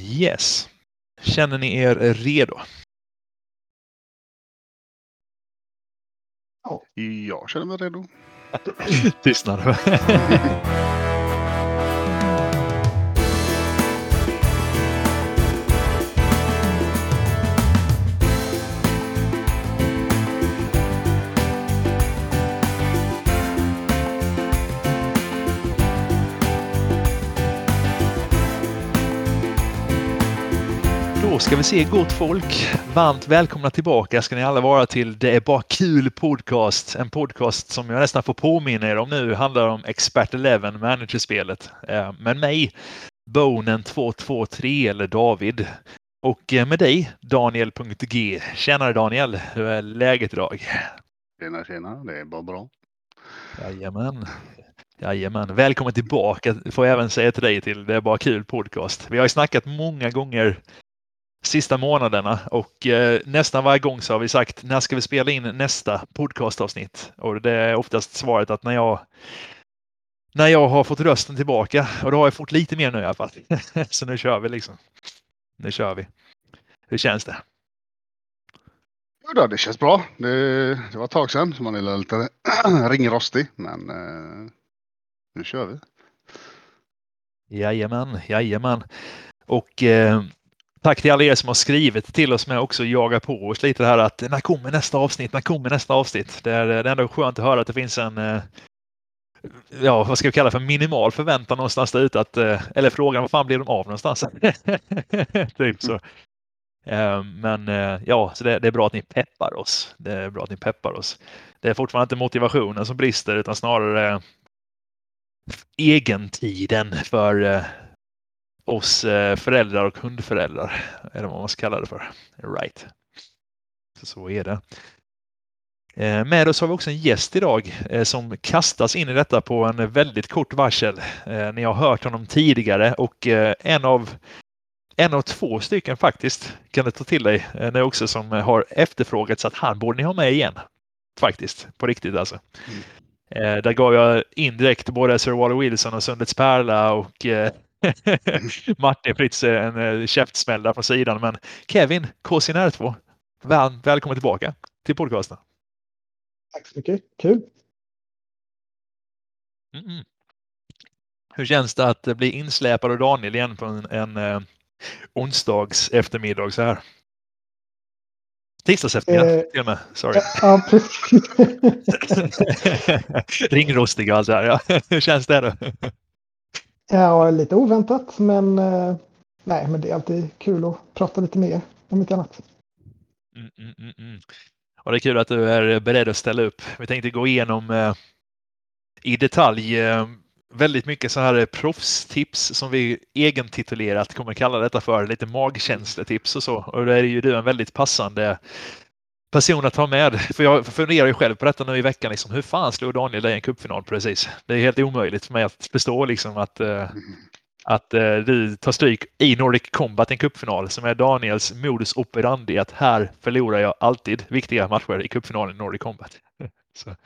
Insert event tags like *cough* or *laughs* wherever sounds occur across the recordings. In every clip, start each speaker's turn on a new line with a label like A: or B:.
A: Yes. Känner ni er redo?
B: Jag känner mig redo. *laughs*
A: Tystnad. *laughs* ska vi se gott folk. Varmt välkomna tillbaka ska ni alla vara till Det är bara kul podcast. En podcast som jag nästan får påminna er om nu handlar om Expert 11 managerspelet. Eh, Men mig, Bonen 223 eller David. Och eh, med dig, Daniel.g. Tjenare Daniel, hur är läget idag?
B: Tjena, tjena. Det är bara bra.
A: Jajamän. Jajamän. Välkommen tillbaka får jag även säga till dig till Det är bara kul podcast. Vi har ju snackat många gånger sista månaderna och eh, nästan varje gång så har vi sagt när ska vi spela in nästa podcastavsnitt? Och det är oftast svaret att när jag när jag har fått rösten tillbaka och då har jag fått lite mer nu i alla fall. *laughs* så nu kör vi liksom. Nu kör vi. Hur känns det?
B: Jo då, det känns bra. Det, det var ett tag sedan så man är lite *clears throat* ringrostig. Men eh, nu kör vi.
A: Jajamän, jajamän. Och eh, tack till alla er som har skrivit till oss med också jaga på oss lite det här att när kommer nästa avsnitt? När kommer nästa avsnitt? Det är, det är ändå skönt att höra att det finns en eh, ja, vad ska vi kalla för minimal förväntan någonstans där ute att, eh, eller frågan vad fan blir de av någonstans? *laughs* typ så. Ehm, men eh, ja, så det, det är bra att ni peppar oss. Det är bra att ni peppar oss. Det är fortfarande inte motivationen som brister utan snarare egentiden för oss eh, föräldrar och hundföräldrar. Eller vad man ska kalla det för. Right. Så, så är det. Eh, Med oss har vi också en gäst idag eh, som kastas in i detta på en väldigt kort varsel. Ni har hört honom tidigare och en av en av två stycken faktiskt kan du ta till dig nu också som har efterfrågat så att han borde ni ha med igen. Faktiskt, på riktigt alltså.
B: Mm.
A: Där gav jag indirekt både Sir Waller Wilson och Sundets Pärla och *laughs* Martin Fritz en eh, käftsmäll där från sidan. Men Kevin, KCNR2, väl, välkommen tillbaka till podcasten.
C: Tack så mycket. Kul.
A: Mm-mm. Hur känns det att bli insläpad av Daniel igen på en, en eh, onsdags eftermiddag så här? Tisdags eftermiddag
C: Eh,
A: till och med. Sorry.
C: Ja. *laughs*
A: Ringrostig och allt det här. Ja. Hur känns det då?
C: Ja, lite oväntat, men eh, nej, men det är alltid kul att prata lite mer om inte annat.
A: Mm, mm, mm, mm. Och det är kul att du är beredd att ställa upp. Vi tänkte gå igenom eh, i detalj eh, väldigt mycket så här proffstips som vi egentitulerat kommer kalla detta för. Lite magkänsletips och så. Och då är ju du en väldigt passande person att ha med. För jag funderar ju själv på detta nu i veckan. Liksom, hur fan slog Daniel dig i en cupfinal precis? Det är helt omöjligt för mig att förstå liksom att eh, att eh, du tar stryk i Nordic Combat, en cupfinal som är Daniels modus operandi. Att här förlorar jag alltid viktiga matcher i cupfinalen i Nordic Combat. *laughs* Så.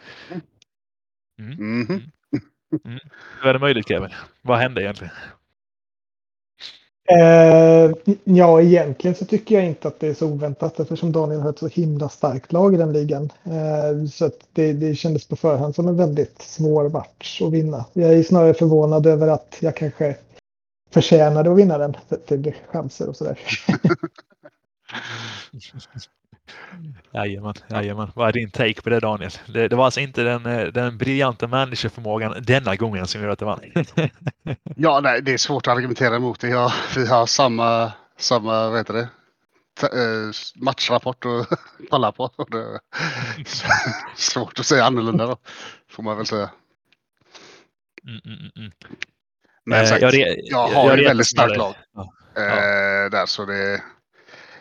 A: Mm.
B: Mhm.
A: Hur är det möjligt Kevin? Vad hände egentligen?
C: Eh, ja, egentligen så tycker jag inte att det är så oväntat eftersom Daniel har ett så himla starkt lag i den ligan. Eh, så det, det kändes på förhand som en väldigt svår match att vinna. Jag är snarare förvånad över att jag kanske förtjänade att vinna den. För att det blir chanser och sådär. *laughs* *laughs*
A: Jajamän, jajamän. Vad är din take på det Daniel? Det, det var alltså inte den, eh, den briljanta managerförmågan denna gången som gjorde att det vann. *laughs*
B: Ja, nej, det är svårt att argumentera emot det. Ja, vi har samma, samma vad heter det? Eh, matchrapport att *laughs* kolla på. Och Det är *laughs* svårt att säga annorlunda då. Får man väl säga.
A: Mm, mm, mm, mm.
B: Men
A: Eh,
B: sagt,
A: jag
B: jag, har
A: jag
B: ju
A: retas
B: väldigt starkt lag.
A: Ja.
B: Eh, där, så det,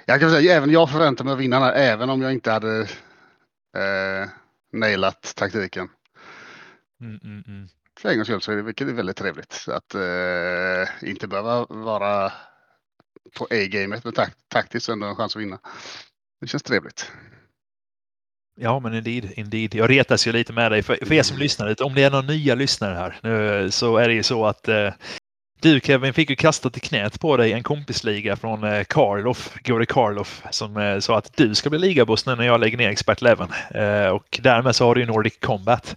B: jag kan säga, även jag förväntar mig att vinna här, även om jag inte hade eh, nailat taktiken.
A: Mm, mm, mm.
B: För en gångs skull så är det, vilket är väldigt trevligt. Att eh, inte behöva vara på A-gamet med tak- taktiskt ändå en chans att vinna. Det känns trevligt.
A: Ja, men indeed, indeed. Jag retas ju lite med dig. För, för er som lyssnar, om det är några nya lyssnare här nu så är det ju så att eh, du Kevin fick ju kastat i knät på dig en kompisliga från eh, Karloff, Gori Karloff, som eh, sa att du ska bli ligaboss nu när jag lägger ner Expert Eleven. Eh, och därmed så har du ju Nordic Combat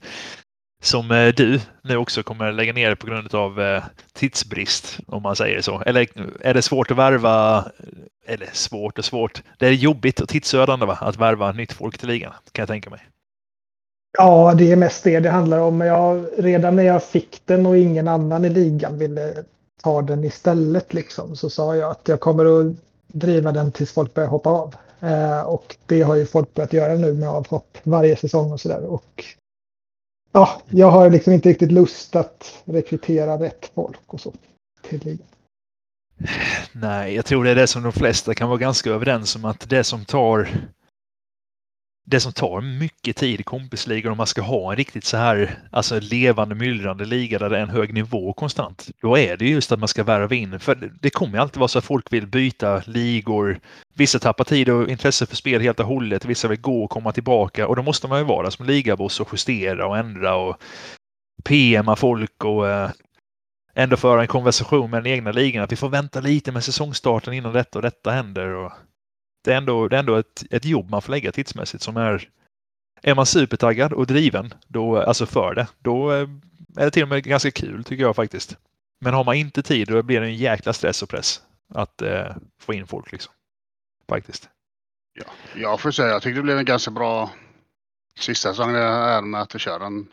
A: som du nu också kommer lägga ner på grund av tidsbrist, om man säger så. Eller är det svårt att värva, eller svårt och svårt, det är jobbigt och tidsödande va? att värva nytt folk till ligan, kan jag tänka mig.
C: Ja, det är mest det det handlar om. Jag, redan när jag fick den och ingen annan i ligan ville ta den istället liksom, så sa jag att jag kommer att driva den tills folk börjar hoppa av. Eh, och det har ju folk börjat göra nu med avhopp varje säsong och sådär. Och ja, jag har liksom inte riktigt lust att rekrytera rätt folk och så till ligan.
A: Nej, jag tror det är det som de flesta kan vara ganska överens om att det som tar det som tar mycket tid i kompisligor om man ska ha en riktigt så här alltså levande myllrande liga där det är en hög nivå konstant. Då är det just att man ska värva in. För det kommer alltid vara så att folk vill byta ligor. Vissa tappar tid och intresse för spel helt och hållet. Vissa vill gå och komma tillbaka och då måste man ju vara som ligaboss och justera och ändra och PMa folk och eh, ändå föra en konversation med den egna ligan. Att vi får vänta lite med säsongstarten innan detta och detta händer. Och det är ändå, det är ändå ett, ett jobb man får lägga tidsmässigt som är är man supertaggad och driven, då, alltså för det, då eh, är det till och med ganska kul tycker jag faktiskt. Men har man inte tid då blir det en jäkla stress och press att eh, få in folk liksom. Faktiskt.
B: Ja, jag får säga, jag tycker det blev en ganska bra sista säsong är med att vi kör en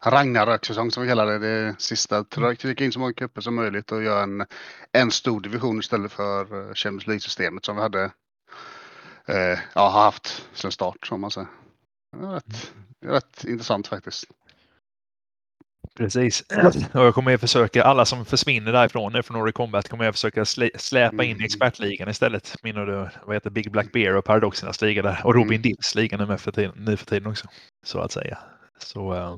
B: Ragnarök-säsong som vi kallar det. Det sista. Trycka in så många cuper som möjligt och göra en, en stor division istället för eh, Champions League-systemet som vi hade eh, ja, har haft sedan start som man säger. Det är rätt, rätt intressant faktiskt.
A: Precis. Och jag kommer att försöka, alla som försvinner därifrån från Nordic Combat kommer jag försöka släpa in i mm. expertligan istället. Min och vad heter Big Black Bear och Paradoxernas liga där. Och Robin mm. Dills liga nu för, tiden, nu för tiden också. Så att säga. Så, uh...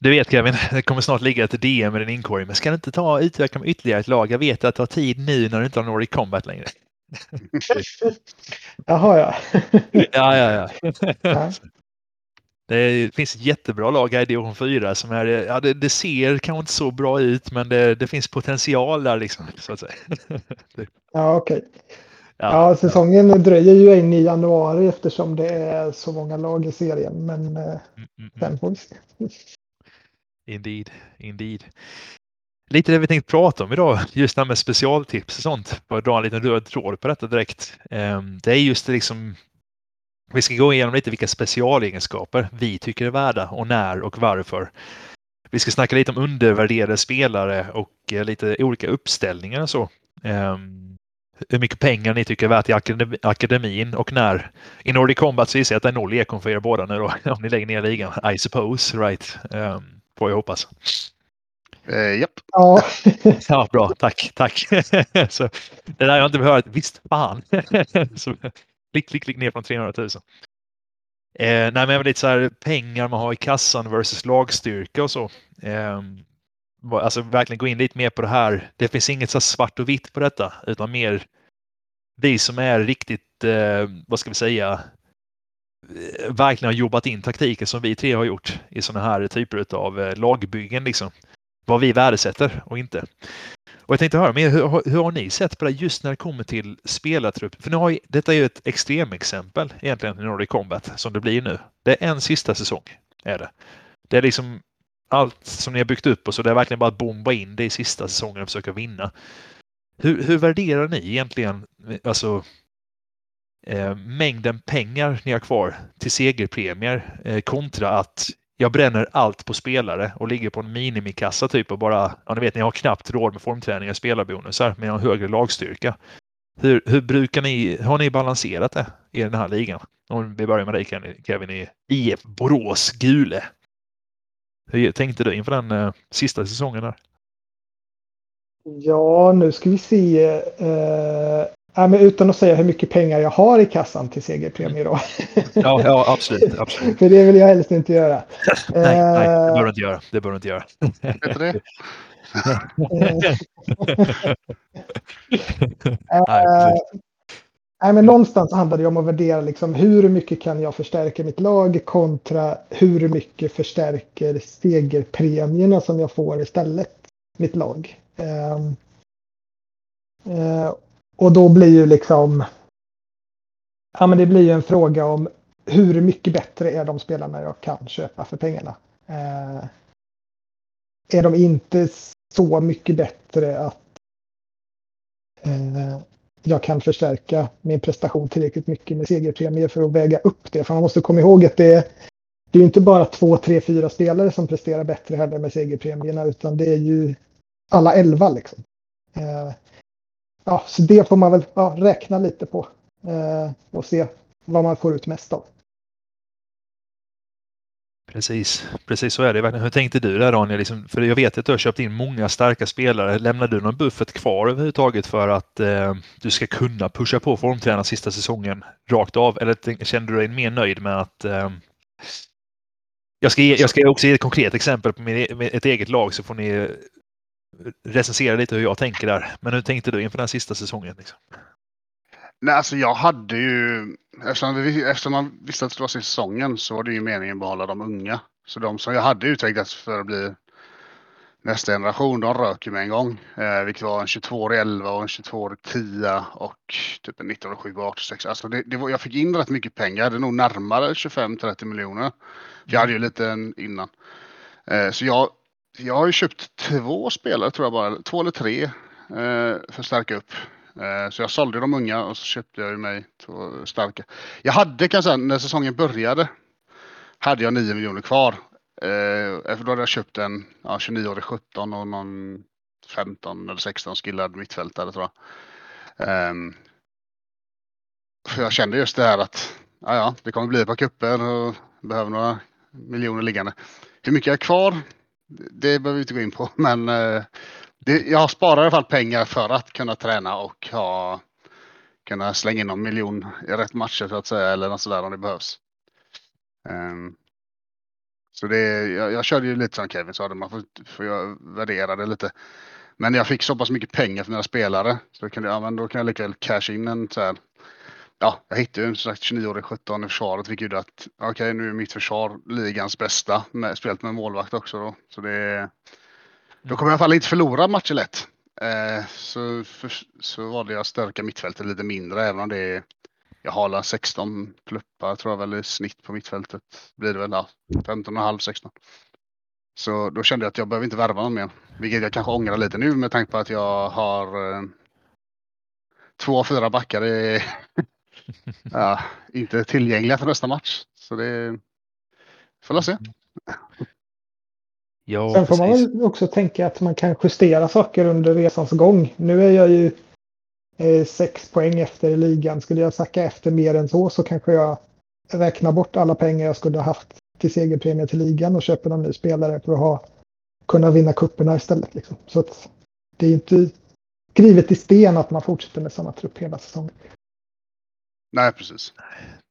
A: Du vet Kevin, det kommer snart ligga ett DM med din inkorg, men ska du inte ta utveckla med ytterligare ett lag? Jag vet att det tar tid nu när du inte har Nordic Combat längre. *laughs*
C: Jaha, ja.
A: ja, ja, ja. Det finns jättebra lag här i division 4 som är, ja det, det, ser kanske inte så bra ut men det, det finns potential där liksom. Så att säga. *laughs*
C: ja okej. Okay. Ja, ja, säsongen ja. dröjer ju in i januari eftersom det är så många lag i serien men eh, mm, mm, mm. sen får vi se.
A: Indeed, indeed lite det vi tänkt prata om idag, just det här med specialtips och sånt. Bara dra en liten röd tråd på detta direkt. Ehm, det är just det liksom vi ska gå igenom lite vilka specialegenskaper vi tycker är värda och när och varför. Vi ska snacka lite om undervärderade spelare och eh, lite olika uppställningar och så. Ehm, hur mycket pengar ni tycker är värt i akademin och när. I Nordic Combat så gissar jag att det är noll ekon för er båda nu då, *laughs* om ni lägger ner ligan. I suppose, right? Ehm, får jag hoppas.
B: Eh, japp.
C: Ja. *laughs*
A: ja, bra. Tack, tack. *laughs* så, det där har jag inte hört. Visst fan. *laughs* så, klick, klick, klick ner från 300 000. Eh, nej, men lite så här pengar man har i kassan versus lagstyrka och så. Eh, alltså verkligen gå in lite mer på det här. Det finns inget så svart och vitt på detta, utan mer vi som är riktigt, eh, vad ska vi säga, eh, verkligen har jobbat in taktiker som vi tre har gjort i sådana här typer av eh, lagbyggen. Liksom vad vi värdesätter och inte. Och jag tänkte höra med hur, hur har ni sett på det just när det kommer till spelartrupp? För nu har, detta är ju ett extremexempel egentligen i Nordic Combat som det blir nu. Det är en sista säsong. Är det. det är liksom allt som ni har byggt upp och så det är verkligen bara att bomba in det i sista säsongen och försöka vinna. Hur, hur värderar ni egentligen alltså, eh, mängden pengar ni har kvar till segerpremier eh, kontra att jag bränner allt på spelare och ligger på en minimikassa typ och bara, ja ni vet, ni har knappt råd med formträning och spelarbonusar men jag har högre lagstyrka. Hur, hur brukar ni, har ni balanserat det i den här ligan? Om vi börjar med dig Kevin i IF Borås Gule. Hur tänkte du inför den eh, sista säsongen där?
C: Ja, nu ska vi se. Eh, Ja, men utan att säga hur mycket pengar jag har i kassan till segerpremie då. *laughs*
A: Ja, ja absolut. absolut.
C: För det vill jag helst inte göra. *laughs*
A: nej, nej, det bör du inte göra. Det bör du inte göra.
B: Vet det? *laughs*
C: nej, nej, men någonstans handlar det om att värdera liksom, hur mycket kan jag förstärka mitt lag kontra hur mycket förstärker segerpremierna som jag får istället. mitt lag. Eh, eh, och då blir ju liksom Ja, men det blir ju en fråga om hur mycket bättre är de spelarna jag kan köpa för pengarna. Eh, är de inte så mycket bättre att eh, jag kan förstärka min prestation tillräckligt mycket med segerpremier för att väga upp det. För man måste komma ihåg att det, det är inte bara två, tre, fyra spelare som presterar bättre heller med segerpremierna utan det är ju alla elva liksom. Eh, ja, så det får man väl ja, räkna lite på eh, och se vad man får ut mest av.
A: Precis, precis så är det. Hur tänkte du där Daniel? Liksom, för jag vet att du har köpt in många starka spelare. Lämnar du någon buffert kvar överhuvudtaget för att eh, du ska kunna pusha på formträna sista säsongen rakt av? Eller kände du dig mer nöjd med att eh, jag, ska ge, jag ska också ge ett konkret exempel på min, e, ett eget lag så får ni recensera lite hur jag tänker där. Men hur tänkte du inför den sista säsongen? Liksom?
B: Nej, alltså jag hade ju, eftersom, vi, eftersom man visste att det var säsongen så var det ju meningen att behålla de unga. Så de som jag hade utvecklats för att bli nästa generation, de rök ju med en gång. Eh, vilket var en 22-årig 11 och en 22-årig 10 och typ en 19-årig 7 och 86. Alltså det, det var, jag fick in rätt mycket pengar, jag hade nog närmare 25-30 miljoner. Jag hade ju lite innan. Eh, så jag, jag har ju köpt två spelare tror jag bara, två eller tre eh, för att stärka upp. Eh, så jag sålde de unga och så köpte jag ju mig två starka. Jag hade kan säga när säsongen började hade jag 9 miljoner kvar. Eh, då hade jag köpt en ja, 29-årig 17 och någon 15 eller 16 skillad mittfältare tror jag. Ehm, för jag kände just det här att ja, ja, det kommer bli ett par kupper och behöver några miljoner liggande. Hur mycket jag är kvar, det behöver vi inte gå in på, *laughs* men eh, det, jag sparar i alla fall pengar för att kunna träna och ha, kunna slänga in någon miljon i rätt matcher så att säga eller något sådär om det behövs. Um, så det, jag, jag körde ju lite som Kevin sa, man får, får jag värdera det lite. Men jag fick så pass mycket pengar för mina spelare så då kan jag, ja, men då kan jag lika väl casha in en så här. Ja, jag hittade ju en 29-årig 17 i försvaret vilket gjorde att okej, okay, nu är mitt försvar ligans bästa med, spelat med målvakt också då. Så det då kommer jag i alla fall inte förlora matcher lätt. Eh, så, för, så valde jag att stärka mittfältet lite mindre även om det är jag har 16 pluppar tror jag väl i snitt på mittfältet. Blir det väl ja, 15,5 16. Så då kände jag att jag behöver inte värva någon mer. Vilket jag kanske ångrar lite nu med tanke på att jag har eh, två av fyra backar i ja, inte tillgängliga för nästa match. Så det får vi se.
C: Ja, Sen får precis. man också tänka att man kan justera saker under resans gång. Nu är jag ju eh, sex poäng efter i ligan. Skulle jag sacka efter mer än så så kanske jag räknar bort alla pengar jag skulle ha haft till segerpremie till ligan och köper någon ny spelare för att ha, kunna vinna kupperna istället. Liksom. Så att det är inte skrivet i sten att man fortsätter med samma trupp hela säsongen.
B: Nej, precis.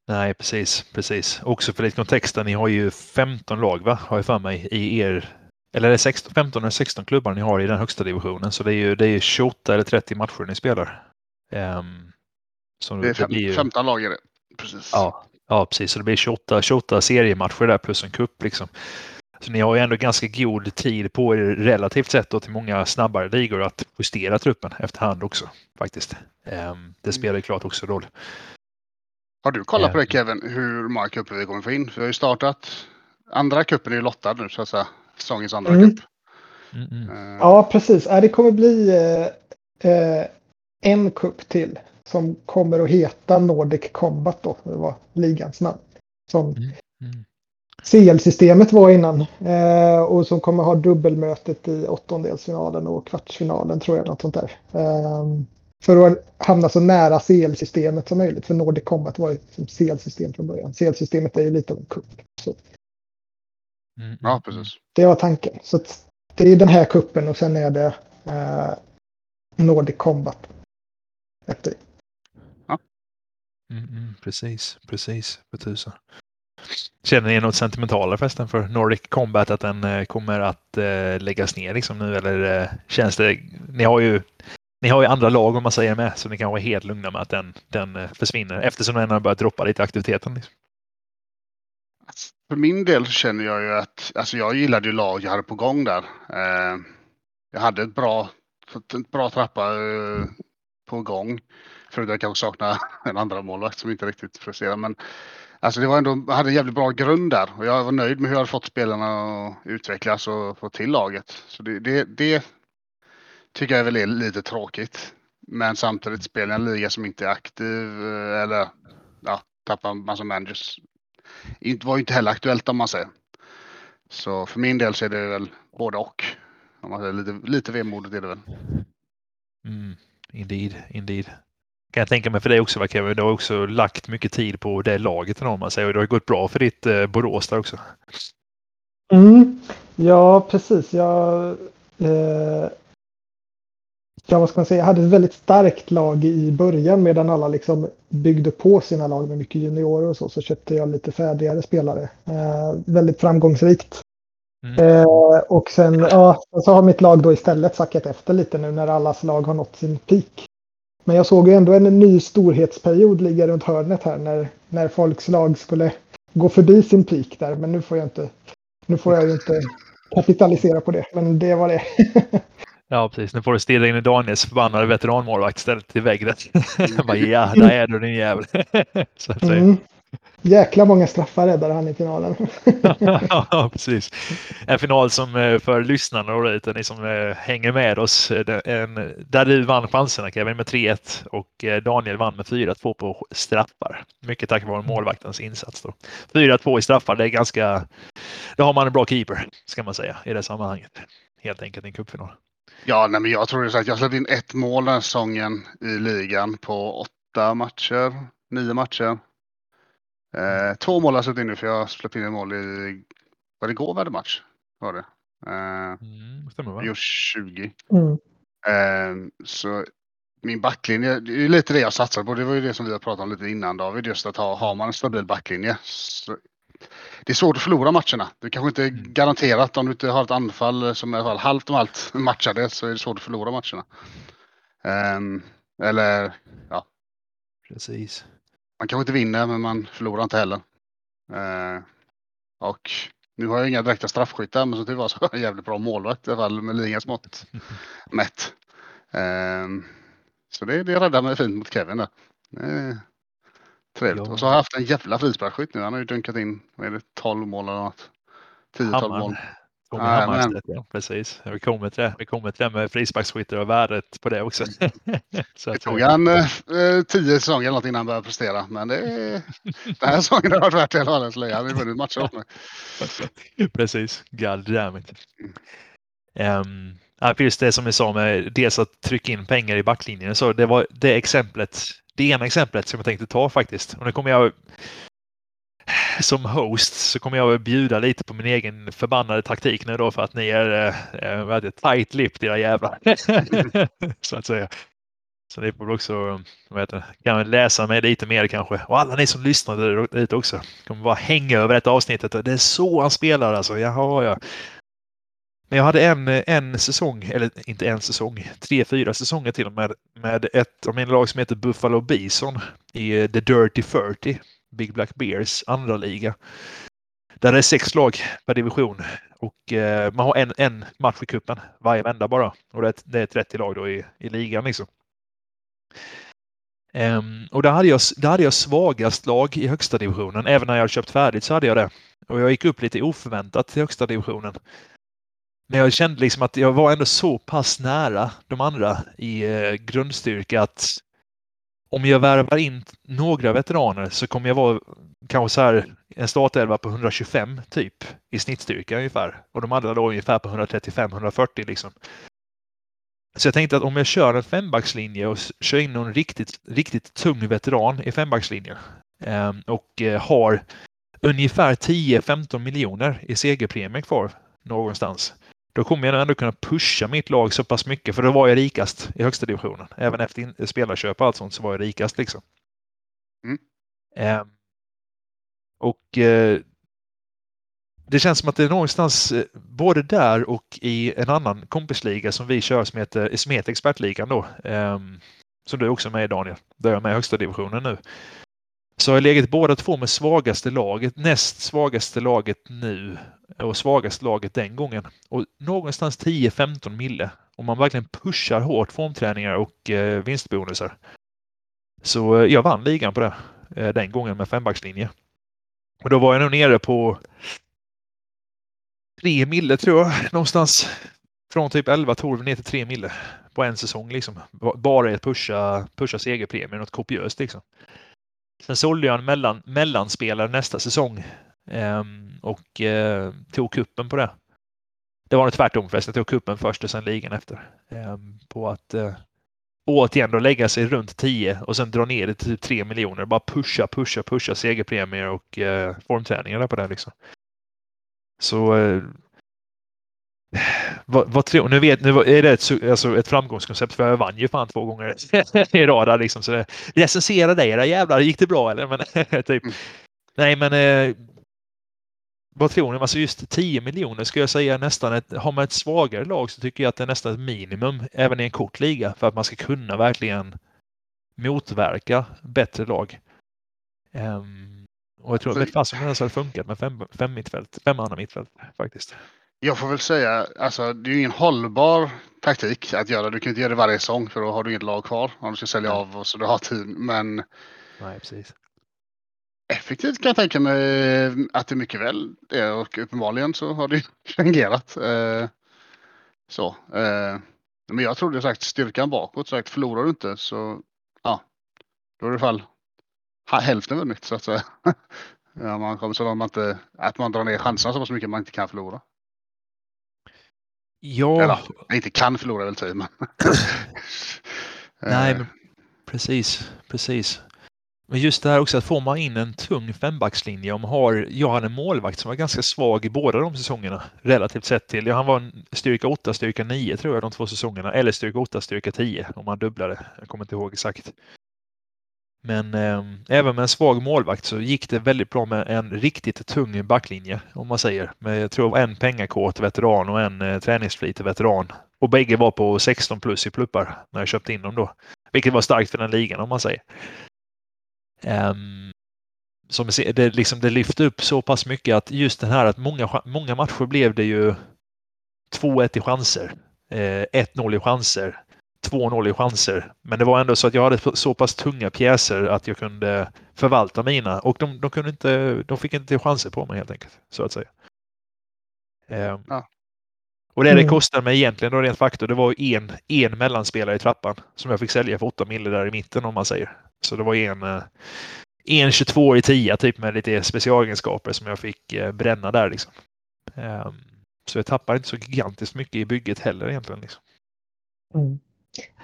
A: Nej, precis, precis. Också för lite kontext, ni har ju 15 lag, va? Har jag för mig, i er eller är det 16, 15 eller 16 klubbar ni har i den högsta divisionen. Så det är ju det är 28 eller 30 matcher ni spelar. Um,
B: så det är fem, det ju, 15 lag är det. Precis.
A: Ja, ja, precis. Så det blir 28, 28 seriematcher där plus en kupp liksom. Så ni har ju ändå ganska god tid på er relativt sett då till många snabbare ligor att justera truppen efterhand också faktiskt. Um, det spelar ju klart också roll.
B: Har du kollat på det Kevin, hur många kupper vi kommer få in? Vi har ju startat, andra kuppen är ju lottad nu så att säga säsongens andra mm. cup.
C: Mm, mm. Uh, ja, precis. Det kommer bli uh, en cup till som kommer att heta Nordic Combat då. Det var ligans namn. Som mm. mm. CL-systemet var innan. Uh, och som kommer ha dubbelmötet i åttondelsfinalen och kvartsfinalen tror jag. Något sånt där. Um, för att hamna så nära CL-systemet som möjligt. För Nordic Combat var ju CL-system från början. CL-systemet är ju lite av en. Så
B: Mm. Ja, precis.
C: Det var tanken. Så det är den här kuppen och sen är det eh, Nordic Combat. Efter.
A: Ja. Mm, mm, precis, precis. För tusan. Känner ni något sentimentalare förresten för Nordic Combat att den eh, kommer att eh, läggas ner liksom nu eller eh, känns det? Ni har ju ni har ju andra lag om man säger med så ni kan vara helt lugna med att den, den eh, försvinner eftersom den har börjat droppa lite aktiviteten. Liksom.
B: För min del så känner jag ju att, alltså jag gillade ju lag jag hade på gång där. Eh, jag hade ett bra, ett bra trappa eh, på gång. Förutom att jag kanske saknar *laughs* en andra målvakt som inte riktigt presterar. Men alltså det var ändå, jag hade en jävligt bra grund där och jag var nöjd med hur jag hade fått spelarna att utvecklas och få till laget. Så det, det, det tycker jag väl är lite tråkigt. Men samtidigt spelar jag en liga som inte är aktiv eh, eller ja, tappar massa managers. Det var ju inte heller aktuellt om man säger. Så för min del så är det väl både och. Om man säger, lite, lite vemodigt är det väl.
A: Mm, indeed, indeed. Kan jag tänka mig för dig också, Kevin. Du har också lagt mycket tid på det laget, om man säger. Och det har gått bra för ditt eh, Borås där också.
C: Mm. Ja, precis. Jag, eh, ja, vad ska man säga? Jag hade ett väldigt starkt lag i början medan alla liksom byggde på sina lag med mycket juniorer och så. Så köpte jag lite färdigare spelare. Eh, väldigt framgångsrikt. Mm. Eh, och sen ja, så har mitt lag då istället sackat efter lite nu när allas lag har nått sin peak. Men jag såg ju ändå en ny storhetsperiod ligga runt hörnet här när, när folks lag skulle gå förbi sin peak där. Men nu får jag inte, nu får jag ju inte kapitalisera på det. Men det var det. *laughs*
A: Ja, precis. Nu får du stirra in i Daniels förbannade veteranmålvakt stället till väggen. *laughs* bara, ja, där är du din jävel. *laughs* Så att säga. Mm.
C: Jäkla många straffar räddade han i finalen. *laughs*
A: ja, precis. En final som eh, för lyssnarna och ni som eh, hänger med oss, eh, en, där du vann chanserna Kevin med 3-1 och Daniel vann med 4-2 på straffar. Mycket tack vare målvaktens insats. Då. 4-2 i straffar, det är ganska... Då har man en bra keeper, ska man säga, i det sammanhanget. Helt enkelt i en cupfinal.
B: Ja, nej, men jag tror det att jag släppte in ett mål den säsongen i ligan på åtta matcher, nio matcher. Eh, två mål har jag släppt in nu för jag släppte in ett mål i, var det igår var det match? Var det? Eh, mm, stämmer va? 20. Mm. Eh, så min backlinje, det är lite det jag satsar på. Det var ju det som vi har pratat om lite innan David, just att ha, har man en stabil backlinje. Så det är svårt att förlora matcherna. Det kanske inte är mm. garanterat om du inte har ett anfall som är i alla fall halvt om allt *laughs* matchade så är det svårt att förlora matcherna. Um, eller ja.
A: Precis.
B: Man kanske inte vinner men man förlorar inte heller. Uh, och nu har jag inga direkta straffskyttar men så tur var så har jag en jävligt bra målvakt i alla fall med ligans mått *laughs* mätt. Um, så det, det räddar mig fint mot Kevin där. Uh, Trevligt. Ja. Och så har jag haft en jävla frisparksskytt nu. Han har ju dunkat in, vad är det, 12 mål eller något. 10-12 mål.
A: Tommy ah, ja, precis. Vi kommer till det. Vi kommer till det med frisparksskyttar och värdet på det också. *laughs*
B: så det tog han eh, tio säsonger eller innan han började prestera. Men det, *laughs* den här säsongen har varit värt det hela så länge. Han har vunnit matcher åt mig. *laughs*
A: precis. God damn it. Um, just det som vi sa med dels att trycka in pengar i backlinjen. Så det var det exemplet det ena exemplet som jag tänkte ta faktiskt. Och nu kommer jag som host så kommer jag bjuda lite på min egen förbannade taktik nu då för att ni är äh, tight lipped era jävlar. *laughs* så att säga. Så ni får också vad heter, kan läsa mig lite mer kanske. Och alla ni som lyssnar lite också kommer bara hänga över detta avsnittet. Det är så han spelar alltså. Jaha, ja. Men jag hade en, en säsong, eller inte en säsong, tre, fyra säsonger till och med, med ett av mina lag som heter Buffalo Bison i The Dirty 30, Big Black Bears andra liga. Där det är sex lag per division och eh, man har en, en match i kuppen varje vända bara. Och det är, det är 30 lag då i, i ligan liksom. Um, och där hade, jag, där hade jag svagast lag i högsta divisionen. Även när jag köpt färdigt så hade jag det. Och jag gick upp lite oförväntat till högsta divisionen. Men jag kände liksom att jag var ändå så pass nära de andra i eh, grundstyrka att om jag värvar in några veteraner så kommer jag vara kanske så här en startelva på 125 typ i snittstyrka ungefär. Och de andra då ungefär på 135-140 liksom. Så jag tänkte att om jag kör en fembackslinje och kör in någon riktigt, riktigt tung veteran i fembackslinjen eh, och eh, har ungefär 10-15 miljoner i segerpremie kvar någonstans då kommer jag ändå kunna pusha mitt lag så pass mycket, för då var jag rikast i högsta divisionen. Även efter spelarköp och allt sånt så var jag rikast liksom. Mm. Eh, och eh, det känns som att det är någonstans eh, både där och i en annan kompisliga som vi kör som heter, som heter Expertligan då. Eh, som du också är med i Daniel. Där jag är med i högsta divisionen nu. Så har jag legat båda två med svagaste laget, näst svagaste laget nu Eh, och svagaste laget den gången. Och någonstans 10-15 mille Om man verkligen pushar hårt formträningar och eh, vinstbonusar. Så eh, jag vann ligan på det eh, den gången med fembackslinje. Och då var jag nog nere på tre mille tror jag, någonstans från typ 11-12 ner till 3 mille på en säsong. Liksom. Bara i att pusha, pusha segerpremien något kopiöst. Liksom. Sen sålde jag en mellan, mellanspelare nästa säsong och eh, tog kuppen på det. Det var nog tvärtom förresten. Jag tog kuppen först och sen ligan efter. Eh, på att eh, återigen då lägga sig runt 10 och sen dra ner det till 3 typ miljoner. Bara pusha, pusha, pusha segerpremier och eh, formträningar på det. Liksom. Så eh, vad, vad tror Nu vet nu är det ett, alltså ett framgångskoncept för jag vann ju fan två gånger *laughs* i rad liksom. Så det, recensera dig era jävlar, gick det bra eller? Men, *laughs* typ. Mm. Nej men eh, vad tror ni? Alltså just 10 miljoner skulle jag säga nästan ett, har man ett svagare lag så tycker jag att det är nästan ett minimum även i en kort liga för att man ska kunna verkligen motverka bättre lag. Um, och jag tror, att vet fan som det hade funkat med fem, fem mittfält, fem andra mittfält faktiskt.
B: Jag får väl säga, alltså det är ju ingen hållbar taktik att göra. Du kan inte göra det varje säsong för då har du inget lag kvar om du ska sälja Nej. av och så du har team. Men
A: Nej, precis.
B: Effektivt kan jag tänka mig att det mycket väl är och uppenbarligen så har det *laughs* fungerat. Eh, så. Eh, men jag trodde sagt styrkan bakåt, sagt förlorar du inte så ja, då är det i alla fall hälften vunnit så att säga. *laughs* Ja, man kommer så långt man inte, att man drar ner chanserna så pass mycket man inte kan förlora.
A: Ja.
B: Eller inte kan förlora väl tid, men... *clears throat*
A: Nej, men precis, precis. Men just det här också att får man in en tung fembackslinje. Om har, jag hade en målvakt som var ganska svag i båda de säsongerna relativt sett till. Han var styrka 8, styrka 9 tror jag de två säsongerna. Eller styrka 8, styrka 10 om man dubblade. Jag kommer inte ihåg exakt. Men eh, även med en svag målvakt så gick det väldigt bra med en riktigt tung backlinje om man säger. Med jag tror en pengakåt veteran och en eh, träningsflitig veteran. Och bägge var på 16 plus i pluppar när jag köpte in dem då. Vilket var starkt för den ligan om man säger. Um, som det, liksom, det lyfte upp så pass mycket att just den här att många, många matcher blev det ju 2-1 i chanser. Eh, 1-0 i chanser. 2-0 i chanser. Men det var ändå så att jag hade så pass tunga pjäser att jag kunde förvalta mina och de, de, kunde inte, de fick inte chanser på mig helt enkelt. Så att säga. Um, ja. Och det det mm. kostade mig egentligen då rent faktor, det var en, en mellanspelare i trappan som jag fick sälja för 8 mille där i mitten om man säger. Så det var en, eh, en 22 i 10 typ med lite specialegenskaper som jag fick eh, bränna där liksom. Um, så jag tappar inte så gigantiskt mycket i bygget heller egentligen. Liksom.
C: Mm.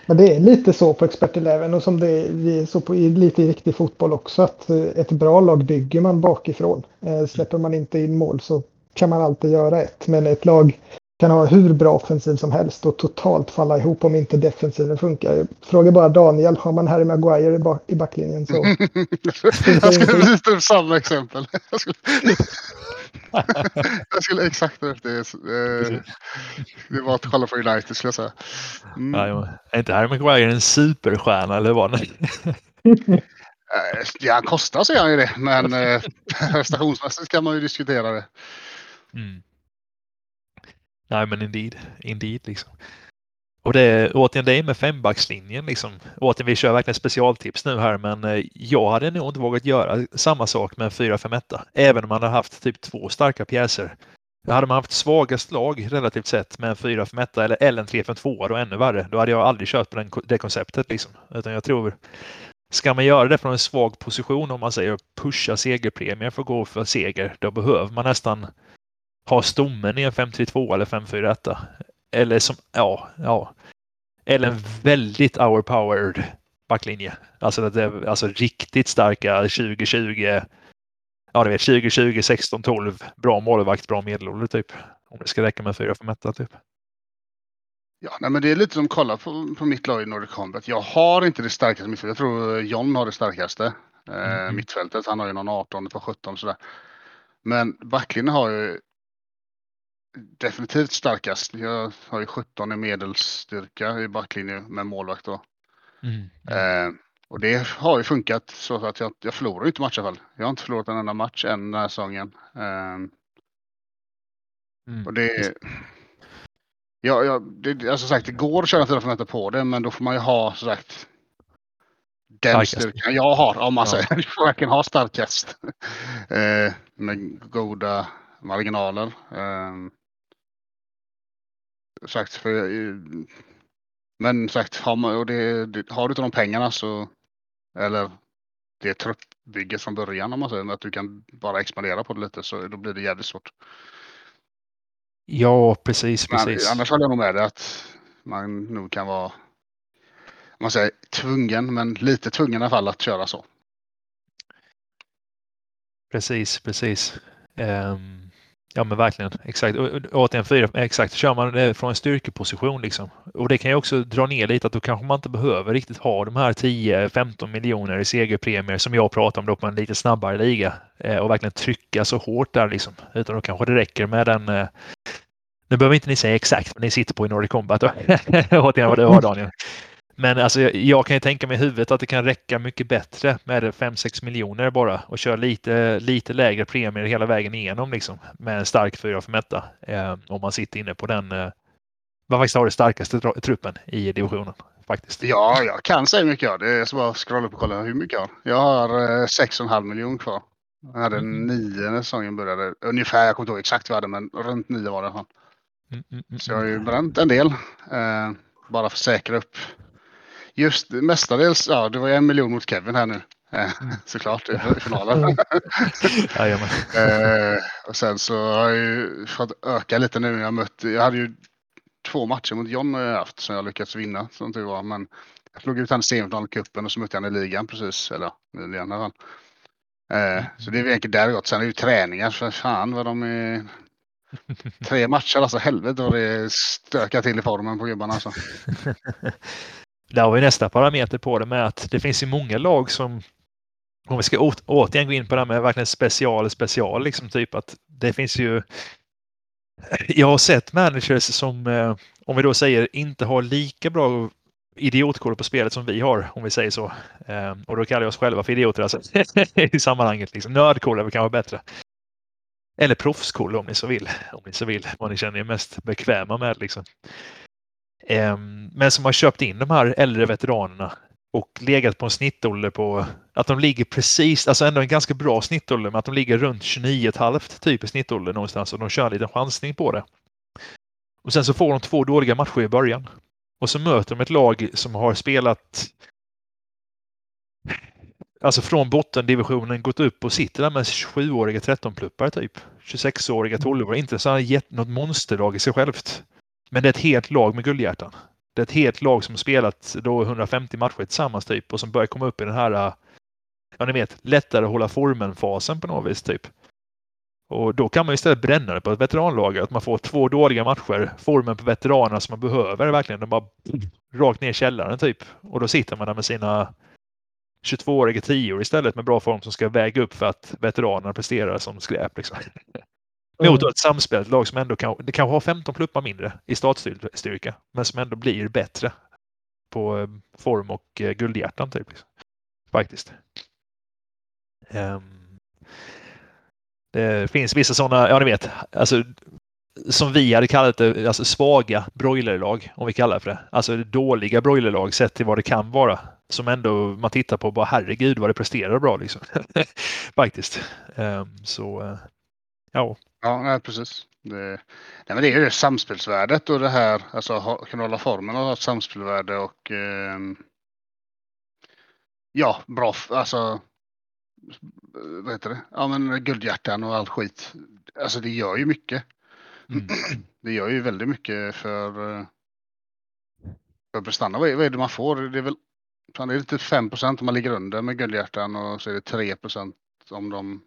C: Men det är lite så på Expert Eleven och som det är så på, lite i riktig fotboll också att eh, ett bra lag bygger man bakifrån. Släpper man inte in mål så kan man alltid göra ett. Men ett lag kan ha hur bra offensiv som helst och totalt falla ihop om inte defensiven funkar. Fråga bara Daniel, har man Harry Maguire i, bak i backlinjen så... *laughs*
B: jag skulle precis ta samma exempel. *laughs* Jag skulle, jag skulle exakt efter det. Eh, det var att kolla på United skulle jag säga.
A: Mm. Ja, är inte Harry Maguire en superstjärna eller vad? *laughs*
B: ja, han kostar så är han ju det. Men eh, prestationsmässigt kan man ju diskutera det.
A: Mm. Nej, men indeed. Indeed liksom. Och det är återigen det är med fembackslinjen liksom. Återigen, vi kör verkligen specialtips nu här, men eh, jag hade nog inte vågat göra samma sak med en 4-5-1. Även om man hade haft typ två starka pjäser. Hade man haft svagast lag relativt sett med en 4-5-1 eller, eller en 3-5-2 då ännu värre. Då hade jag aldrig kört på den, det konceptet liksom. Utan jag tror Ska man göra det från en svag position om man säger pusha segerpremier för att gå för seger, då behöver man nästan ha stommen i en 5-3-2 eller 5-4-1. Eller som, ja, ja. Eller en väldigt overpowered backlinje. Alltså, det är, alltså riktigt starka 2020. Ja, du vet 2020, 16, 12. Bra målvakt, bra medelålder typ. Om det ska räcka med 4-5-1 typ.
B: Ja, nej, men det är lite som kolla på, på mitt lag i Nordic Combat. Jag har inte det starkaste mittfältet. Jag tror John har det starkaste eh, mm. mittfältet. Han har ju någon 18 på 17 sådär. Men backlinjen har ju definitivt starkast. Jag har ju 17 i medelstyrka i backlinjen med målvakt då. Mm. Eh, och det har ju funkat så att jag, jag förlorar inte match i alla fall. Jag har inte förlorat en enda match än den här säsongen. Eh, mm. Och det, Ja, ja det, alltså sagt, det går att köra 400 på det, men då får man ju ha så sagt den
A: Starkast.
B: styrkan jag har, om man
A: Ja.
B: säger. *laughs* Du får verkligen ha starkast. eh, med goda marginaler. Eh, sagt, för, eh, men sagt, har, man, och det, det, har du inte de pengarna så, eller det truppbygget från början om man säger, att du kan bara expandera på det lite så då blir det jävligt svårt.
A: Ja, precis,
B: Men
A: precis.
B: annars håller jag nog med dig att man nog kan vara man säger tvungen, men lite tvungen i alla fall att köra så.
A: Precis, precis. Ehm, ja men verkligen, exakt. Och, och, återigen, fyra, exakt. Kör man det från en styrkeposition liksom. Och det kan ju också dra ner lite att då kanske man inte behöver riktigt ha de här 10-15 miljoner i segerpremier som jag pratar om då på en lite snabbare liga. Eh, och verkligen trycka så hårt där liksom. Utan då kanske det räcker med den eh, nu behöver inte ni säga exakt vad ni sitter på i Nordic Combat. *laughs* Återigen vad du har Daniel. Men alltså, jag, jag kan ju tänka mig i huvudet att det kan räcka mycket bättre med 5-6 miljoner bara och köra lite, lite lägre premier hela vägen igenom liksom, med en stark 4 för mätta. Eh, om man sitter inne på den, eh, vad faktiskt har det starkaste truppen i divisionen. Faktiskt.
B: Ja, jag kan säga mycket har. Det är så bara att scrolla upp och kolla hur mycket jag har. Jag har eh, 6,5 miljoner kvar. Jag hade
A: Mm.
B: nio när säsongen började. Ungefär, jag kommer inte ihåg exakt vad jag hade, men runt nio var det.
A: Mm, mm, mm,
B: Så jag har ju
A: mm.
B: bränt en del. Eh, bara för att säkra upp. Just mestadels, ja det var en miljon mot Kevin här nu. Eh, *laughs* såklart i finalen. *laughs*
A: Jajamän.
B: Eh, och sen så har jag ju fått öka lite nu. Jag, mött, jag hade ju två matcher mot John har jag haft som jag lyckats vinna som tur var. Men jag slog ut han i semifinalen i cupen och så mötte jag han i ligan precis. Eller nyligen. Eh, så det är det gått. Sen är det ju träningar. För fan vad de är... *laughs* Tre matcher alltså. Helvete vad det stökar till i formen på gubbarna alltså.
A: Där har vi nästa parameter på det med att det finns ju många lag som om vi ska återigen gå in på det här med verkligen special special liksom typ att det finns ju jag har sett managers som eh, om vi då säger inte har lika bra idiotkoll på spelet som vi har om vi säger så. Eh, och då kallar jag oss själva för idioter alltså, *laughs* i sammanhanget. Liksom. Nördkoll är väl kanske bättre. Eller proffskoll om ni så vill. Om ni så vill. Vad ni känner er mest bekväma med liksom. Ehm, men som har köpt in de här äldre veteranerna och legat på en snittålder på att de ligger precis, alltså ändå en ganska bra snittålder, men att de ligger runt 29,5 typ i snittålder någonstans och de kör en liten chansning på det. Och sen så får de två dåliga matcher i början. Och så möter de ett lag som har spelat Alltså från bottendivisionen gått upp och sitter där med 27-åriga 13-pluppar typ. 26-åriga 12-åriga. Inte så här något monsterlag i sig självt. Men det är ett helt lag med guldhjärtan. Det är ett helt lag som spelat då 150 matcher tillsammans typ och som börjar komma upp i den här, äh, ja ni vet, lättare att hålla formen-fasen på något vis typ. Och då kan man istället bränna det på ett veteranlag, att man får två dåliga matcher, formen på veteranerna som man behöver verkligen, de bara rakt ner i källaren typ. Och då sitter man där med sina 22-åriga 10 istället med bra form som ska väga upp för att veteranerna presterar som skräp. Liksom. *laughs* Mot ett samspelt lag som ändå kan, det kanske har 15 pluppar mindre i startstyrka, men som ändå blir bättre på ehm, form och eh, guldhjärtan. Typ, liksom. Faktiskt. Um, det finns vissa sådana, ja ni vet, alltså, som vi hade kallat det, alltså svaga broilerlag, om vi kallar det för det. Alltså dåliga broilerlag sett till vad det kan vara. Som ändå man tittar på bara herregud vad det presterar bra liksom. *laughs* Faktiskt. Um, så uh, ja.
B: Ja, nej, precis. Det, nej, men det är ju det samspelsvärdet och det här, alltså ha, kunna hålla formen och ha ett samspelvärde och eh, ja, bra, alltså vad heter det? Ja, men guldhjärtan och all skit. Alltså det gör ju mycket. Mm. *clears throat* Det gör ju väldigt mycket för, för prestanda. Vad är, vad är det man får? Det är väl det är lite 5% om man ligger under med guldhjärtan och så är det 3% om de eh,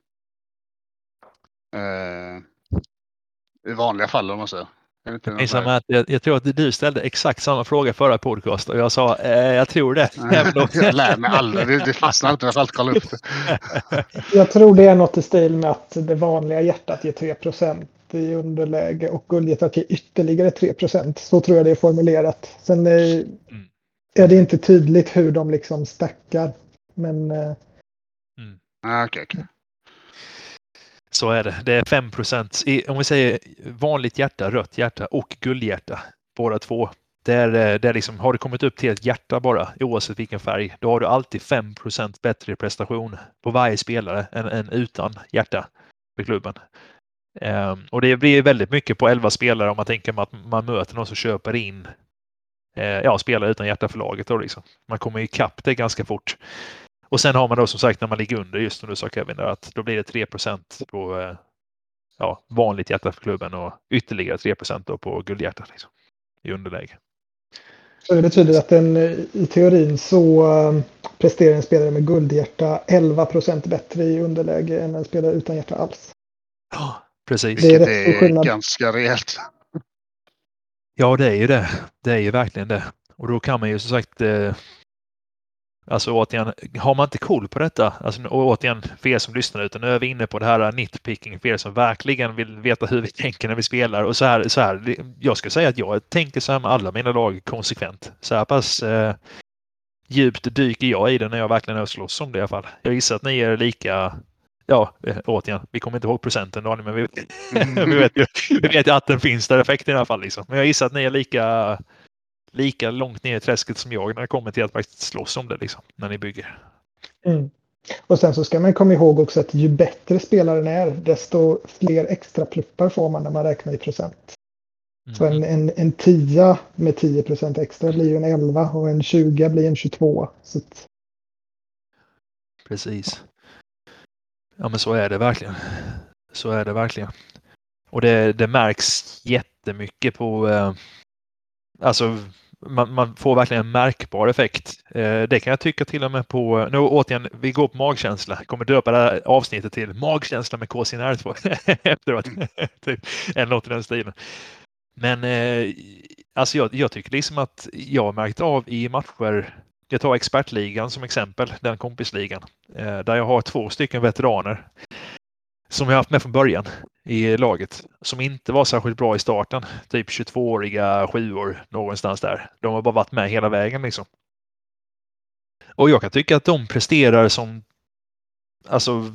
B: i vanliga fall om man säger.
A: Jag, jag, jag tror att du ställde exakt samma fråga förra podcast och jag sa eh, jag tror det.
B: jag lär mig aldrig, det, det fastnar inte, jag får alltid kolla upp det. *laughs*
C: jag tror det är något i stil med att det vanliga hjärtat ger 3% i underläge och guldhjärtat ger ytterligare 3% Så tror jag det är formulerat. Sen är, mm. är det inte tydligt hur de liksom stackar. Men...
B: Mm. Ah, okay, okay.
A: Så är det. Det är 5 i, om vi säger vanligt hjärta, rött hjärta och guldhjärta. båda två. Där, eh, där liksom, har du kommit upp till ett hjärta bara, oavsett vilken färg, då har du alltid 5 procent bättre prestation på varje spelare än, än utan hjärta för klubben. Um, och det blir väldigt mycket på 11 spelare om man tänker att man möter någon som köper in uh, ja, spelare utan hjärta för laget. Då liksom. Man kommer ikapp det ganska fort. Och sen har man då som sagt när man ligger under, just som du sa Kevin, där, att då blir det 3% på uh, ja, vanligt hjärta för klubben och ytterligare 3 då på guldhjärta liksom, i underläge.
C: Så det betyder att den, i teorin så uh, presterar en spelare med guldhjärta 11% bättre i underläge än en spelare utan hjärta alls.
A: Ja, precis.
B: Det är, är ganska rejält.
A: Ja, det är ju det. Det är ju verkligen det. Och då kan man ju som sagt eh, Alltså återigen, har man inte koll på detta, alltså, och återigen för er som lyssnar utan nu är vi inne på det här nitpicking för er som verkligen vill veta hur vi tänker när vi spelar. Och så här, så här jag ska säga att jag tänker så här med alla mina lag konsekvent. Så här pass eh, djupt dyker jag i det när jag verkligen slåss om det i alla fall. Jag gissar att ni är lika Ja, eh, återigen, vi kommer inte ihåg procenten Daniel, men vi, *laughs* vi, vet ju, vi vet ju att den finns där effekten i alla fall. Liksom. Men jag gissar att ni är lika lika långt ner i träsket som jag när det kommer till att faktiskt slåss om det liksom, när ni bygger.
C: Mm. Och sen så ska man komma ihåg också att ju bättre spelaren är, desto fler extra pluppar får man när man räknar i procent. Mm. Så en, en, en 10 med 10 procent extra blir ju en 11 och en 20 blir en 22. Så att...
A: Precis. Ja men så är det verkligen. Så är det verkligen. Och det, det märks jättemycket på eh, Alltså man, man, får verkligen en märkbar effekt. Eh, det kan jag tycka till och med på, nu återigen, vi går på magkänsla. Kommer döpa det här avsnittet till magkänsla med KCNR2 *laughs* efteråt. *laughs* typ, eller något i den stilen. Men eh, alltså jag, jag, tycker liksom att jag har märkt av i matcher, jag tar expertligan som exempel, den kompisligan, eh, där jag har två stycken veteraner som jag haft med från början i laget som inte var särskilt bra i starten. Typ 22-åriga sjuor någonstans där. De har bara varit med hela vägen liksom. Och jag kan tycka att de presterar som alltså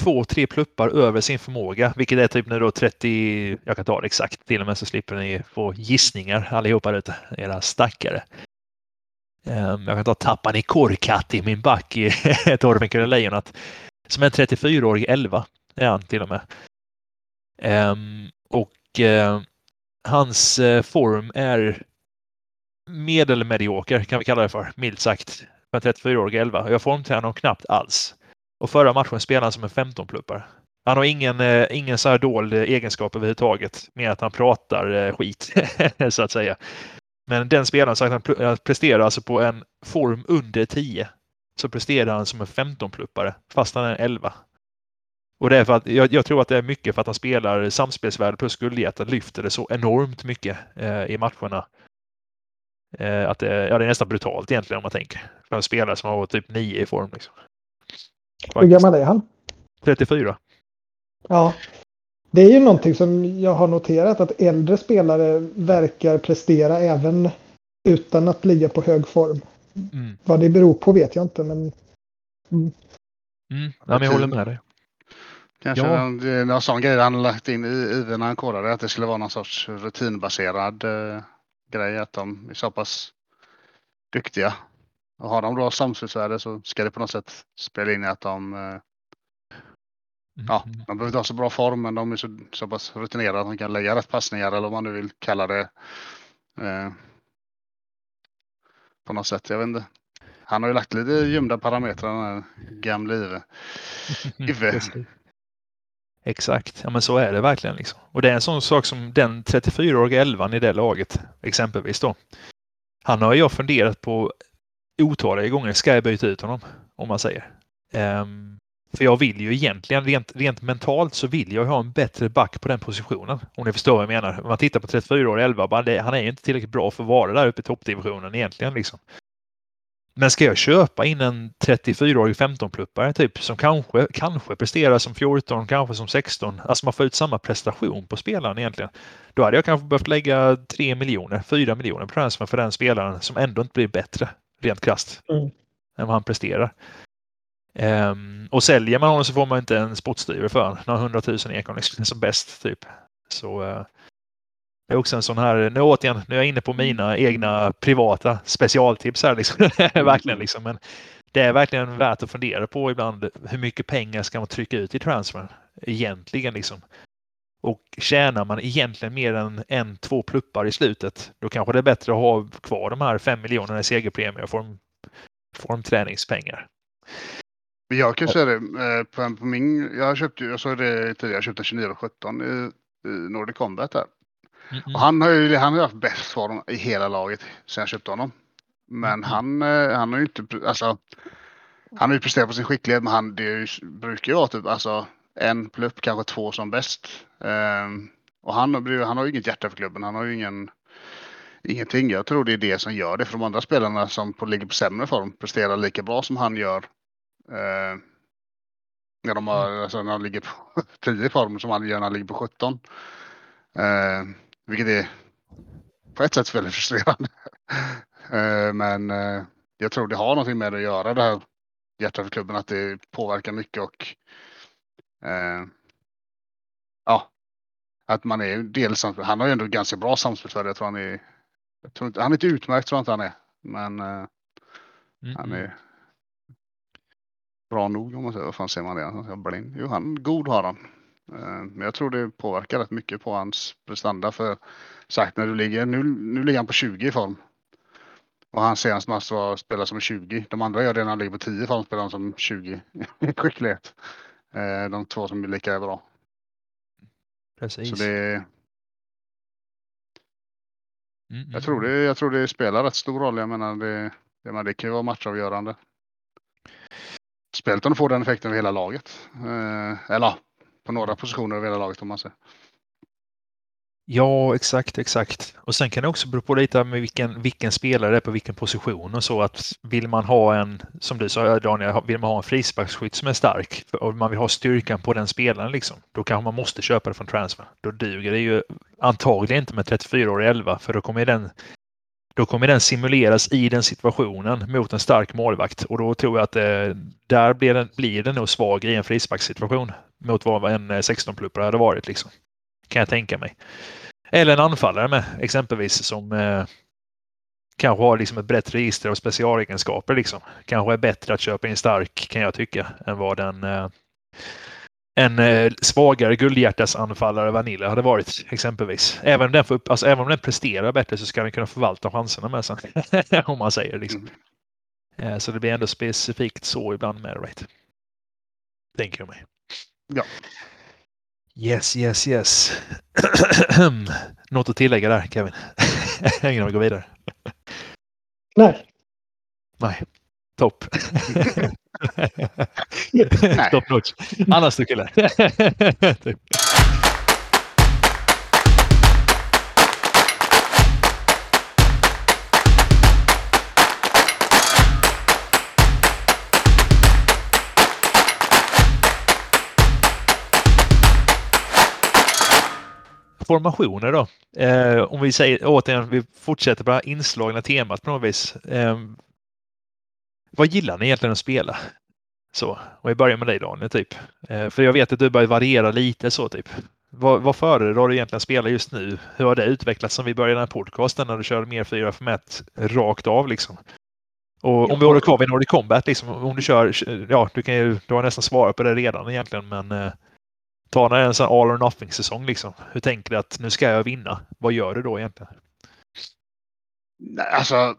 A: två, tre pluppar över sin förmåga, vilket är typ nu då 30, jag kan ta det exakt till och med så slipper ni få gissningar allihopa där ute, era stackare. Um, jag kan ta Tappan i Korkati, min back i *laughs* Torven Lejonat, som är 34-årig 11 är han till och med. Um, och uh, hans uh, form är medelmedioker kan vi kalla det för, milt sagt. För en 34-årig 11. Jag formtränar honom knappt alls. Och förra matchen spelade han som en 15-pluppare. Han har ingen, uh, ingen så här dold egenskap överhuvudtaget, mer att han pratar skit, *laughs* så att säga. Men den spelaren så att han presterar alltså på en form under 10 så presterar han som en 15-pluppare fast han är 11. Och det är för att jag, jag, tror att det är mycket för att han spelar samspelsvärde plus guldhjärtat lyfter det så enormt mycket eh, i matcherna. Eh, att det, ja, det är nästan brutalt egentligen om man tänker. För en spelare som har typ 9 i form. Liksom.
C: Hur gammal är han?
A: 34.
C: Ja. Det är ju någonting som jag har noterat att äldre spelare verkar prestera även utan att ligga på hög form. Mm. Vad det beror på vet jag inte men...
A: Mm. Mm. Ja, men jag håller med dig.
B: Kanske ja. någon, någon sån grej han lagt in i, i när han kodade, att det skulle vara någon sorts rutinbaserad eh, grej, att de är så pass duktiga. Och har de då samspelsvärde så ska det på något sätt spela in i att de eh, Ja, mm. de behöver inte ha så bra form, men de är så, så pass rutinerade att de kan lägga rätt passningar eller vad man nu vill kalla det. Eh, på något sätt, jag vet inte. Han har ju lagt lite gömda parametrar den här gamle Ive. *laughs* Ive.
A: Exakt, ja men så är det verkligen. Liksom. Och det är en sån sak som den 34-åriga elvan i det laget, exempelvis då. Han har jag funderat på otaliga gånger, ska jag byta ut honom? Om man säger. Um, för jag vill ju egentligen, rent, rent mentalt så vill jag ha en bättre back på den positionen. Om ni förstår vad jag menar. Om man tittar på 34-åriga 11, han är ju inte tillräckligt bra för att vara där uppe i toppdivisionen egentligen. Liksom. Men ska jag köpa in en 34-årig 15-pluppare typ som kanske, kanske presterar som 14, kanske som 16, alltså man får ut samma prestation på spelaren egentligen. Då hade jag kanske behövt lägga 3 miljoner, 4 miljoner på transfer för den spelaren som ändå inte blir bättre, rent krasst, mm. än vad han presterar. Um, och säljer man honom så får man inte en spottstyver för honom, några hundratusen ekon liksom, som bäst typ. Så uh, Det är också en sån här, nu återigen, nu är jag inne på mina egna privata specialtips här liksom. *laughs* verkligen liksom. Men det är verkligen värt att fundera på ibland hur mycket pengar ska man trycka ut i transfer egentligen liksom. Och tjänar man egentligen mer än en, två pluppar i slutet, då kanske det är bättre att ha kvar de här fem miljonerna i segerpremie och form, formträningspengar.
B: Jag kan säga det, eh, på, på min, jag köpte, jag sa det tidigare, jag köpte en 29 och 17 i, i Nordic Combat där. Mm -mm. Och han har ju han har haft bäst form i hela laget sen jag köpte honom. Men han, eh, han har ju inte, alltså, han har ju presterat på sin skicklighet, men han, det brukar ju vara typ alltså en plupp, kanske två som bäst. Um, och han, han har ju inget hjärta för klubben, han har ju ingen, ingenting. Jag tror det är det som gör det för de andra spelarna som på, ligger på sämre form presterar lika bra som han gör. Uh, när, de har, mm. alltså, när de ligger på *laughs* 10 form som han gör när han ligger på 17. Uh, vilket är på ett sätt väldigt frustrerande. uh, *laughs* men uh, jag tror det har någonting med att göra det här hjärtat för klubben, att det påverkar mycket och uh, ja, att man är dels, han har ju ändå ganska bra samspelsvärde. Jag tror han är, jag tror inte, han är inte utmärkt tror jag inte han är, men mm han är bra nog om man säger. Vad fan säger man det? Blind. Jo, han god har han. Eh, men jag tror det påverkar rätt mycket på hans prestanda. För sagt när du ligger, nu, nu ligger han på 20 i form. Och han senast match var spelare som 20. De andra gör det när han ligger på 10 i form, spelar som 20 i *laughs* skicklighet. Eh, de två som är lika bra.
A: Precis.
B: Så det, mm, jag, tror det, jag tror det spelar rätt stor roll. Jag menar det, jag menar, det kan ju vara matchavgörande. Om du får den effekten över hela laget. Eh, eller på några positioner över hela laget om man säger.
A: Ja, exakt, exakt. Och sen kan det också bero på lite med vilken, vilken spelare det är på vilken position och så att vill man ha en, som du sa Daniel, vill man ha en frisparksskytt som är stark och man vill ha styrkan på den spelaren liksom, då kanske man måste köpa det från transfer. Då duger det ju antagligen inte med 34 år 11 för då kommer den då kommer den simuleras i den situationen mot en stark målvakt och då tror jag att eh, där blir den, blir den nog svag i en frisparkssituation mot vad en eh, 16-pluppare hade varit. Liksom. Kan jag tänka mig. Eller en anfallare med exempelvis som eh, kanske har liksom ett brett register av specialegenskaper. Liksom. Kanske är bättre att köpa in stark kan jag tycka än vad den eh, en eh, svagare guldhjärtasanfallare Vanilla hade varit exempelvis. Även om, den får, alltså, även om den presterar bättre så ska den kunna förvalta chanserna med sen. *laughs* om man säger liksom. Mm. Eh, så det blir ändå specifikt så ibland med right? Tänker jag mig.
B: Ja.
A: Yes, yes, yes. *clears throat* Något att tillägga där Kevin? *laughs* Innan vi går vidare.
C: Nej.
A: Nej. Topp. *laughs* *laughs* Top notch. Annars du kille. formationer då. Eh, om vi säger återigen, vi fortsätter på det här inslagna temat på något vis. Eh, vad gillar ni egentligen att spela? Så, och vi börjar med dig Daniel, typ. Eh, för jag vet att du börjar variera lite så, typ. Vad, vad föredrar du egentligen att spela just nu? Hur har det utvecklats sen vi började den här podcasten när du körde mer 4 5 1 rakt av liksom? Och om vi håller kvar vid Nordic Combat, liksom, om du kör, ja, du kan ju, du har nästan svarat på det redan egentligen, men eh, ta när en sån all or nothing säsong liksom. Hur tänker du att nu ska jag vinna? Vad gör du då egentligen?
B: Alltså,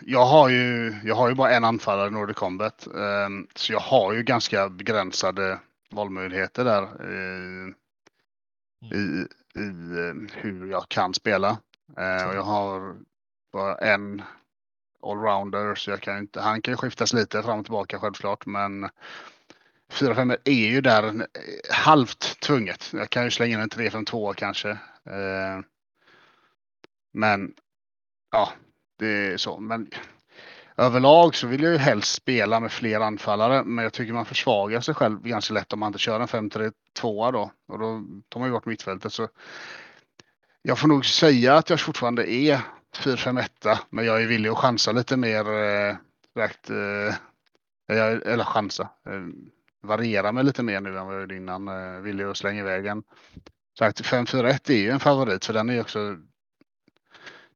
B: jag har ju, jag har ju bara en anfallare i Nordic Combat. Um, så jag har ju ganska begränsade valmöjligheter där uh, i, i uh, hur jag kan spela. Uh, och jag har bara en allrounder så jag kan inte, han kan ju skiftas lite fram och tillbaka självklart men 4-5 är ju där halvt tvunget. Jag kan ju slänga in en 3-5-2 kanske. Men ja, det är så. Men överlag så vill jag ju helst spela med fler anfallare, men jag tycker man försvagar sig själv ganska lätt om man inte kör en 5-3-2 då och då tar man ju bort mittfältet. Så jag får nog säga att jag fortfarande är 4-5-1, men jag är villig att chansa lite mer. Eh, direkt, eh, eller chansa, eh, variera mig lite mer nu än vad jag gjorde innan. Eh, villig att slänga iväg en 5-4-1 är ju en favorit för den är också.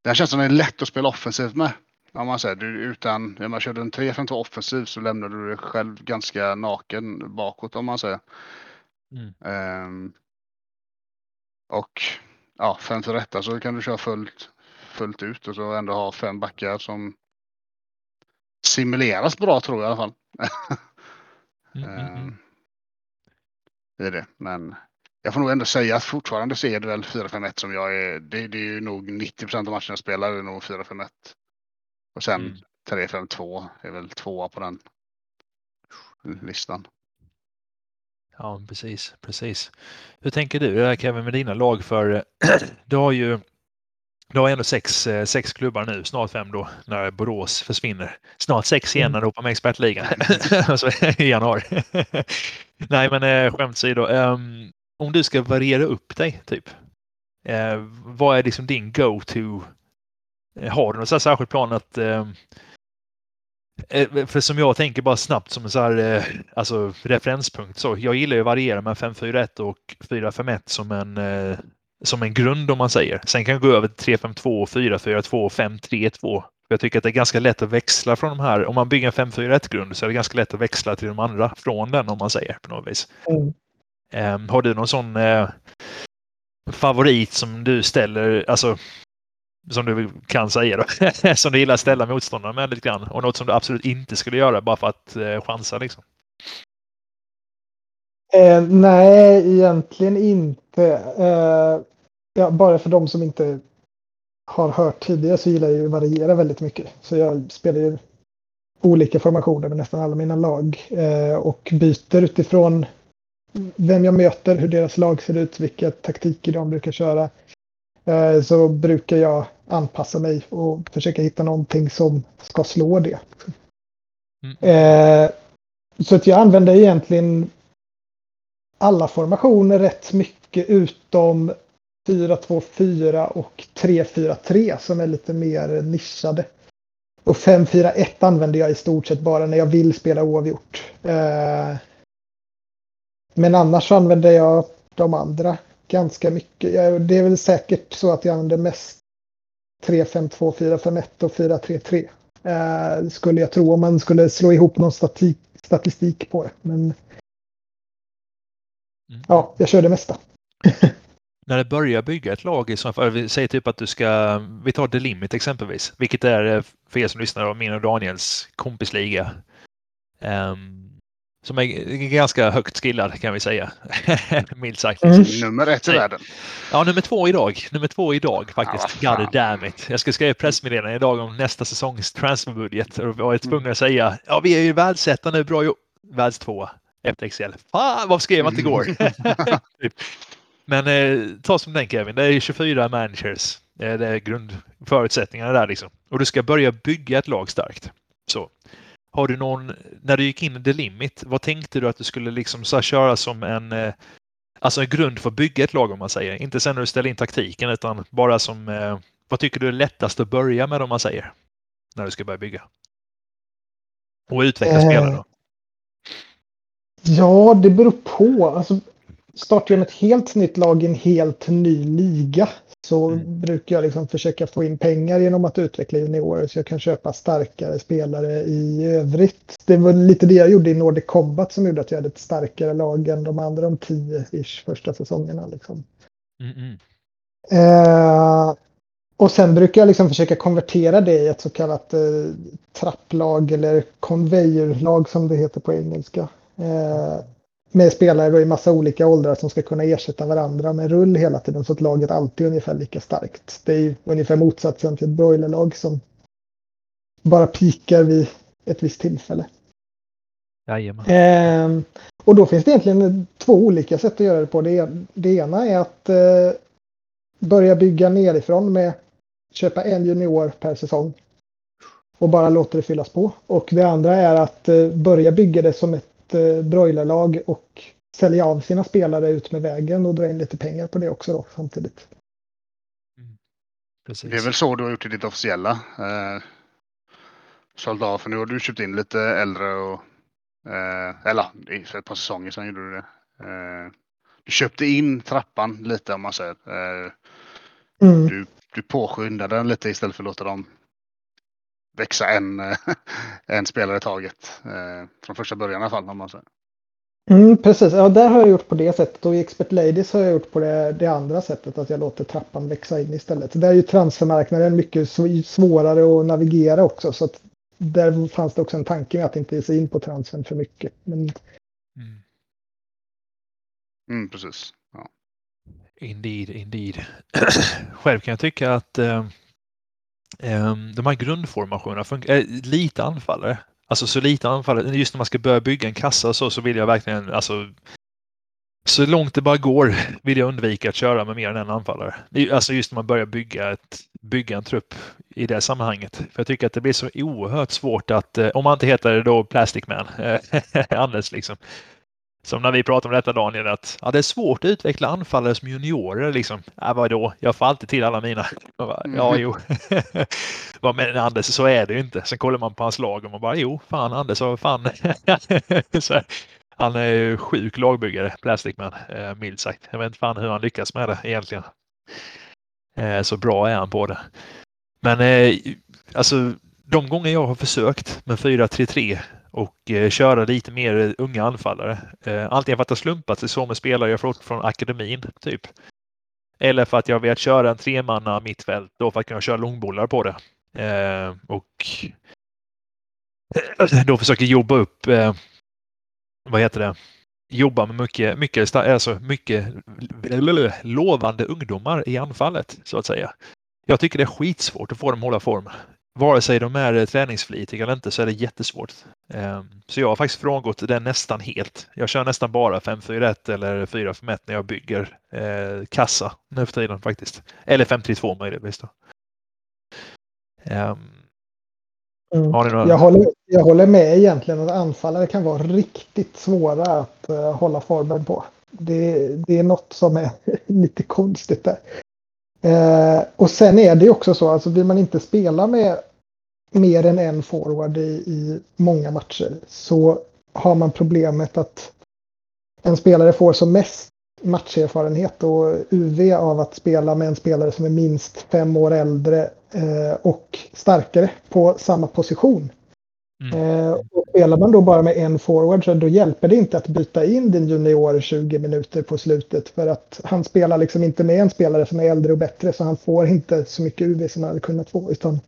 B: Den känns som den är lätt att spela offensivt med. Om man säger du utan, när man körde en 3-5-2 offensiv så lämnar du dig själv ganska naken bakåt om man säger.
A: Mm.
B: Ehm, och ja, 5-4-1 så kan du köra fullt, fullt ut och så ändå ha fem backar som simuleras bra tror jag i alla fall. *laughs*
A: Mm, mm, mm.
B: Ehm, Det är det, men jag får nog ändå säga att fortfarande så är det väl 4-5-1 som jag är. Det, det är ju nog 90% av matcherna spelar är nog 4-5-1. Och sen
A: Mm.
B: 3-5-2 är väl tvåa på den listan.
A: Ja, precis, precis. Hur tänker du där Kevin med dina lag? För *clears throat* du har ju du har ändå sex, eh, sex klubbar nu, snart fem då, när Borås försvinner. Snart sex igen när du hoppar med expertligan *laughs* i januari. *laughs* Nej, men eh, skämt åsido. Um, om du ska variera upp dig, typ. Eh, vad är liksom din go-to? Eh, har du någon så här särskilt plan att eh, eh, För som jag tänker bara snabbt som en så här, eh, alltså referenspunkt. Så jag gillar ju att variera med 5-4-1 och 4-5-1 som en, eh, som en grund om man säger. Sen kan jag gå över till 3-5-2, 4-4-2, 5-3-2. Jag tycker att det är ganska lätt att växla från de här. Om man bygger en 5-4-1-grund så är det ganska lätt att växla till de andra från den om man säger på något vis.
C: Mm.
A: Eh, har du någon sån eh, favorit som du ställer, alltså som du kan säga då, *laughs* som du gillar att ställa motståndarna med lite grann och något som du absolut inte skulle göra bara för att eh, chansa liksom?
C: Eh, nej, egentligen inte. Eh, ja, bara för de som inte har hört tidigare så gillar jag ju att variera väldigt mycket. Så jag spelar ju olika formationer med nästan alla mina lag eh, och byter utifrån vem jag möter, hur deras lag ser ut, vilka taktiker de brukar köra. Eh, så brukar jag anpassa mig och försöka hitta någonting som ska slå det.
A: Mm.
C: Eh, så att jag använder egentligen alla formationer rätt mycket utom 4-2-4 och 3-4-3 som är lite mer nischade. Och 5-4-1 använder jag i stort sett bara när jag vill spela oavgjort. Eh, men annars använder jag de andra ganska mycket. Jag, det är väl säkert så att jag använder mest 3-5-2, 4-5-1 och 4-3-3. Eh, skulle jag tro om man skulle slå ihop någon statik, statistik på det. Men
A: Mm.
C: ja, jag kör det mesta. *laughs*
A: När du börjar bygga ett lag i vi säger typ att du ska, vi tar The Limit exempelvis, vilket är eh, för er som lyssnar min och Daniels kompisliga. Ehm, som är ganska högt skillad kan vi säga. *laughs* Milt sagt.
C: Mm.
B: Nummer ett i världen.
A: Ja, nummer två idag. Nummer två idag faktiskt.
B: Ja, vad.
A: God damn it. Jag ska skriva pressmeddelande idag om nästa säsongs transferbudget och var tvungen att säga ja, vi är ju världsetta nu. Bra gjort. Världstvåa efter Excel. Fan, varför skrev jag inte igår? *laughs* *laughs* Typ. Men eh, ta som den Kevin. Det är 24 managers. Det är, det är grundförutsättningarna där liksom. Och du ska börja bygga ett lag starkt. Så. Har du någon, när du gick in i The Limit, vad tänkte du att du skulle liksom så köra som en eh, Alltså en grund för att bygga ett lag om man säger. Inte sen när du ställer in taktiken utan bara som eh, vad tycker du är lättast att börja med om man säger? När du ska börja bygga. Och utveckla
C: Eh,
A: spelare då.
C: Ja, det beror på. Alltså, startar jag med ett helt nytt lag i en helt ny liga så
A: Mm.
C: brukar jag liksom försöka få in pengar genom att utveckla juniorer så jag kan köpa starkare spelare i övrigt. Det var lite det jag gjorde i Nordic Combat som gjorde att jag hade ett starkare lag än de andra de 10-ish första säsongerna. Liksom.
A: Mm, mm.
C: Eh, och sen brukar jag liksom försöka konvertera det i ett så kallat eh, trapplag eller conveyorlag som det heter på engelska. Eh, med spelare då i massa olika åldrar som ska kunna ersätta varandra med rull hela tiden så att laget alltid är ungefär lika starkt. Det är ungefär motsatsen till ett broilerlag som bara pikar vid ett visst tillfälle. Ehm, och då finns det egentligen två olika sätt att göra det på. Det, det ena är att eh, börja bygga nerifrån med köpa en junior per säsong. Och bara låta det fyllas på. Och det andra är att eh, börja bygga det som ett eh, broilerlag och sälja av sina spelare ut med vägen och dra in lite pengar på det också då samtidigt.
A: Precis.
B: Det är väl så du har gjort i ditt officiella. Eh, sålt av, för nu har du köpt in lite äldre och... Eh, eller i- för ett par säsonger sedan gjorde du det. Eh, du köpte in trappan lite om man säger. Eh,
C: Mm.
B: du, du påskyndar den lite istället för att låta dem växa en, *laughs* en spelare i taget. Eh, från första början i alla fall om man säger.
C: Mm, precis, ja, där har jag gjort på det sättet och i Expert Ladies har jag gjort på det, det andra sättet att jag låter trappan växa in istället. Där är ju transfermarknaden mycket sv- svårare att navigera också så att där fanns det också en tanke med att inte ge sig in på transfern för mycket. Men
A: Mm.
B: Mm, precis. Ja.
A: Indeed, indeed. *clears throat* Själv kan jag tycka att eh, Ehm, de här grundformationerna funkar eh, lite anfallare. Alltså så lite anfallare. Just när man ska börja bygga en kassa och så, så vill jag verkligen, alltså så långt det bara går vill jag undvika att köra med mer än en anfallare. Alltså just när man börjar bygga, ett, bygga en trupp i det sammanhanget. För jag tycker att det blir så oerhört svårt att, eh, om man inte heter då Plastic Man, eh, *laughs* Anders liksom. Som när vi pratade om detta Daniel, att ja, det är svårt att utveckla anfallare som juniorer. Liksom. Ja, vadå? Jag får alltid till alla mina. Bara, Ja,
B: Mm.
A: jo. *laughs* Vad Men Anders, så är det ju inte. Sen kollar man på hans lag och man bara, jo, fan Anders, vad fan. *laughs* så han är ju sjuk lagbyggare, Plastic Man, eh, milt sagt. Jag vet inte fan hur han lyckas med det egentligen. Eh, så bra är han på det. Men eh, alltså, de gånger jag har försökt med 4-3-3 och eh, köra lite mer unga anfallare. Eh, antingen för att det har slumpat sig så med spelare jag fått från akademin, typ. Eller för att jag velat köra en tremanna mittfält då för att kunna köra långbollar på det. Eh, och *clears throat* då försöker jobba upp, eh, vad heter det, jobba med mycket, mycket, alltså mycket lovande ungdomar i anfallet, så att säga. Jag tycker det är skitsvårt att få dem att hålla form. Vare sig de är eh, träningsflitiga eller inte så är det jättesvårt. Ehm, Så jag har faktiskt frångått den nästan helt. Jag kör nästan bara 5-4-1 eller 4-5-1 när jag bygger eh, kassa nu för tiden faktiskt. Eller 5-3-2 möjligtvis. Då. Ehm,
C: mm.
A: Några?
C: jag, håller, jag håller med egentligen att anfallare kan vara riktigt svåra att eh, hålla formen på. Det, det är något som är *laughs* lite konstigt där. Eh, och sen är det också så, alltså vill man inte spela med mer än en forward i, i många matcher så har man problemet att en spelare får som mest matcherfarenhet och UV av att spela med en spelare som är minst fem år äldre eh, och starkare på samma position.
A: Mm.
C: Eh, och spelar man då bara med en forward så då hjälper det inte att byta in din junior 20 minuter på slutet för att han spelar liksom inte med en spelare som är äldre och bättre så han får inte så mycket UV som han hade kunnat få utan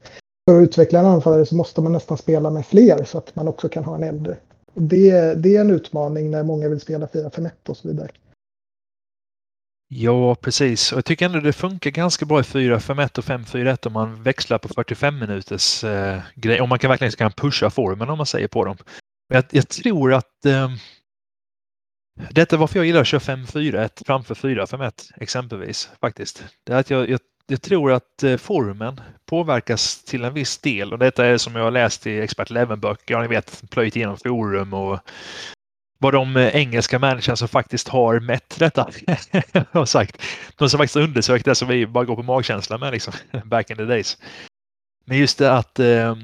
C: för att utveckla en anfallare så måste man nästan spela med fler så att man också kan ha en äldre. Det, det är en utmaning när många vill spela 4-5-1 och så vidare.
A: Ja, precis. Och jag tycker ändå det funkar ganska bra i 4-5-1 och 5-4-1 om man växlar på 45 minuters eh, grej. Om man kan verkligen kan pusha formen om man säger på dem. Men jag, jag tror att eh, detta är varför jag gillar att köra 5-4-1 framför 4-5-1 exempelvis. Faktiskt. Det är att jag, jag, jag tror att eh, formen påverkas till en viss del och detta är som jag har läst i Expert 11-böcker. Ja, ni vet, plöjt igenom forum och vad de eh, engelska människorna som faktiskt har mätt detta *laughs* har sagt. De som faktiskt undersökt det som vi bara går på magkänsla med liksom, *laughs* back in the days. Men just det att eh,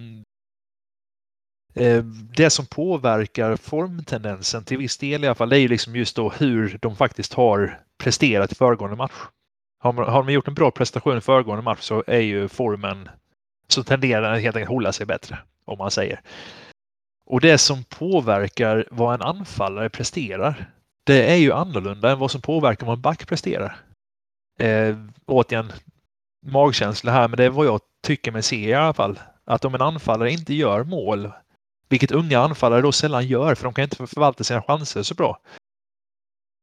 A: eh, det som påverkar formtendensen till viss del i alla fall, det är ju liksom just då hur de faktiskt har presterat i föregående match. Har, man, har de gjort en bra prestation i föregående match så är ju formen så tenderar den helt enkelt hålla sig bättre, om man säger. Och det som påverkar vad en anfallare presterar, det är ju annorlunda än vad som påverkar vad en back presterar. Eh, återigen, magkänsla här, men det är vad jag tycker mig se i alla fall. Att om en anfallare inte gör mål, vilket unga anfallare då sällan gör, för de kan inte förvalta sina chanser så bra.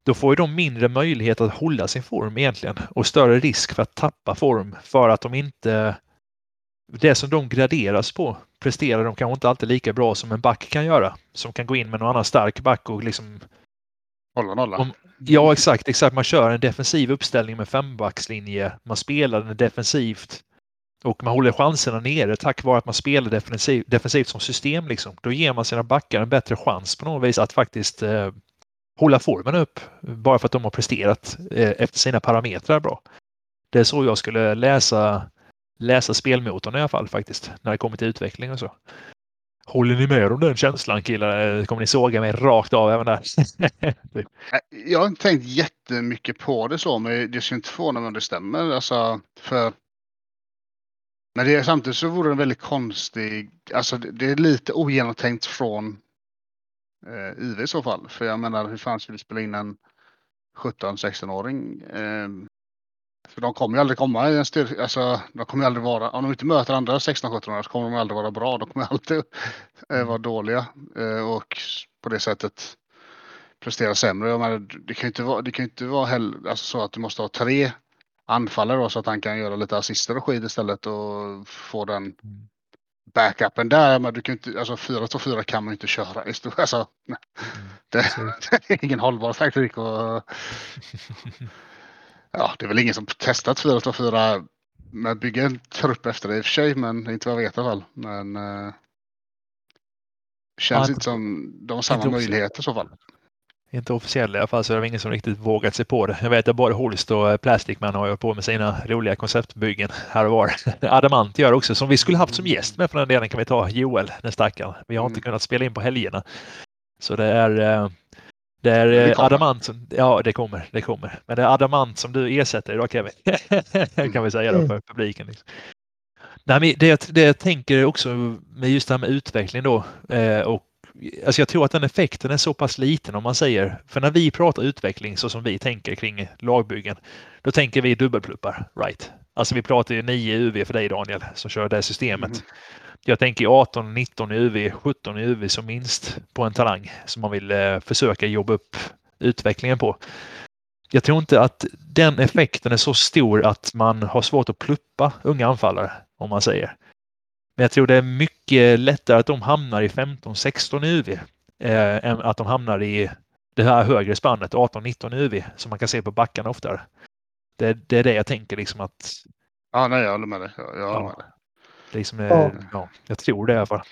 A: Då får ju de mindre möjlighet att hålla sin form egentligen och större risk för att tappa form för att de inte det som de graderas på presterar de kanske inte alltid lika bra som en back kan göra. Som kan gå in med någon annan stark back och liksom...
B: Hålla nolla.
A: Om- Ja, exakt. exakt. Man kör en defensiv uppställning med fembackslinje. Man spelar den defensivt och man håller chanserna nere tack vare att man spelar defensiv, defensivt som system. Liksom. Då ger man sina backar en bättre chans på något vis att faktiskt eh, hålla formen upp bara för att de har presterat eh, efter sina parametrar bra. Det är så jag skulle läsa läsa spelmotorn i alla fall faktiskt, när det kommer till utveckling och så. Håller ni med om den känslan killar? Eh, kommer ni såga mig rakt av även där? *laughs* Typ.
B: Eh, jag har inte tänkt jättemycket på det så, men det ska inte förvåna mig om det stämmer. Alltså, för... Men det, samtidigt så vore det en väldigt konstig, alltså det är lite ogenomtänkt från eh, IV i så fall. För jag menar, hur fan ska vi spela in en 17-16-åring? Eh, för de kommer ju aldrig komma i en styrka, alltså de kommer ju aldrig vara, om de inte möter andra 16-17-åringar så kommer de aldrig vara bra. De kommer alltid eh, vara dåliga eh, och på det sättet prestera sämre. Jag menar, det kan ju inte vara, det kan inte vara heller, alltså så att du måste ha tre anfallare då, så att han kan göra lite assister och skit istället och få den backupen där. Men du kan inte, alltså 4-2-4 kan man inte köra. i stor- Alltså, det, *laughs* det är ingen hållbar taktik. Och, *laughs* ja, det är väl ingen som testat 4-2-4 med bygga en trupp efter det i och för sig, men inte vad jag vet i alla fall. Men eh, känns
A: Ja,
B: inte som de har samma möjligheter i så fall.
A: Inte officiellt i alla fall så är det ingen som riktigt vågat sig på det. Jag vet att både Holst och eh, Plastic Man har ju på med sina roliga konceptbyggen här och var. *laughs* Adamant gör också, som vi skulle haft som gäst med för den delen kan vi ta Joel, den stackaren. Vi har inte
B: Mm.
A: kunnat spela in på helgerna. Så det är, eh, det är
B: det
A: eh. Adamant som, ja det kommer, det kommer. Men det är Adamant som du ersätter idag Kevin. *laughs* kan vi säga då
C: Mm.
A: för publiken. Liksom. Nej, men det, jag- det jag tänker också med just det här med utveckling då och Alltså jag tror att den effekten är så pass liten om man säger, för när vi pratar utveckling så som vi tänker kring lagbyggen, då tänker vi dubbelpluppar, right? Alltså vi pratar ju 9 UV för dig Daniel som kör det systemet.
B: Mhm.
A: Jag tänker 18, 19 i UV, 17 i UV som minst på en talang som man vill eh, försöka jobba upp utvecklingen på. Jag tror inte att den effekten är så stor att man har svårt att pluppa unga anfallare, om man säger. Men jag tror det är mycket lättare att de hamnar i 15-16 UV eh, än att de hamnar i det här högre spannet 18-19 UV som man kan se på backarna oftare. Det, det är det jag tänker liksom att
B: Ja, nej, jag håller med dig. Jag, jag, håller
A: Ja.
B: med dig.
A: det liksom
C: Ja.
A: ja. jag tror det i alla fall.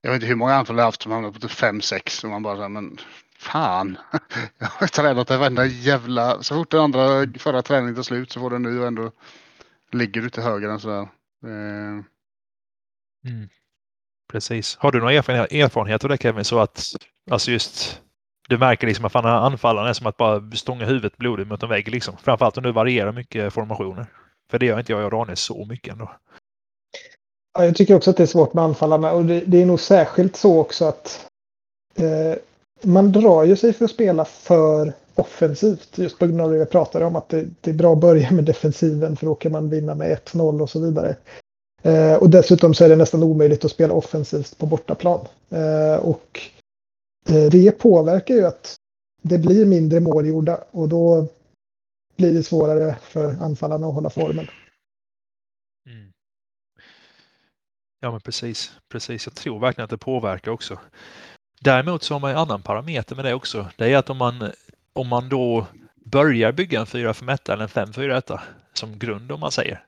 B: jag vet inte hur många anfall jag har haft som hamnar på typ 5-6 och man bara så här, men fan. *laughs* Jag har tränat det varenda jävla... Så fort den andra förra träningen tar slut så får du en ny och ändå ligger du till höger än sådär. Eh,
A: Mm. Precis. Har du några erfarenhet, erfarenheter av det Kevin? Så att alltså just du märker liksom att fan, anfallaren är som att bara stånga huvudet blodigt mot en vägg. Liksom. Framförallt om du varierar mycket formationer. För det gör inte jag och Daniel så mycket ändå.
C: Ja, jag tycker också att det är svårt med anfallarna och det, det är nog särskilt så också att eh, man drar ju sig för att spela för offensivt just på grund av det jag pratade om att det, det är bra att börja med defensiven för då kan man vinna med 1-0 och så vidare. Eh, och dessutom så är det nästan omöjligt att spela offensivt på bortaplan. Eh, och eh, det påverkar ju att det blir mindre mål gjorda och då blir det svårare för anfallarna att hålla formen.
A: Mm. Ja men precis, precis. Jag tror verkligen att det påverkar också. Däremot så har man en annan parameter med det också. Det är att om man, om man då börjar bygga en 4-5-1 eller en 5-4-1 som grund om man säger.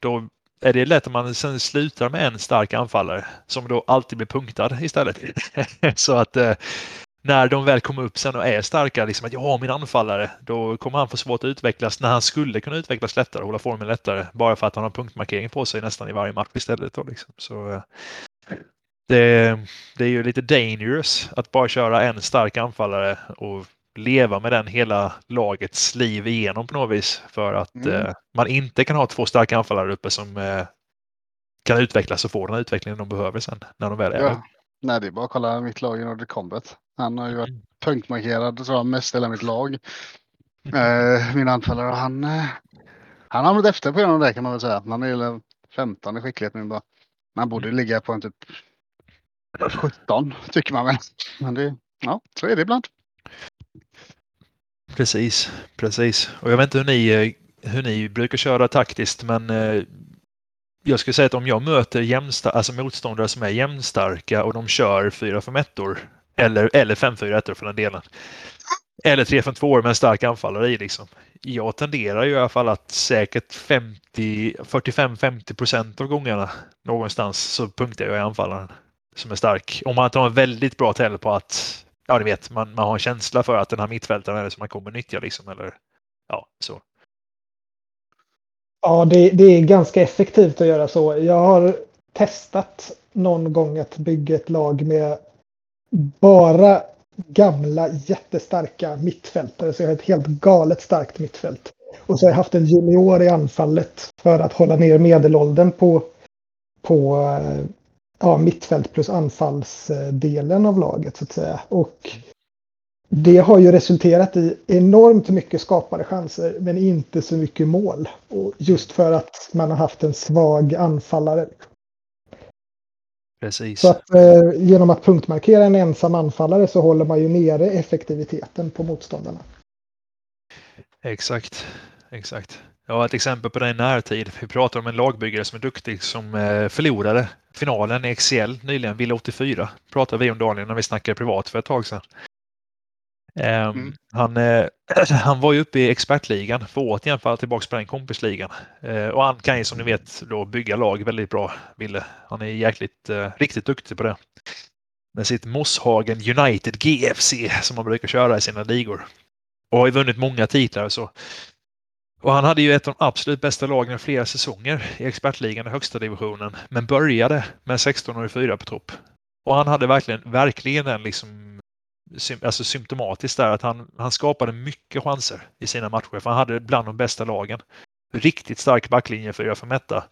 A: Då är det lätt om man sen slutar med en stark anfallare som då alltid blir punktad istället. *laughs* så att eh, när de väl kommer upp sen och är starka, liksom att jag har min anfallare, då kommer han få svårt att utvecklas när han skulle kunna utvecklas lättare och hålla formen lättare. Bara för att han har punktmarkering på sig nästan i varje match istället. Då, liksom. Så, eh, det, det är ju lite dangerous att bara köra en stark anfallare och leva med den hela lagets liv igenom på något vis. För att
B: Mm.
A: eh, man inte kan ha två starka anfallare uppe som eh, kan utvecklas och få den här utvecklingen de behöver sen när de väl är
B: ja. Nej, det är bara att kolla mitt lag i Nordic Combat. Han har ju varit punktmarkerad tror jag, mest hela mitt lag. Eh, min anfallare, han, eh, han har hamnat efter på grund av det kan man väl säga. Han är väl 15 i skicklighet nu bara. Han borde ligga på en typ 17 tycker man väl. Men det, ja, så är det ibland.
A: Precis, precis. Och jag vet inte hur ni, eh, hur ni brukar köra taktiskt, men eh, jag skulle säga att om jag möter jämsta, alltså motståndare som är jämnstarka och de kör 4-5-1 eller, eller 5-4-1 för den delen. Eller 3-5-2 med en stark anfallare i liksom. Jag tenderar ju i alla fall att säkert 50, 45-50 procent av gångerna någonstans så punktar jag i anfallaren som är stark. Om man inte har en väldigt bra täll på att ja, ni vet, man, man har en känsla för att den här mittfältaren är det som man kommer nyttja liksom. Eller, ja, så.
C: Ja, det, det är ganska effektivt att göra så. Jag har testat någon gång att bygga ett lag med bara gamla jättestarka mittfältare. Så jag har ett helt galet starkt mittfält. Och så har jag haft en junior i anfallet för att hålla ner medelåldern på, på eh, ja, mittfält plus anfallsdelen av laget så att säga. Och det har ju resulterat i enormt mycket skapade chanser men inte så mycket mål. Och just för att man har haft en svag anfallare.
A: Precis.
C: Så att, eh, genom att punktmarkera en ensam anfallare så håller man ju nere effektiviteten på motståndarna.
A: Exakt, exakt. Jag har ett exempel på det i närtid. Vi pratar om en lagbyggare som är duktig som eh, förlorade finalen i XCL nyligen, Villa 84. Pratade vi om Daniel när vi snackade privat för ett tag sedan. Ehm,
B: Mm.
A: Han, eh, *clears throat* han var ju uppe i expertligan för att återigen falla tillbaka på den kompisligan. Eh, Och han kan ju som ni vet då bygga lag väldigt bra, Ville. Han är jäkligt, eh, riktigt duktig på det. Med sitt Mosshagen United GFC som han brukar köra i sina ligor. Och har ju vunnit många titlar så. Och han hade ju ett av de absolut bästa lagen i flera säsonger i expertligan i högsta divisionen. Men började med 16 och 4 på topp. Och han hade verkligen, verkligen den liksom alltså symptomatiskt där att han, han skapade mycket chanser i sina matcher. För han hade bland de bästa lagen. Riktigt stark backlinje för att etta.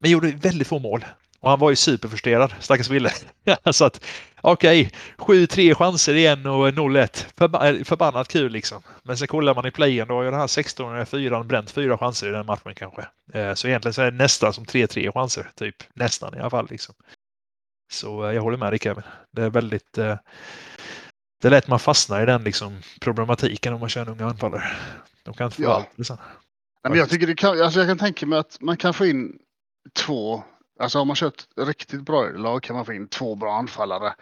A: Men gjorde väldigt få mål. Och han var ju superfrustrerad, stackars Ville. *laughs* så att okej, 7-3 chanser igen och 0-1. Förba- förbannat kul liksom. Men sen kollar man i playen då har ju den här 16 4 bränt fyra chanser i den matchen kanske. Eh, Så egentligen så är det nästan som 3-3 chanser, typ. Nästan i alla fall liksom. Så eh, jag håller med dig Kevin. Det är väldigt eh, det är lätt man fastnar i den liksom, problematiken om man kör en unga anfallare. De kan inte
B: Ja.
A: förvalta det sen.
B: Nej, men jag, tycker det kan, alltså jag kan tänka mig att man kan få in två, alltså om man kör ett riktigt bra lag kan man få in två bra anfallare.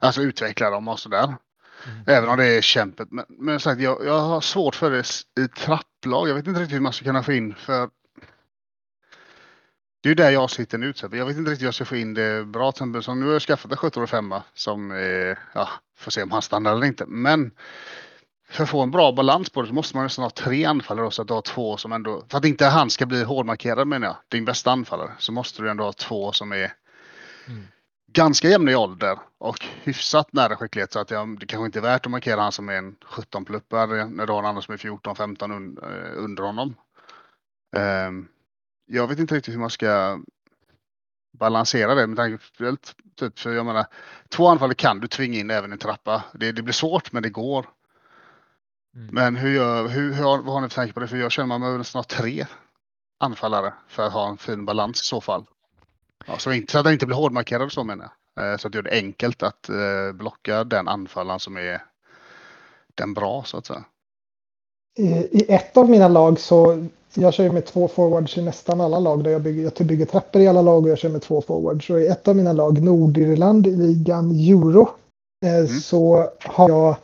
B: Alltså utveckla dem och sådär.
A: Mm.
B: Även om det är kämpet. Men, men sagt, jag, jag har svårt för det i trapplag. Jag vet inte riktigt hur man ska kunna få in för det är ju där jag sitter nu. så Jag vet inte riktigt hur jag ska få in det bra. Som nu har jag skaffat en 17 och 5 som eh, ja, får se om han stannar eller inte. Men för att få en bra balans på det så måste man nästan ha tre anfallare så att du har två som ändå, för att inte han ska bli hårdmarkerad menar jag, din bästa anfallare, så måste du ändå ha två som är
A: Mm.
B: ganska jämna i ålder och hyfsat nära skicklighet så att jag, det kanske inte är värt att markera han som är en 17-pluppare när du har en annan som är 14-15 un, eh, under honom. Ehm, jag vet inte riktigt hur man ska balansera det med tanke på typ, för jag menar, två anfallare kan du tvinga in även i en trappa. Det, det blir svårt men det går.
A: Mm.
B: Men hur gör, hur, hur, har- vad har ni för tanke på det? För jag känner att man behöver ha tre anfallare för att ha en fin balans i så fall. Ja, så, inte, så att den inte blir hårdmarkerad så menar jag. Eh, Så att det gör det enkelt att eh, blocka den anfallaren som är den bra så att säga.
C: I, I ett av mina lag så, jag kör ju med två forwards i nästan alla lag där jag bygger, jag bygger trappor i alla lag och jag kör med två forwards. Så i ett av mina lag, Nordirland i ligan Euro, eh, så har jag eh,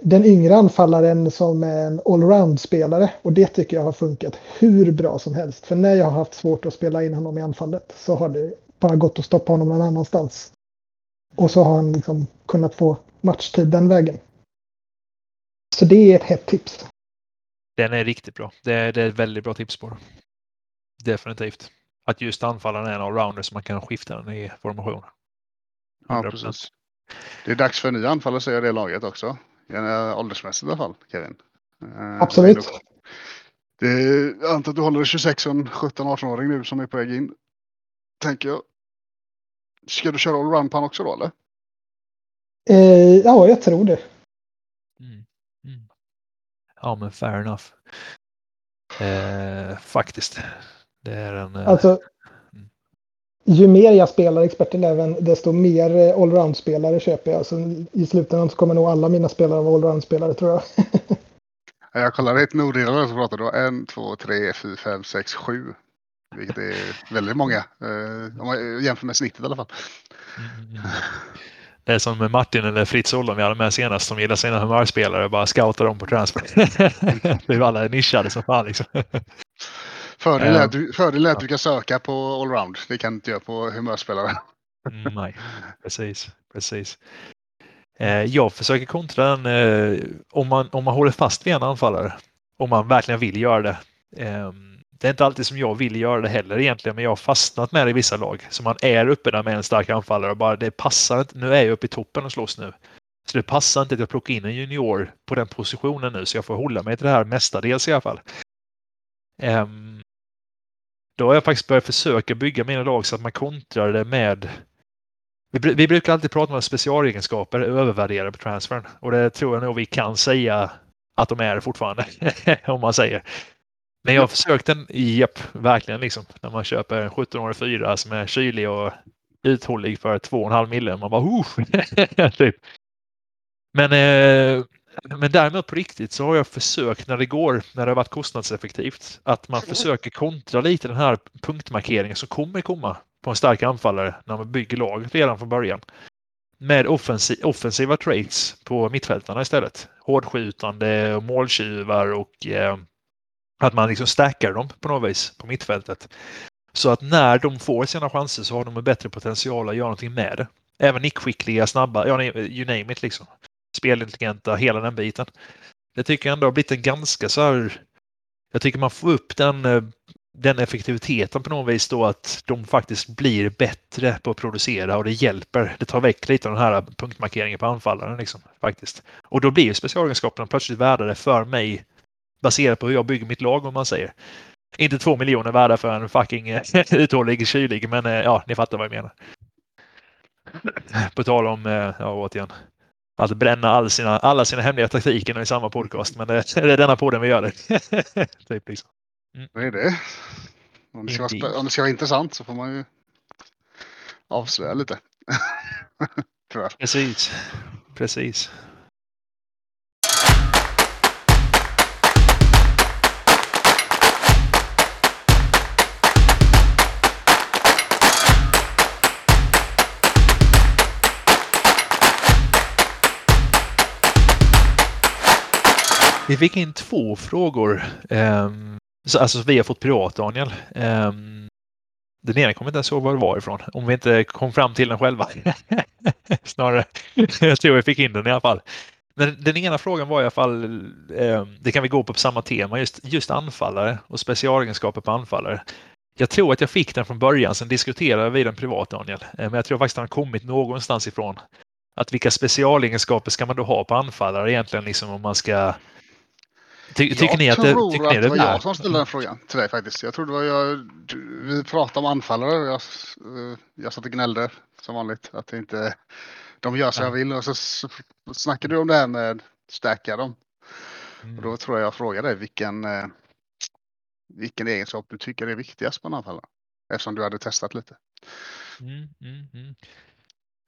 C: den yngre anfallaren som är en allround-spelare och det tycker jag har funkat hur bra som helst. För när jag har haft svårt att spela in honom i anfallet så har det bara gått att stoppa honom någon annanstans. Och så har han liksom kunnat få matchtid den vägen. Så det är ett hett tips.
A: Den är riktigt bra. Det är, det är ett väldigt bra tips på det. Definitivt. Att just anfallaren är en allrounder så man kan skifta den i formation.
B: Ja,
A: 100%.
B: precis. Det är dags för en ny anfallare säger det laget också. Åldersmässigt i alla fall, Kevin. Eh,
C: Absolut.
B: Det är, jag antar att du håller 26 och en 17-18-åring nu som är på väg in. Tänker jag. Ska du köra allround på han också då eller?
C: Eh, ja, jag tror det.
A: Mm. Mm. Ja, men fair enough. Eh, faktiskt. Det är en... Eh,
C: Alltså, ju mer jag spelar Expert Eleven, desto mer eh, allround-spelare köper jag. Så I slutändan så kommer nog alla mina spelare vara allround-spelare tror jag. *laughs*
B: Ja, Jag kollar ett Nordirland så pratar du en, två, tre, fyra, fem, sex, sju. Vilket är väldigt många. Eh, om man jämför med snittet i alla fall.
A: mm. Det är som med Martin eller Fritz Ollon vi hade med senast som gillar sina humörspelare och bara scoutar dem på transfer. *laughs* det är alla nischade som fan liksom.
B: Fördel är du, fördel är att du kan söka på allround. Det kan du inte göra på humörspelare.
A: Mm, nej, *laughs* precis. precis. Eh, jag försöker kontra den eh, om, man, om man håller fast vid en anfallare. Om man verkligen vill göra det. Eh, det är inte alltid som jag vill göra det heller egentligen, men jag har fastnat med det i vissa lag. Så man är uppe där med en stark anfallare och bara det passar inte. Nu är jag uppe i toppen och slåss nu. Så det passar inte att jag plockar in en junior på den positionen nu, så jag får hålla mig till det här mestadels i alla fall. Um, då har jag faktiskt börjat försöka bygga mina lag så att man kontrar det med vi, vi brukar alltid prata om att specialegenskaper är övervärderade på transfern och det tror jag nog vi kan säga att de är fortfarande, *laughs* om man säger. Men jag har försökt den, japp, verkligen liksom. När man köper en 17-årig fyra som är kylig och uthållig för 2,5 mille. Man bara, oh! *laughs* typ. Men, eh, men däremot på riktigt så har jag försökt när det går, när det har varit kostnadseffektivt, att man försöker kontra lite den här punktmarkeringen som kommer komma på en stark anfallare när man bygger laget redan från början. Med offensiv, offensiva traits på mittfältarna istället. Hårdskjutande och måltjuvar och eh, att man liksom stackar dem på något vis på mittfältet. Så att när de får sina chanser så har de en bättre potential att göra någonting med det. Även nickskickliga, snabba, ja, you name it liksom. Spelintelligenta, hela den biten. Det tycker jag ändå har blivit en ganska så här... Jag tycker man får upp den, eh, den effektiviteten på något vis då att de faktiskt blir bättre på att producera och det hjälper. Det tar väck lite av den här punktmarkeringen på anfallaren liksom, faktiskt. Och då blir specialegenskaperna plötsligt värdare för mig baserat på hur jag bygger mitt lag om man säger. Inte två miljoner värda för en fucking eh, *laughs* uthållig kylig, men eh, ja, ni fattar vad jag menar. På tal om, ja återigen, att bränna all sina, alla sina hemliga taktiker i samma podcast, men det, det är denna podden vi gör det. *laughs* typ liksom.
B: Mm. Det är det. Om det, ska vara, om det ska vara intressant så får man ju avslöja lite. *laughs*
A: Precis. Precis. Vi fick in två frågor. Um, alltså vi har fått privat, Daniel. Um, den ena kommer inte ens ihåg var det var ifrån. Om vi inte kom fram till den själva. *laughs* Snarare. Jag tror vi fick in den i alla fall. Men den ena frågan var i alla fall, um, det kan vi gå på på samma tema, just, just anfallare och specialegenskaper på anfallare. Jag tror att jag fick den från början, sen diskuterade vi den privat Daniel. Eh, men jag tror faktiskt att den har kommit någonstans ifrån. Att vilka specialegenskaper ska man då ha på anfallare egentligen, liksom om man ska Ty, tycker
B: jag
A: ni att det, tycker
B: att
A: det,
B: det var jag som ställde den frågan till dig faktiskt. Jag trodde det var jag. Vi pratade om anfallare och jag, jag satt och gnällde som vanligt att inte de gör som ja. jag vill och så, snackade du om det här med stärka dem. Mm. Och då tror jag jag frågade dig vilken, eh, vilken egenskap du tycker är viktigast på en anfallare. Eftersom du hade testat lite.
A: Mm, mm, mm.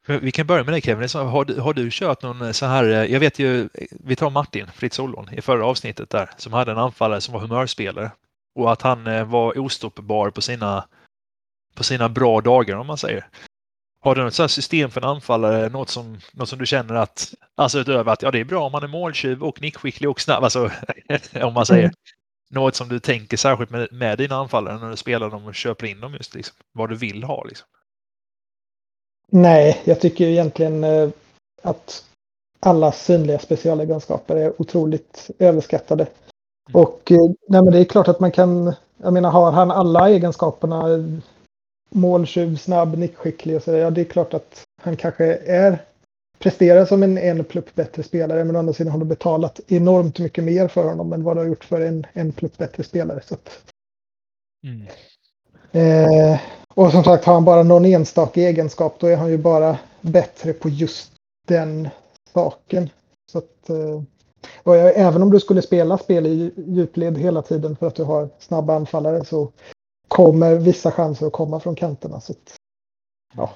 A: Vi kan börja med dig Kevin. Har du, har du kört någon eh, så här, eh, jag vet ju, vi tar Martin Fritz Ollon i förra avsnittet där, som hade en anfallare som var humörspelare. Och att han eh, var ostoppbar på sina, på sina bra dagar om man säger. Har du något så system för en anfallare, något som, något som du känner att, alltså utöver att ja, det är bra om man är måltjuv och nickskicklig och snabb, alltså *laughs* om man säger. Mm. Något som du tänker särskilt med, med dina anfallare när du spelar dem och köper in dem just liksom. Vad du vill ha liksom.
C: Nej, jag tycker egentligen eh, att alla synliga specialegenskaper är otroligt överskattade. Mm. Och eh, nej, men det är klart att man kan, jag menar har han alla egenskaperna, måltjuv, snabb, nickskicklig och så ja det är klart att han kanske är, presterar som en en plupp bättre spelare men å andra sidan har du betalat enormt mycket mer för honom än vad du har gjort för en en plupp bättre spelare. Så att, mm. eh, och som sagt, har han bara någon enstaka egenskap då är han ju bara bättre på just den saken. Så att, eh, och även om du skulle spela spel i djupled hela tiden för att du har snabba anfallare så kommer vissa chanser att komma från kanterna. Så att, ja.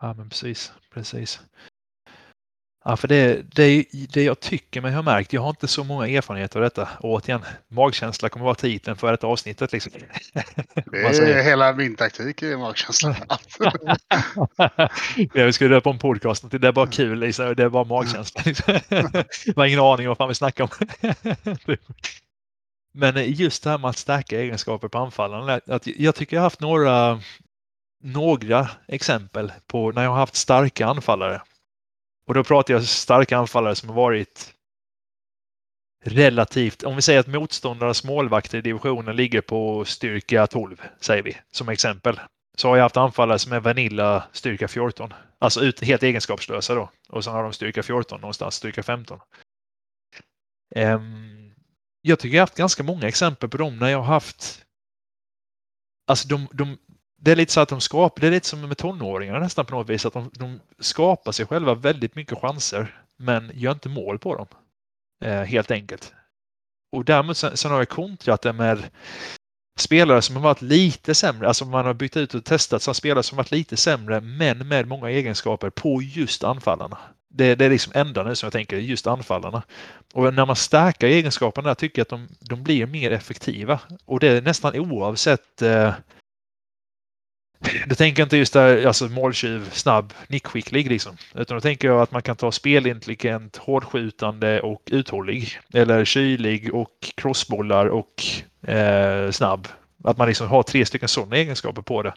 A: ja, men precis. precis. Ja, för det, det, det jag tycker mig ha märkt, jag har inte så många erfarenheter av detta. Och återigen, magkänsla kommer vara titeln för detta avsnittet. Liksom. *laughs*
B: Det är hela min taktik i magkänsla. *laughs* *laughs*
A: jag skulle döpa om podcasten till Det är bara kul, liksom. det är bara magkänsla. Liksom. jag har ingen aning om vad fan vi snackar om. Men just det här med att stärka egenskaper på anfallaren. Att jag tycker jag har haft några, några exempel på när jag har haft starka anfallare och då pratar jag starka anfallare som har varit relativt, om vi säger att motståndarnas målvakter i divisionen ligger på styrka 12, säger vi som exempel. Så har jag haft anfallare som är Vanilla styrka 14. Alltså ut, helt egenskapslösa då. Och sen har de styrka 14 någonstans, styrka 15. Um, ehm, jag tycker jag har haft ganska många exempel på dem när jag har haft Alltså de, de, det är lite så att de skapar, det är lite som med tonåringar nästan på något vis, att de, de skapar sig själva väldigt mycket chanser men gör inte mål på dem. Eh, helt enkelt. Och däremot sen, sen har jag kontrat det med spelare som har varit lite sämre, alltså man har bytt ut och testat som spelare som varit lite sämre men med många egenskaper på just anfallarna. Det, det är liksom enda nu som jag tänker, just anfallarna. Och när man stärker egenskaperna där tycker jag att de, de blir mer effektiva. Och det är nästan oavsett eh, då tänker jag inte just där, alltså måltjuv, snabb, nickskicklig liksom. Utan då tänker jag att man kan ta spelintelligent, hårdskjutande och uthållig. Eller kylig och crossbollar och eh, snabb. Att man liksom har tre stycken sådana egenskaper på det.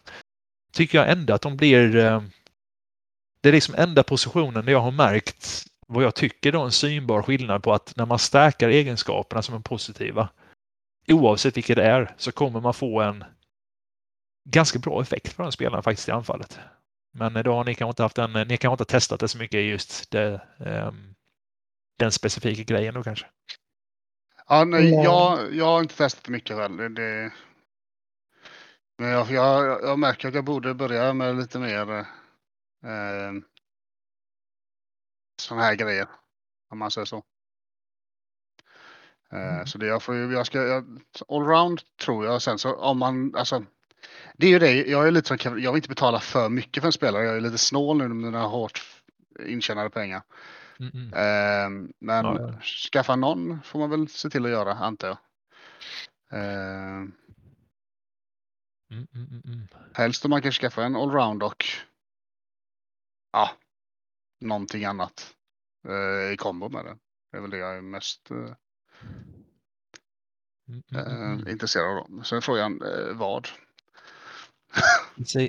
A: Tycker jag ändå att de blir... Eh, det är liksom enda positionen där jag har märkt vad jag tycker då en synbar skillnad på att när man stärker egenskaperna som är positiva oavsett vilket det är så kommer man få en ganska bra effekt för den spelaren faktiskt i anfallet. Men då har ni kanske inte haft den, ni kanske inte testat det så mycket just det, um, den specifika grejen då kanske.
B: Ja, nej, jag, jag har inte testat mycket väl. Det, det... Men jag, jag, jag märker att jag borde börja med lite mer eh, sådana här grejer. Om man säger så. Eh, mm. Så det jag får jag ska, jag, allround tror jag. Sen så om man, alltså det är ju det, jag är lite som jag vill inte betala för mycket för en spelare. Jag är lite snål nu med mina hårt intjänade pengar. Mm -mm. Eh, men ja, ja. skaffa någon får man väl se till att göra, antar jag. Eh, mm, mm, mm, helst om man kan skaffa en allround och ja, någonting annat eh, i kombo med det. Det är väl det jag är mest eh, eh intresserad av. Sen frågan eh, vad.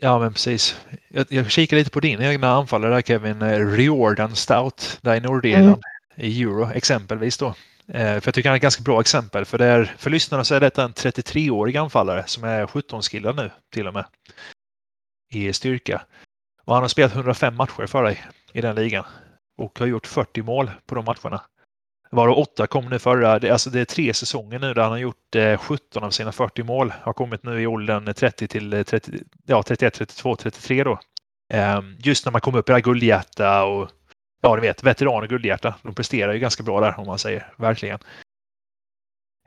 A: Ja, men precis. Jag, jag kikar lite på din egna anfallare där Kevin. Eh, Riordan Stout där i Nordirland mm. i Euro exempelvis då. Eh, för jag tycker han är ett ganska bra exempel. För, det är, för lyssnarna så är detta en 33-årig anfallare som är 17 skillad nu till och med. I styrka. Och han har spelat 105 matcher för dig i den ligan. Och har gjort 40 mål på de matcherna. Varav åtta kom nu förra, det, alltså det är tre säsonger nu där han har gjort eh, 17 av sina 40 mål. Har kommit nu i åldern 30 till eh, 30, ja, 31, 32, 33 då. Ehm, just när man kommer upp i det här guldhjärta och ja, ni vet, veteran och guldhjärta. De presterar ju ganska bra där om man säger, verkligen.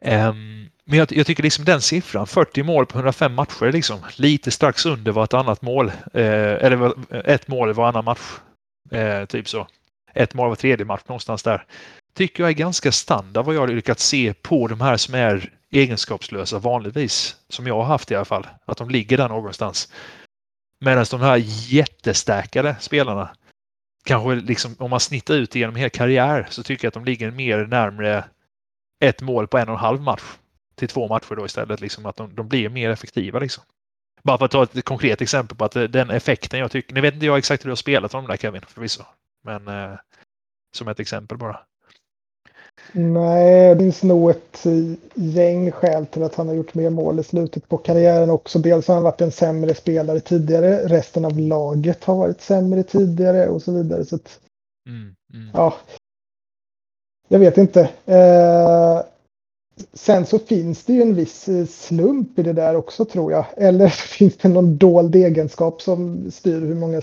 A: Ehm, men jag, jag, tycker liksom den siffran, 40 mål på 105 matcher, liksom, lite strax under var ett annat mål, eh, eller ett mål varannan match. Eh, typ så. Ett mål var tredje match någonstans där tycker jag är ganska standard vad jag har lyckats se på de här som är egenskapslösa vanligtvis. Som jag har haft i alla fall. Att de ligger där någonstans. Medan de här jättestärkade spelarna kanske liksom om man snittar ut genom hela karriär så tycker jag att de ligger mer närmre ett mål på en och en halv match till två matcher då istället. Liksom att de, de blir mer effektiva liksom. Bara för att ta ett konkret exempel på att eh, den effekten jag tycker, nu vet inte jag exakt hur du har spelat de där Kevin förvisso. Men eh, som ett exempel bara.
C: Nej, det finns nog ett gäng skäl till att han har gjort mer mål i slutet på karriären också. Dels har han varit en sämre spelare tidigare. Resten av laget har varit sämre tidigare och så vidare. Så att, mm, mm. Ja, jag vet inte. Eh, sen så finns det ju en viss eh, slump i det där också tror jag. Eller *laughs* finns det någon dold egenskap som styr hur många,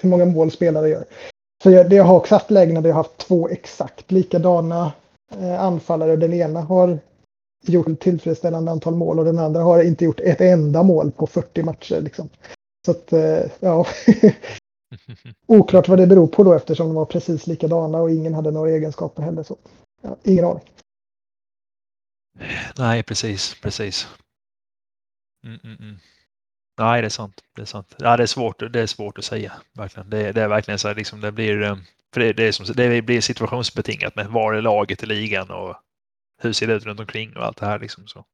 C: hur många mål spelare gör. Så jag, det har också haft lägen där jag haft två exakt likadana eh, anfallare. Den ena har gjort ett tillfredsställande antal mål och den andra har inte gjort ett enda mål på 40 matcher. Liksom. Så att, eh, ja. *laughs* Oklart vad det beror på då eftersom de var precis likadana och ingen hade några egenskaper heller. Så, ja, ingen aning.
A: Nej, precis, precis. Mm, mm, mm. Nej, det är sant. Det är sant. Ja, det är svårt. Det är svårt att säga. Verkligen. Det, det är verkligen så här, liksom, det blir, eh, för det, det, är som, det blir situationsbetingat med var är laget i ligan och hur ser det ut runt omkring och allt det här liksom. Så,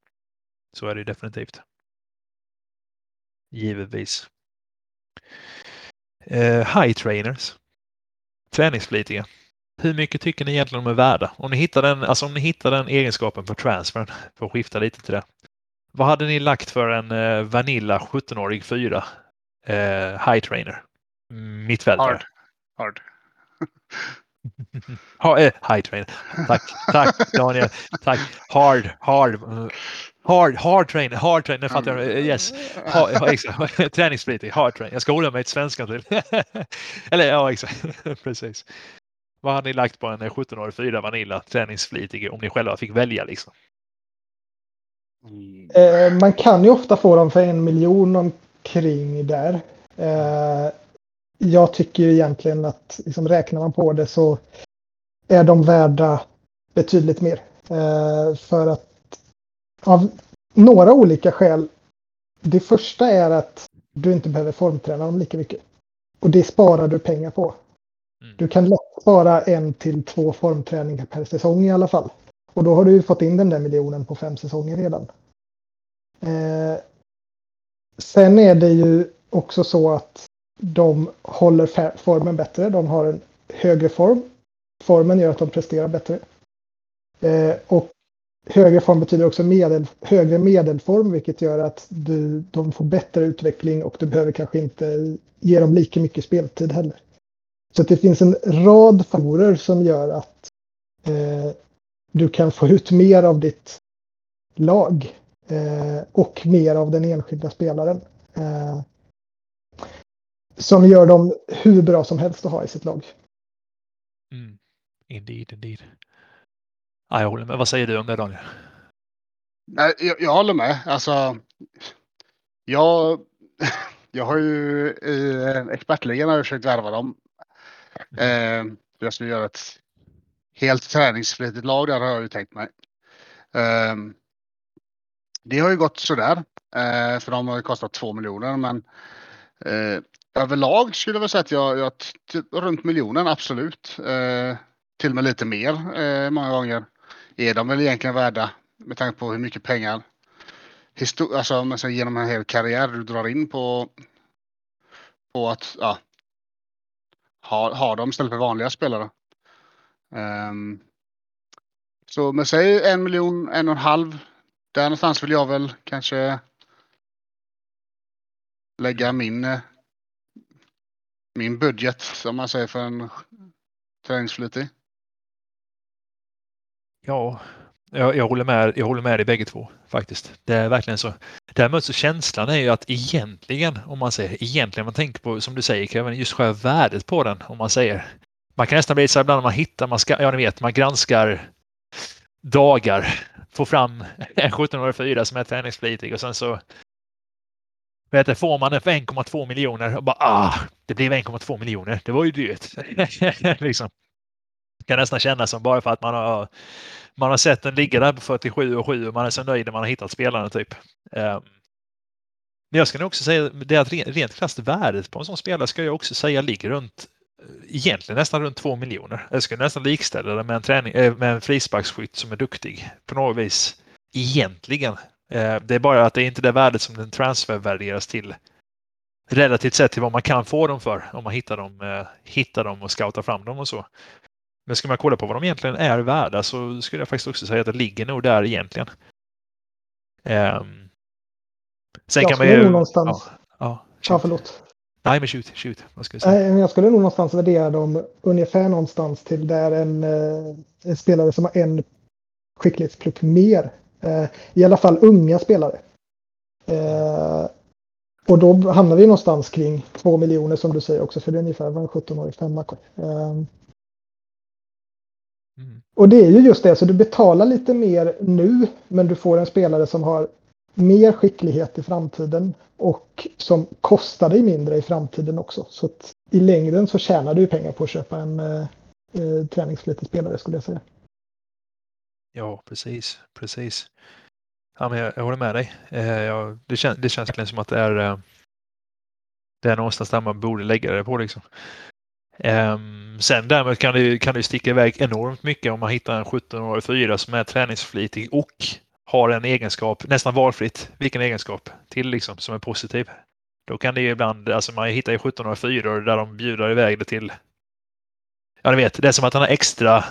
A: så är det definitivt. Givetvis. Uh, high trainers. Träningsflitiga. hur mycket tycker ni egentligen de är värda? Om ni hittar den, alltså om ni hittar den egenskapen på transfern, för att skifta lite till det. Vad hade ni lagt för en eh, Vanilla 17-årig 4 eh, High Trainer? Mittfältare.
B: Hard. Hard. *laughs*
A: ha, eh, high trainer. Tack, tack Daniel. Tack. Hard, hard. Hard, hard trainer, hard trainer, fattar du?
B: Mm.
A: Yes. *laughs* Träningsflitig, hard trainer. Jag ska hålla mig till svenskan *laughs* till. Eller ja, exakt. Precis. Vad hade ni lagt på en 17-årig 4 Vanilla träningsflitig om ni själva fick välja liksom?
C: Eh, man kan ju ofta få dem för en miljon omkring där. Eh, jag tycker egentligen att liksom, räknar man på det så är de värda betydligt mer. Eh, för att av några olika skäl. Det första är att du inte behöver formträna dem lika mycket. Och det sparar du pengar på.
A: Mm.
C: Du kan lätt spara en till två formträningar per säsong i alla fall. Och då har du ju fått in den där miljonen på fem säsonger redan. Eh, sen är det ju också så att de håller formen bättre. De har en högre form. Formen gör att de presterar bättre. Eh, och högre form betyder också medel, högre medelform vilket gör att du, de får bättre utveckling och du behöver kanske inte ge dem lika mycket speltid heller. Så att det finns en rad faktorer som gör att eh, du kan få ut mer av ditt lag eh, och mer av den enskilda spelaren. Eh, som gör dem hur bra som helst att ha i sitt lag.
A: Mm. Indeed, indeed. Ja, jag håller med. Vad säger du om det Daniel?
B: Nej, jag, jag håller med. Alltså, jag, *laughs* jag har ju i eh, expertligan har jag försökt värva dem. Eh, jag skulle göra ett helt träningsflitigt lag där har jag ju tänkt mig. Ehm, det har ju gått sådär. Eh, för de har ju kostat 2 miljoner men eh, överlag skulle jag väl säga att jag, jag runt miljonen absolut. Eh, till och med lite mer många gånger. Är de väl egentligen värda med tanke på hur mycket pengar histor- alltså, alltså, genom en hel karriär du drar in på, på att ja, ha, ha dem istället för vanliga spelare. Um, så men säg en miljon, en och en halv. Där någonstans vill jag väl kanske lägga min eh, min budget som man säger för en träningsflitig.
A: Ja, jag, jag, håller med, jag håller med dig bägge två faktiskt. Det är verkligen så. Däremot så känslan är ju att egentligen, om man säger egentligen, man tänker på som du säger Kevin, just själva värdet på den om man säger. Man kan nästan bli så här ibland när man hittar, man ska, ja ni vet, man granskar dagar, får fram *laughs* en 17-årig fyra som är träningsflitig och sen så vet du, får man den för 1,2 miljoner och bara ah, det blev 1,2 miljoner. Det var ju dyrt. *laughs* liksom. Kan nästan kännas som bara för att man har man har sett den ligga där på 47 och 7 och man är så nöjd när man har hittat spelaren typ. Um, men jag ska nog också säga det att rent krasst värdet på en sån spelare ska jag också säga ligger runt egentligen nästan runt 2 miljoner. Jag skulle nästan likställa det med en, träning, äh, med en frisparksskytt som är duktig på något vis. Egentligen. Uh, det är bara att det är inte det värdet som den transfer värderas till relativt sett till vad man kan få dem för om man hittar dem, uh, hittar dem och scoutar fram dem och så. Men ska man kolla på vad de egentligen är värda så skulle jag faktiskt också säga att det ligger nog där egentligen. Um, sen
C: jag
A: kan man ju...
C: någonstans...
A: Ja, ja,
C: Ja, förlåt.
A: Nej, men shoot, shoot. Vad ska jag säga?
C: Men jag skulle nog någonstans värdera dem ungefär någonstans till där en, eh, en spelare som har en skicklighetspluck mer. Eh, I alla fall unga spelare. Eh, och då hamnar vi någonstans kring två miljoner som du säger också, för det är ungefär vad en 17-årig femma. Eh,
A: Mm.
C: och det är ju just det, så du betalar lite mer nu, men du får en spelare som har mer skicklighet i framtiden och som kostar dig mindre i framtiden också. Så att i längden så tjänar du pengar på att köpa en eh, eh träningsflitig spelare skulle jag säga.
A: Ja, precis, precis. Ja, men jag, jag håller med dig. Eh, jag, det, kän, det känns verkligen som att det är, eh, det är någonstans där man borde lägga det på liksom. Eh, sen därmed kan det, kan det sticka iväg enormt mycket om man hittar en 17-årig fyra som är träningsflitig och har en egenskap, nästan valfritt, vilken egenskap till liksom som är positiv. Då kan det ju ibland, alltså man hittar ju 17 fyror där de bjuder iväg det till ja, ni vet, det är som att han har extra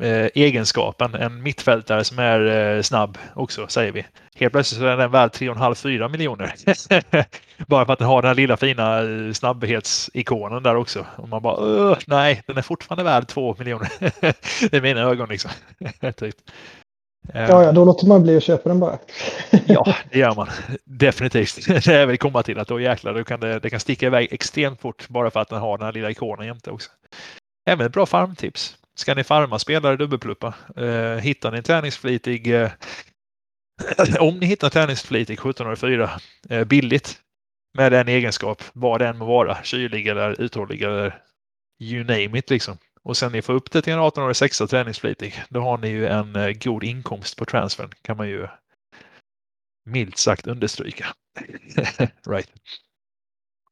A: eh, egenskapen. En mittfältare som är eh, snabb också, säger vi. Helt plötsligt så är den värd 3,5-4 miljoner. *laughs* bara för att den har den här lilla fina eh, snabbhetsikonen där också. Och man bara, nej, den är fortfarande värd 2 miljoner. *laughs* det är mina ögon liksom. *laughs* typ.
C: Ja, ja, då låter man bli att köpa den bara. *laughs*
A: ja, *laughs* det gör man. Definitivt. *laughs* Det är väl komma till att då jäklar, då kan det, det kan sticka iväg extremt fort bara för att den har den här lilla ikonen jämte också. Även ett bra farmtips. Ska ni farma spelare dubbelpluppa? Eh, hittar ni en träningsflitig eh, *clears throat* om ni hittar träningsflitig 1704 eh, billigt med en egenskap, vad det än må vara, kylig eller uthållig eller you name it liksom. Och sen ni får upp det till en 18-årig sexa träningsflitig, då har ni ju en eh, god inkomst på transfern kan man ju milt sagt understryka. *laughs* right.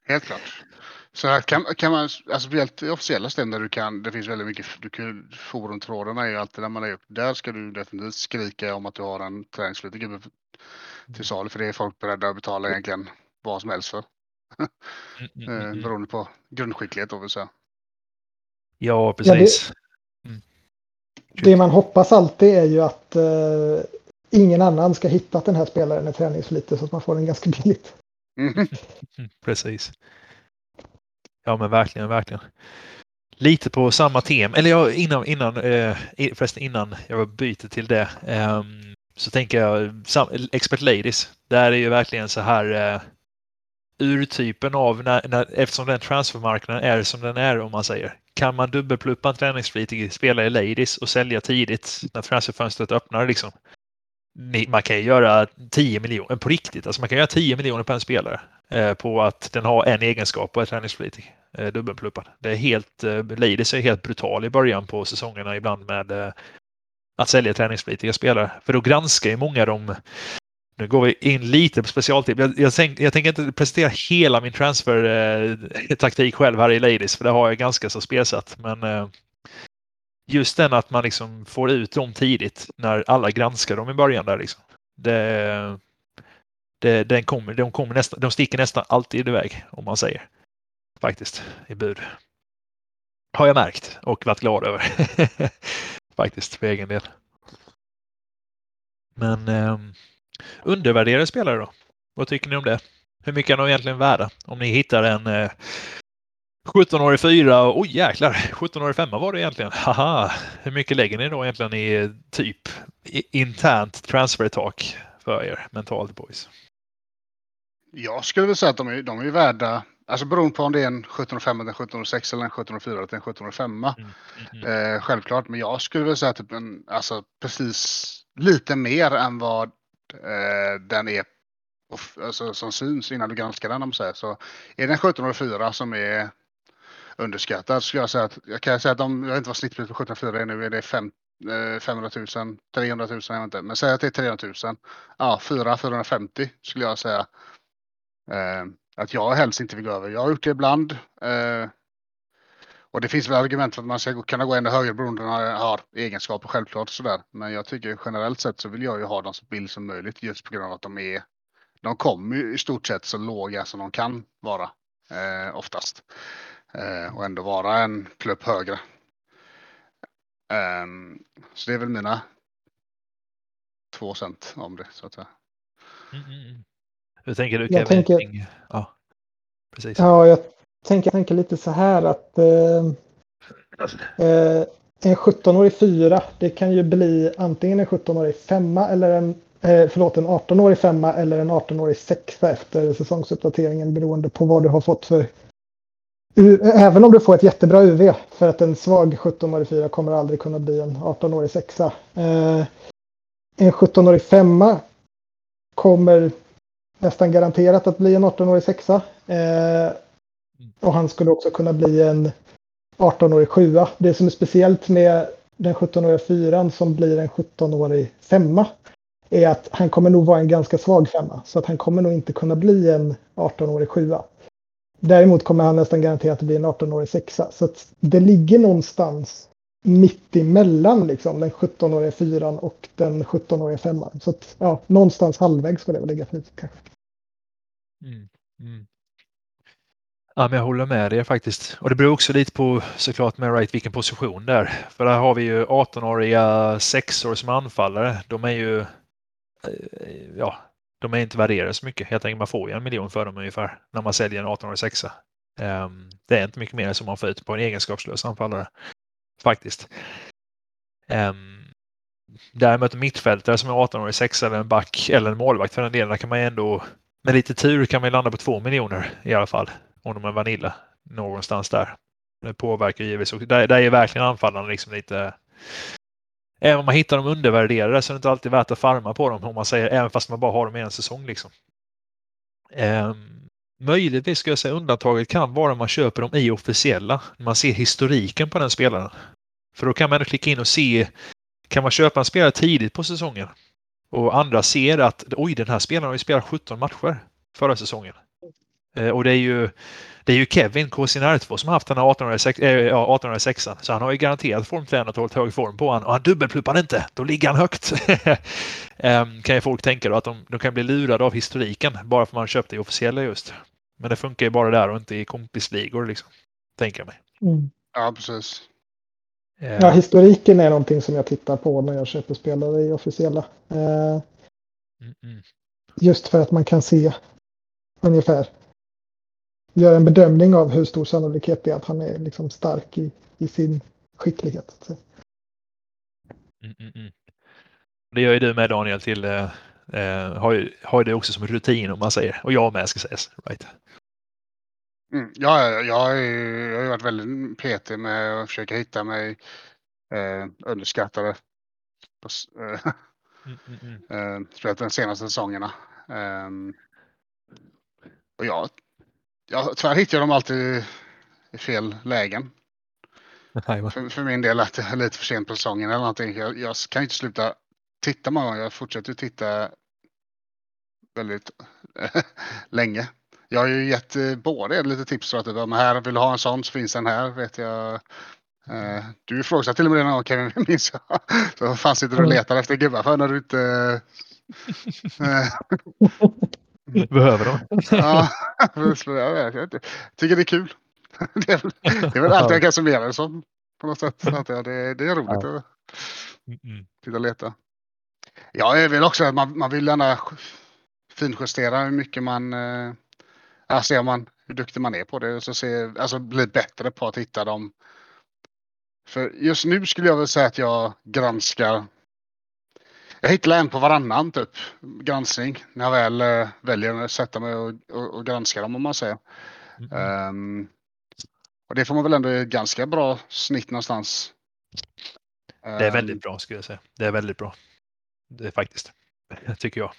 B: Helt klart. Så här kan, kan man, alltså speciellt i officiella ställen där du kan, det finns väldigt mycket, du kan, forumtrådarna är ju alltid där man är, där ska du definitivt skrika om att du har en träningsflitig gubbe till salu, för det är folk beredda att betala egentligen vad som helst för. Mm, mm, *laughs* mm, mm. Beroende på grundskicklighet då vill säga.
A: Ja, precis.
C: Ja, det, det, man hoppas alltid är ju att uh, ingen annan ska hitta att den här spelaren är träningsflitig så att man får den ganska *laughs* billigt.
A: Mm. *laughs* precis. Ja men verkligen, verkligen. Lite på samma tema, eller ja, innan, innan, eh, förresten innan jag byter till det, eh, så tänker jag Expert Ladies. Där är ju verkligen så här eh, urtypen av, när, när, eftersom den transfermarknaden är som den är om man säger. Kan man dubbelpluppa en träningsflitig spelare i Ladies och sälja tidigt när transferfönstret öppnar liksom. Man kan ju göra 10 miljoner på riktigt, alltså man kan göra 10 miljoner på en spelare. Eh, på att den har en egenskap och är träningsflitig. Eh, dubbelpluppad. Det är helt, eh, Ladies är helt brutal i början på säsongerna ibland med eh, att sälja träningsflitiga spelare. För då granskar ju många de nu går vi in lite på specialtips. Jag, jag, tänk, jag tänker inte presentera hela min transfer-taktik eh, *laughs* själv här i Ladies, för det har jag ganska så spesat. Men eh, just den att man liksom får ut dem tidigt när alla granskar dem i början där liksom. Det, det, den kommer, de, kommer nästa, de sticker nästan alltid iväg om man säger. Faktiskt i bud. Har jag märkt och varit glad över. *laughs* Faktiskt för egen del. Men eh, undervärderade spelare då? Vad tycker ni om det? Hur mycket är de egentligen värda? Om ni hittar en eh, 17-årig fyra, oj oh, jäklar, *laughs* 17-årig femma var det egentligen. Haha, hur mycket lägger ni då egentligen i typ internt transfer-tak för er mentalt boys?
B: Jag skulle väl säga att de är, de är värda, alltså beroende på om det är en 1705 eller en 1706 eller en 1704 eller en 1705. Mm, mm, mm. Eh, självklart, men jag skulle väl säga typ en, alltså precis lite mer än vad Eh, den är alltså, som syns innan du granskar den om säger. Så är det en 1704 som är underskattad skulle jag säga att jag kan säga att de, jag vet inte vad snittpriset på 1704 är nu, är det 5, 500 000, 300 000, jag vet inte, men säg att det är 300 000. Ja, 4 450 skulle jag säga Eh, att jag helst inte vill gå över. Jag har gjort det ibland. Eh, och det finns väl argument för att man ska kunna gå ännu högre beroende på har, egenskaper självklart sådär. Men jag tycker generellt sett så vill jag ju ha dem så billigt som möjligt just på grund av att de är. De kommer ju i stort sett så låga som de kan vara eh, oftast. Eh, och ändå vara en plupp högre. Um, så det är väl mina två cent om det så att säga. Mm, mm,
A: mm. Hur tänker du Kevin? Jag tänker, ja,
C: precis. Ja, jag tänker, jag tänker lite så här att eh, eh, en 17-årig fyra, det kan ju bli antingen en 17-årig femma eller en, eh, förlåt, en 18-årig femma eller en 18-årig sexa efter säsongsuppdateringen beroende på vad du har fått för Även om du får ett jättebra UV för att en svag 17-årig fyra kommer aldrig kunna bli en 18-årig sexa. Eh, en 17-årig femma kommer nästan garanterat att bli en 18-årig sexa. Eh, och han skulle också kunna bli en 18-årig sjua. Det som är speciellt med den 17-åriga fyran som blir en 17-årig femma är att han kommer nog vara en ganska svag femma. Så att han kommer nog inte kunna bli en 18-årig sjua. Däremot kommer han nästan garanterat att bli en 18-årig sexa. Så att det ligger någonstans mitt emellan liksom, den 17-åriga fyran och den 17-åriga femman. Så att, ja, någonstans halvvägs skulle det väl ligga för kanske.
A: Mm. Mm. Ja, men jag håller med dig faktiskt. Och det beror också lite på såklart med right vilken position där. För där har vi ju 18-åriga sexor som anfallare. De är ju, eh, ja, de är inte värderade så mycket. Helt enkelt man får ju en miljon för dem ungefär när man säljer en 18-årig sexa. Um, det är inte mycket mer som man får ut på en egenskapslös anfallare. Faktiskt. Um, däremot en mittfältare som är 18-årig sexa eller en back eller en målvakt för den delen kan man ju ändå med lite tur kan man landa på två miljoner i alla fall. Om de är Vanilla. Någonstans där. Det påverkar givetvis. Och där, där är verkligen anfallarna liksom lite Även om man hittar dem undervärderade så är det inte alltid värt att farma på dem om man säger även fast man bara har dem i en säsong. Liksom. Um, möjligtvis ska jag säga undantaget kan vara om man köper dem i officiella. När man ser historiken på den spelaren. För då kan man klicka in och se kan man köpa en spelare tidigt på säsongen och andra ser att oj, den här spelaren har ju spelat 17 matcher förra säsongen. Eh, och det är ju det är ju Kevin Kosinartvo som har haft den här 1806 äh, så han har ju garanterat formtränat och hållit hög form på honom och han dubbelpluppar inte. Då ligger han högt. um, *laughs* kan ju folk tänka då att de, de, kan bli lurade av historiken bara för att man köpt det officiella just. Men det funkar ju bara där och inte i kompisligor liksom. Tänker jag mig.
B: Mm. Ja, precis.
C: Uh, ja, historiken är någonting som jag tittar på när jag köper spelare i officiella. Uh, mm -mm. Just för att man kan se ungefär göra en bedömning av hur stor sannolikhet det är att han är liksom stark i, i sin skicklighet.
A: Mm, mm, mm. Det gör ju du med Daniel till eh, eh, har, ju, har det också som rutin om man säger. Och jag med ska sägas. Right.
B: Mm, ja, jag har, ju, jag har varit väldigt petig med att försöka hitta mig eh, underskattade. Eh, mm, mm, mm. *laughs* eh, Speciellt de senaste säsongerna. Eh, och jag Ja, tyvärr hittar jag dem alltid i fel lägen. *laughs* För, för, min del att det är lite för sent på säsongen eller någonting. Jag, jag kan inte sluta titta många gånger. Jag fortsätter titta väldigt *laughs* länge. Jag har ju gett eh, båda lite tips. Så att om här vill du ha en sån så finns den här. Vet jag. Eh, du ifrågasatte till och med det någon gång Kevin, *laughs* minns jag. Så fan sitter du och mm. letar efter gubbar för när du inte...
A: Eh, Behöver de?
B: ja, *laughs* *laughs* jag tycker det är kul. Det *laughs* är, det är väl allt jag kan summera det som. På något sätt. Så att, det, det är roligt ja. att titta och leta. Ja, jag vill också att man, man vill gärna finjustera hur mycket man... Eh, ser man hur duktig man är på det. Och så se, alltså bli bättre på att hitta dem. För just nu skulle jag väl säga att jag granskar jag hittar en på varannan typ granskning när jag väl äh, väljer att sätta mig och, och, och, granska dem om man säger. Mm. Um, och det får man väl ändå ett ganska bra snitt någonstans.
A: Det är väldigt ehm. bra skulle jag säga. Det är väldigt bra. Det är faktiskt, *laughs* tycker jag.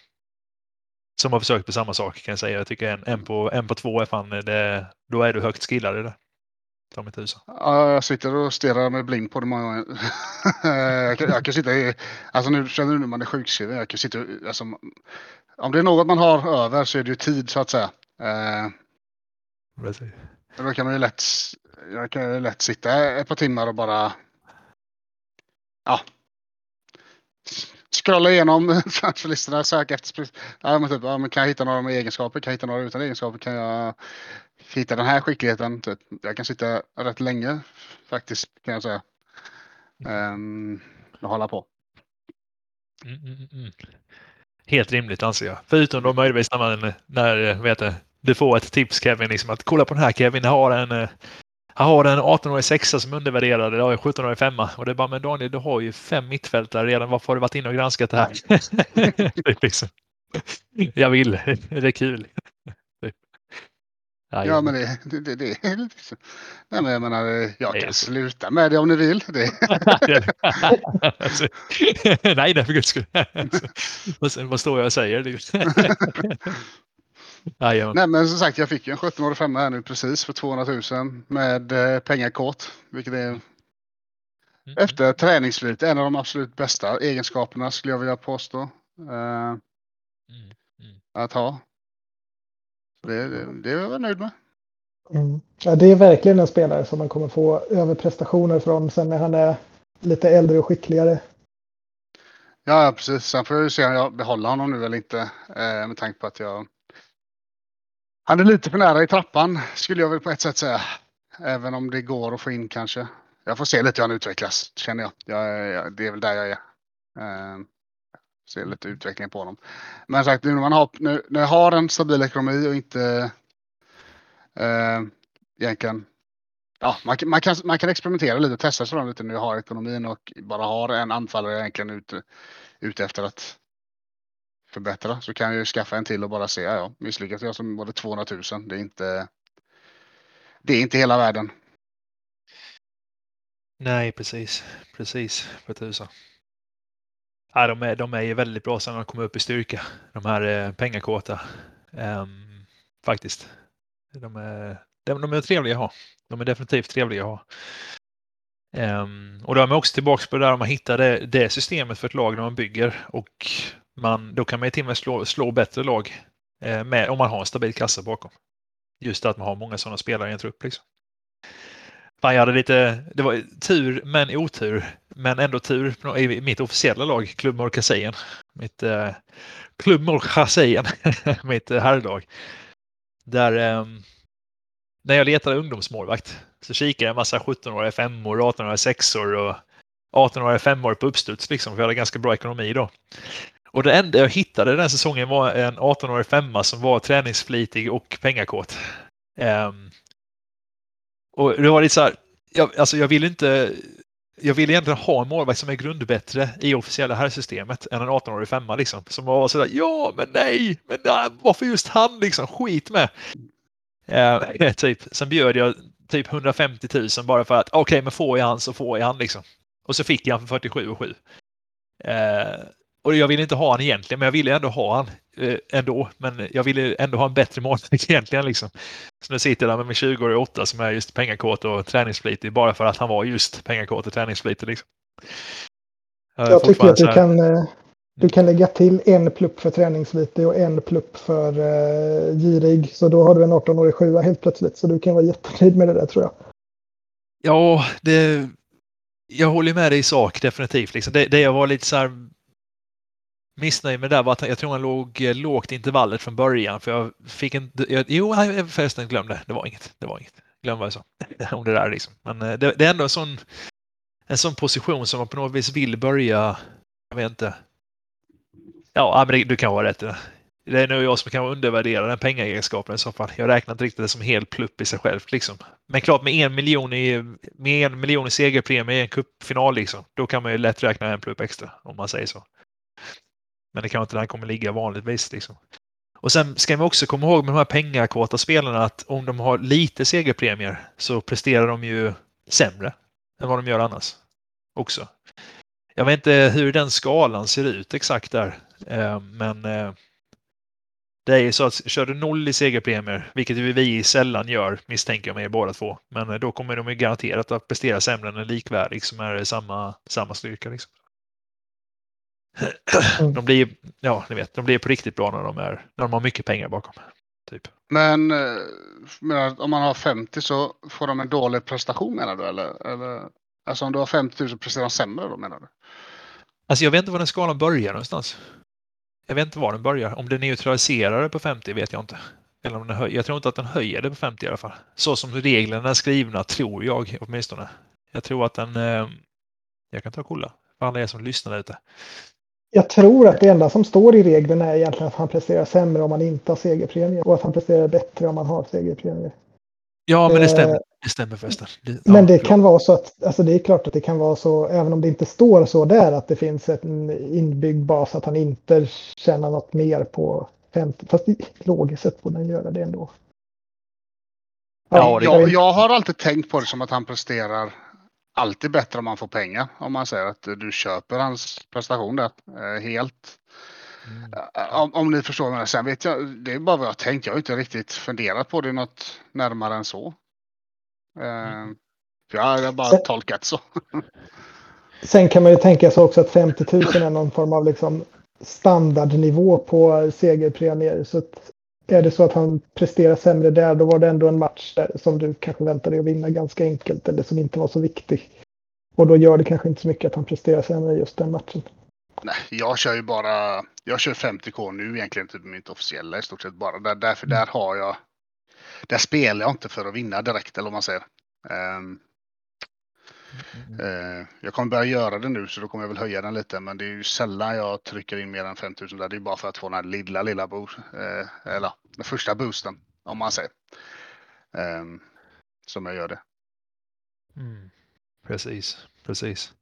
A: Som har försökt på samma sak kan jag säga. Jag tycker en, en, på, en på två är fan, det, då är du högt skillad i det.
B: Ta mig tusan. Ja, jag sitter och stirrar med blind på det många gånger. *laughs* jag, kan, jag kan sitta i, alltså nu känner du när man är sjukskriven, jag kan sitta, alltså, om det är något man har över så är det ju tid så att säga. Eh, då kan man ju lätt, jag kan ju lätt sitta ett par timmar och bara, ja, scrolla igenom *laughs* transferlistorna, söka efter, ja, men typ, ja, men kan jag hitta några med egenskaper, kan jag hitta några utan egenskaper, kan jag hitta den här skickligheten. Typ. Jag kan sitta rätt länge faktiskt kan jag säga. Um, och hålla på.
A: Mm, mm, mm. Helt rimligt anser jag. Förutom då möjligtvis när man när, vet du, du får ett tips Kevin, liksom att kolla på den här Kevin, jag har en eh, han har en 18-årig sexa som är undervärderad, jag har en 17-årig femma. Och det är bara, men Daniel, du har ju fem mittfältare redan. Varför har du varit inne och granskat det här? *laughs* *laughs* liksom. Jag vill, det är kul.
B: Ja, ja men det, det, det, är lite så. Nej, men jag menar, jag kan sluta med det om ni vill. Det. *laughs*
A: nej, nej, för guds skull. *laughs* Vad står jag och säger? *laughs*
B: Nej, men som sagt, jag fick ju en 17-årig femma här nu precis för 200 000 med eh, pengakort, vilket är mm. efter träningsflyt en av de absolut bästa egenskaperna skulle jag vilja påstå. Uh, mm. Mm. Att ha. Det, det, det är jag nöjd med.
C: Mm. Ja, det är verkligen en spelare som man kommer få överprestationer från sen när han är lite äldre och skickligare.
B: Ja, precis. Sen får jag ju se om jag behåller honom nu eller inte. Eh, med tanke på att jag Han är lite för nära i trappan skulle jag väl på ett sätt säga. Även om det går att få in kanske. Jag får se lite hur han utvecklas känner jag. jag, jag det är väl där jag är. Uh, ser lite utveckling på honom. Men sagt, nu när man har, nu, när jag har en stabil ekonomi och inte eh, egentligen Ja, man, man, kan, man kan experimentera lite, testa sig lite när jag har ekonomin och bara har en anfallare egentligen ute, ute efter att förbättra. Så kan jag ju skaffa en till och bara se, ja, misslyckas jag som både 200 000. Det är inte. Det är inte hela världen.
A: Nej, precis, precis för tusan. Ja, de, är, de är ju väldigt bra sen de kommer upp i styrka, de här eh, pengakåta. Um, faktiskt. De är, de, de är trevliga att ha. De är definitivt trevliga att ha. Um, och då är man också tillbaka på det där om man hittar det, det systemet för ett lag när man bygger och man, då kan man ju till och med slå, slå bättre lag eh, med, om man har en stabil kassa bakom. Just att man har många sådana spelare i en trupp. Liksom. Fan, jag hade lite, det var tur men otur, men ändå tur i mitt officiella lag, Klubb Morkaseien. Mitt eh, Klubb Morkaseien, *laughs* mitt eh, herrlag. Där eh, när jag letade ungdomsmålvakt så kikade jag en massa 17-åriga femmor, 18-åriga sexor och 18-åriga femmor på uppstuds liksom, för jag hade ganska bra ekonomi då. Och det enda jag hittade den säsongen var en 18-årig femma som var träningsflitig och pengakåt. Um, och det var lite så här, jag, alltså jag vill inte jag vill egentligen ha en målvakt som är grundbättre i officiella herrsystemet än en 18-årig femma liksom. Som var sådär, ja men nej, men nej, varför just han liksom, skit med. Eh, eh typ. Sen bjöd jag typ 150 000 bara för att okej, okay, men får jag han så får jag han liksom. Och så fick jag han för 47 och 7. Eh, och jag ville inte ha han egentligen, men jag ville ändå ha han eh, ändå. Men jag ville ändå ha en bättre målvakt *laughs* egentligen. Liksom. Så nu sitter jag där med min 20-åriga åtta som är just pengakåt och träningsflitig bara för att han var just pengakåt och träningsflitig. Liksom.
C: Jag, jag tycker att du kan, eh, du kan lägga till en plupp för träningsvite och en plupp för uh, girig. Så då har du en 18-årig sjua helt plötsligt. Så du kan vara jättenöjd med det där tror jag.
A: Ja, det, jag håller med dig i sak definitivt. Liksom. Det, det jag var lite så här missnöjd med det där var att jag tror han låg eh, lågt i intervallet från början. För jag fick en, Jag, jo, förresten glömde. Det var inget. Det var inget. Glöm vad jag sa *laughs* om det där liksom. Men eh, det, det är ändå en sån, en sån position som man på något vis vill börja... Jag vet inte Ja, men du kan ha rätt. Det är nog jag som kan undervärdera den pengaegenskapen i så fall. Jag räknar inte riktigt det som helt plupp i sig själv. Liksom. Men klart med en miljon i, med en miljon i segerpremie i en cupfinal, liksom, då kan man ju lätt räkna en plupp extra om man säger så. Men det kanske inte där kommer ligga vanligtvis. Liksom. Och sen ska vi också komma ihåg med de här pengakåta spelarna att om de har lite segerpremier så presterar de ju sämre än vad de gör annars. Också. Jag vet inte hur den skalan ser ut exakt där. Eh, men eh, det är ju så att kör du noll i segerpremier, vilket vi sällan gör, misstänker jag mig båda två, men eh, då kommer de ju garanterat att prestera sämre än en likvärdig som är samma, samma styrka. Liksom. Mm. De blir, ja, ni vet, de blir på riktigt bra när de, är, när de har mycket pengar bakom. Typ.
B: Men, men om man har 50 så får de en dålig prestation menar du? Eller, eller, alltså om du har 50 000 presterar de sämre då menar du?
A: Alltså jag vet inte var den skalan börjar någonstans. Jag vet inte var den börjar. Om den neutraliserar det på 50 vet jag inte. Eller om den höjer. Jag tror inte att den höjer det på 50 i alla fall. Så som reglerna är skrivna tror jag åtminstone. Jag tror att den... Eh, jag kan ta och kolla för alla er som lyssnar lite.
C: Jag tror att det enda som står i reglerna är egentligen att han presterar sämre om man inte har segerpremie och att han presterar bättre om man har segerpremie.
A: Ja, men det stämmer. Eh, det stämmer förresten.
C: Det, men ja, det kan vara så att, alltså det är klart att det kan vara så, även om det inte står så där, att det finns en inbyggd bas att han inte tjänar något mer på 50. Fast logiskt sett borde han göra det ändå.
B: Ja, jag, jag har alltid tänkt på det som att han presterar alltid bättre om man får pengar. Om man säger att du köper hans prestation där eh, helt. Mm. Om, om, ni förstår mig. Sen vet jag, det är bara vad jag tänkt. Jag har inte riktigt funderat på det något närmare än så. Mm. Uh, jag har bara sen, tolkat så. *laughs*
C: sen kan man ju tänka sig också att 50 000 är någon form av liksom standardnivå på segerpremier. Så att är det så att han presterar sämre där, då var det ändå en match där som du kanske väntade att vinna ganska enkelt eller som inte var så viktig. Och då gör det kanske inte så mycket att han presterar sämre just den matchen.
B: Nej, jag kör ju bara, jag kör 50k nu egentligen, typ mitt officiella i stort sett bara. Där, därför mm. där har jag där spelar jag inte för att vinna direkt, eller vad man säger. Um,
A: Mm.
B: jag kommer börja göra det nu, så då kommer jag väl höja den lite. Men det är ju sällan jag trycker in mer än 5000 där. Det är bara för att få den här lilla, lilla boost, eh, eller den första boosten, om man säger. Ehm, som jag gör det.
A: Mm. Precis, precis.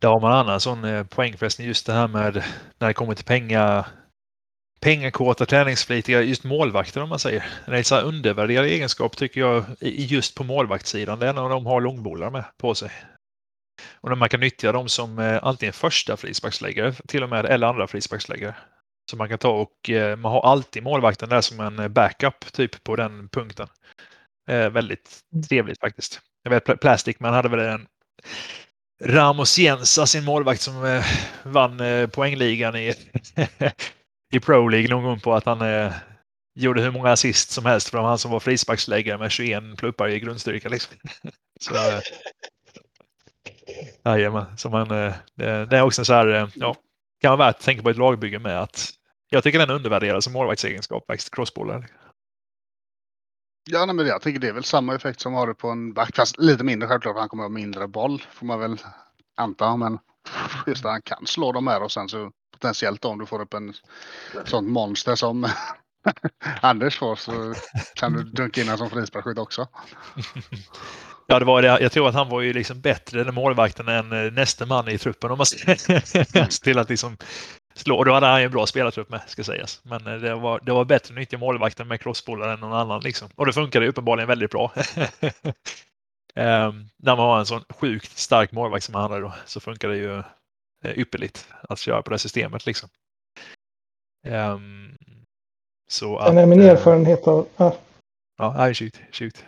A: Där har man annan sån eh, poängfästning just det här med när det kommer till pengar, pengakåta, träningsflitiga, just målvakter om man säger. Det är en så undervärderad egenskap tycker jag just på målvaktssidan. Det är när de har långbollar med på sig. Och när man kan nyttja dem som eh, antingen första frisparksläggare till och med eller andra frisparksläggare. Så man kan ta och eh, man har alltid målvakten där som en backup typ på den punkten. Eh, väldigt trevligt faktiskt. Jag vet Pl- Plastic man hade väl en Ramos Jensa, sin målvakt som eh, vann poängligan i, *laughs* i Pro League någon gång på att han eh, gjorde hur många assist som helst för han som var frisparksläggare med 21 pluppar i grundstyrka. Liksom. *laughs* Så, eh, jajamän, så man, eh, det, det är också så här, eh, ja, kan vara värt att tänka på ett lagbygge med att jag tycker den är undervärderad som målvaktsegenskap, faktiskt, crossbollar.
B: Ja, nej, men jag tycker det är väl samma effekt som har det på en back. Fast lite mindre självklart, han kommer ha mindre boll. Får man väl anta. Men just det, han kan slå de här och sen så potentiellt om du får upp en sånt monster som *laughs* Anders får så kan du dunka in honom som frisparksskytt också. *laughs*
A: Ja, det var det. Jag tror att han var ju liksom bättre, än målvakten, än eh, nästa man i truppen. Om man ser *laughs* till att liksom slå. Och då hade han ju en bra spelartrupp med, ska sägas. Men eh, det var, det var bättre att nyttja målvakten med crossbollar än någon annan. Liksom. Och det funkade uppenbarligen väldigt bra. Ehm, när man har en sån sjukt stark målvakt som han hade då, så funkar det ju ypperligt att köra på det systemet. Liksom. Ehm, så att,
C: Sen är min
A: eh,
C: erfarenhet av, ja,
A: Ja, shoot, shoot.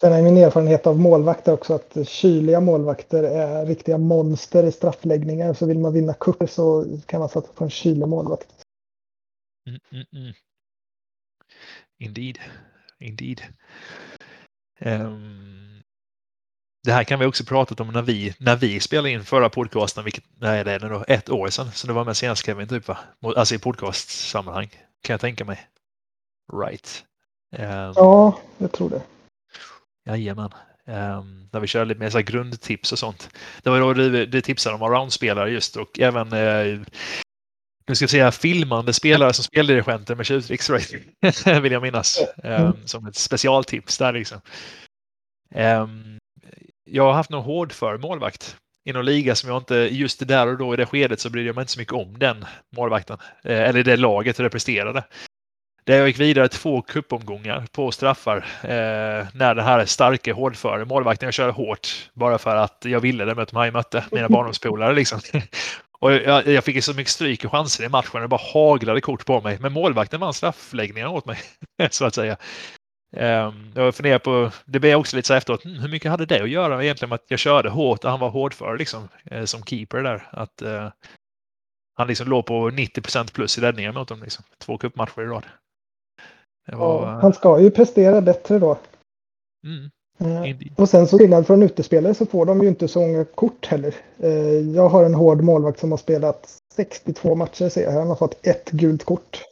C: sen är min erfarenhet av målvakter också att kyliga målvakter är riktiga monster i straffläggningar. Så vill man vinna cuper så kan man satsa på en kylig målvakt.
A: Mm, mm, mm. Indeed. Indeed. Ehm, det här kan vi också pratat om när vi, när vi spelade in förra podcasten, vilket nej, det är det då, ett år sedan. Så det var med senast Kevin, typ va? Alltså i podcastsammanhang, kan jag tänka mig. Right. Um,
C: Ja, jag tror det.
A: Jajamän. Um, där vi körde lite mer så grundtips och sånt. Det var då du, du tipsade om around-spelare just och även eh, nu ska jag säga filmande spelare som speldirigenter med tjuvtricks right? *laughs* vill jag minnas. Um, som ett specialtips där liksom. Um, jag har haft någon hårdför målvakt i någon liga som jag inte, just där och då i det skedet så brydde jag mig inte så mycket om den målvakten. Eh, eller det laget hur det presterade. Där jag gick vidare två kuppomgångar på straffar eh, när den här starka hårdföre målvakten jag körde hårt bara för att jag ville det med de här jag mötte, mina barndomspolare liksom. *laughs* Och jag, jag fick så mycket stryk och chanser i matchen. Det bara haglade kort på mig. Men målvakten vann straffläggningen åt mig, *laughs* så att säga. Um, jag funderar på, det blev också lite så efteråt, hm, hur mycket hade det att göra egentligen med att jag körde hårt och han var hårdför liksom, eh, som keeper där. Att eh, han liksom låg på 90 plus i räddningar mot dem. Liksom. Två cupmatcher i rad. Det var,
C: Ja, han ska ju prestera bättre då.
A: mm, indeed.
C: Och sen så skillnad från utespelare så får de ju inte så många kort heller. Eh, Jag har en hård målvakt som har spelat 62 matcher ser jag. Han har fått ett gult kort.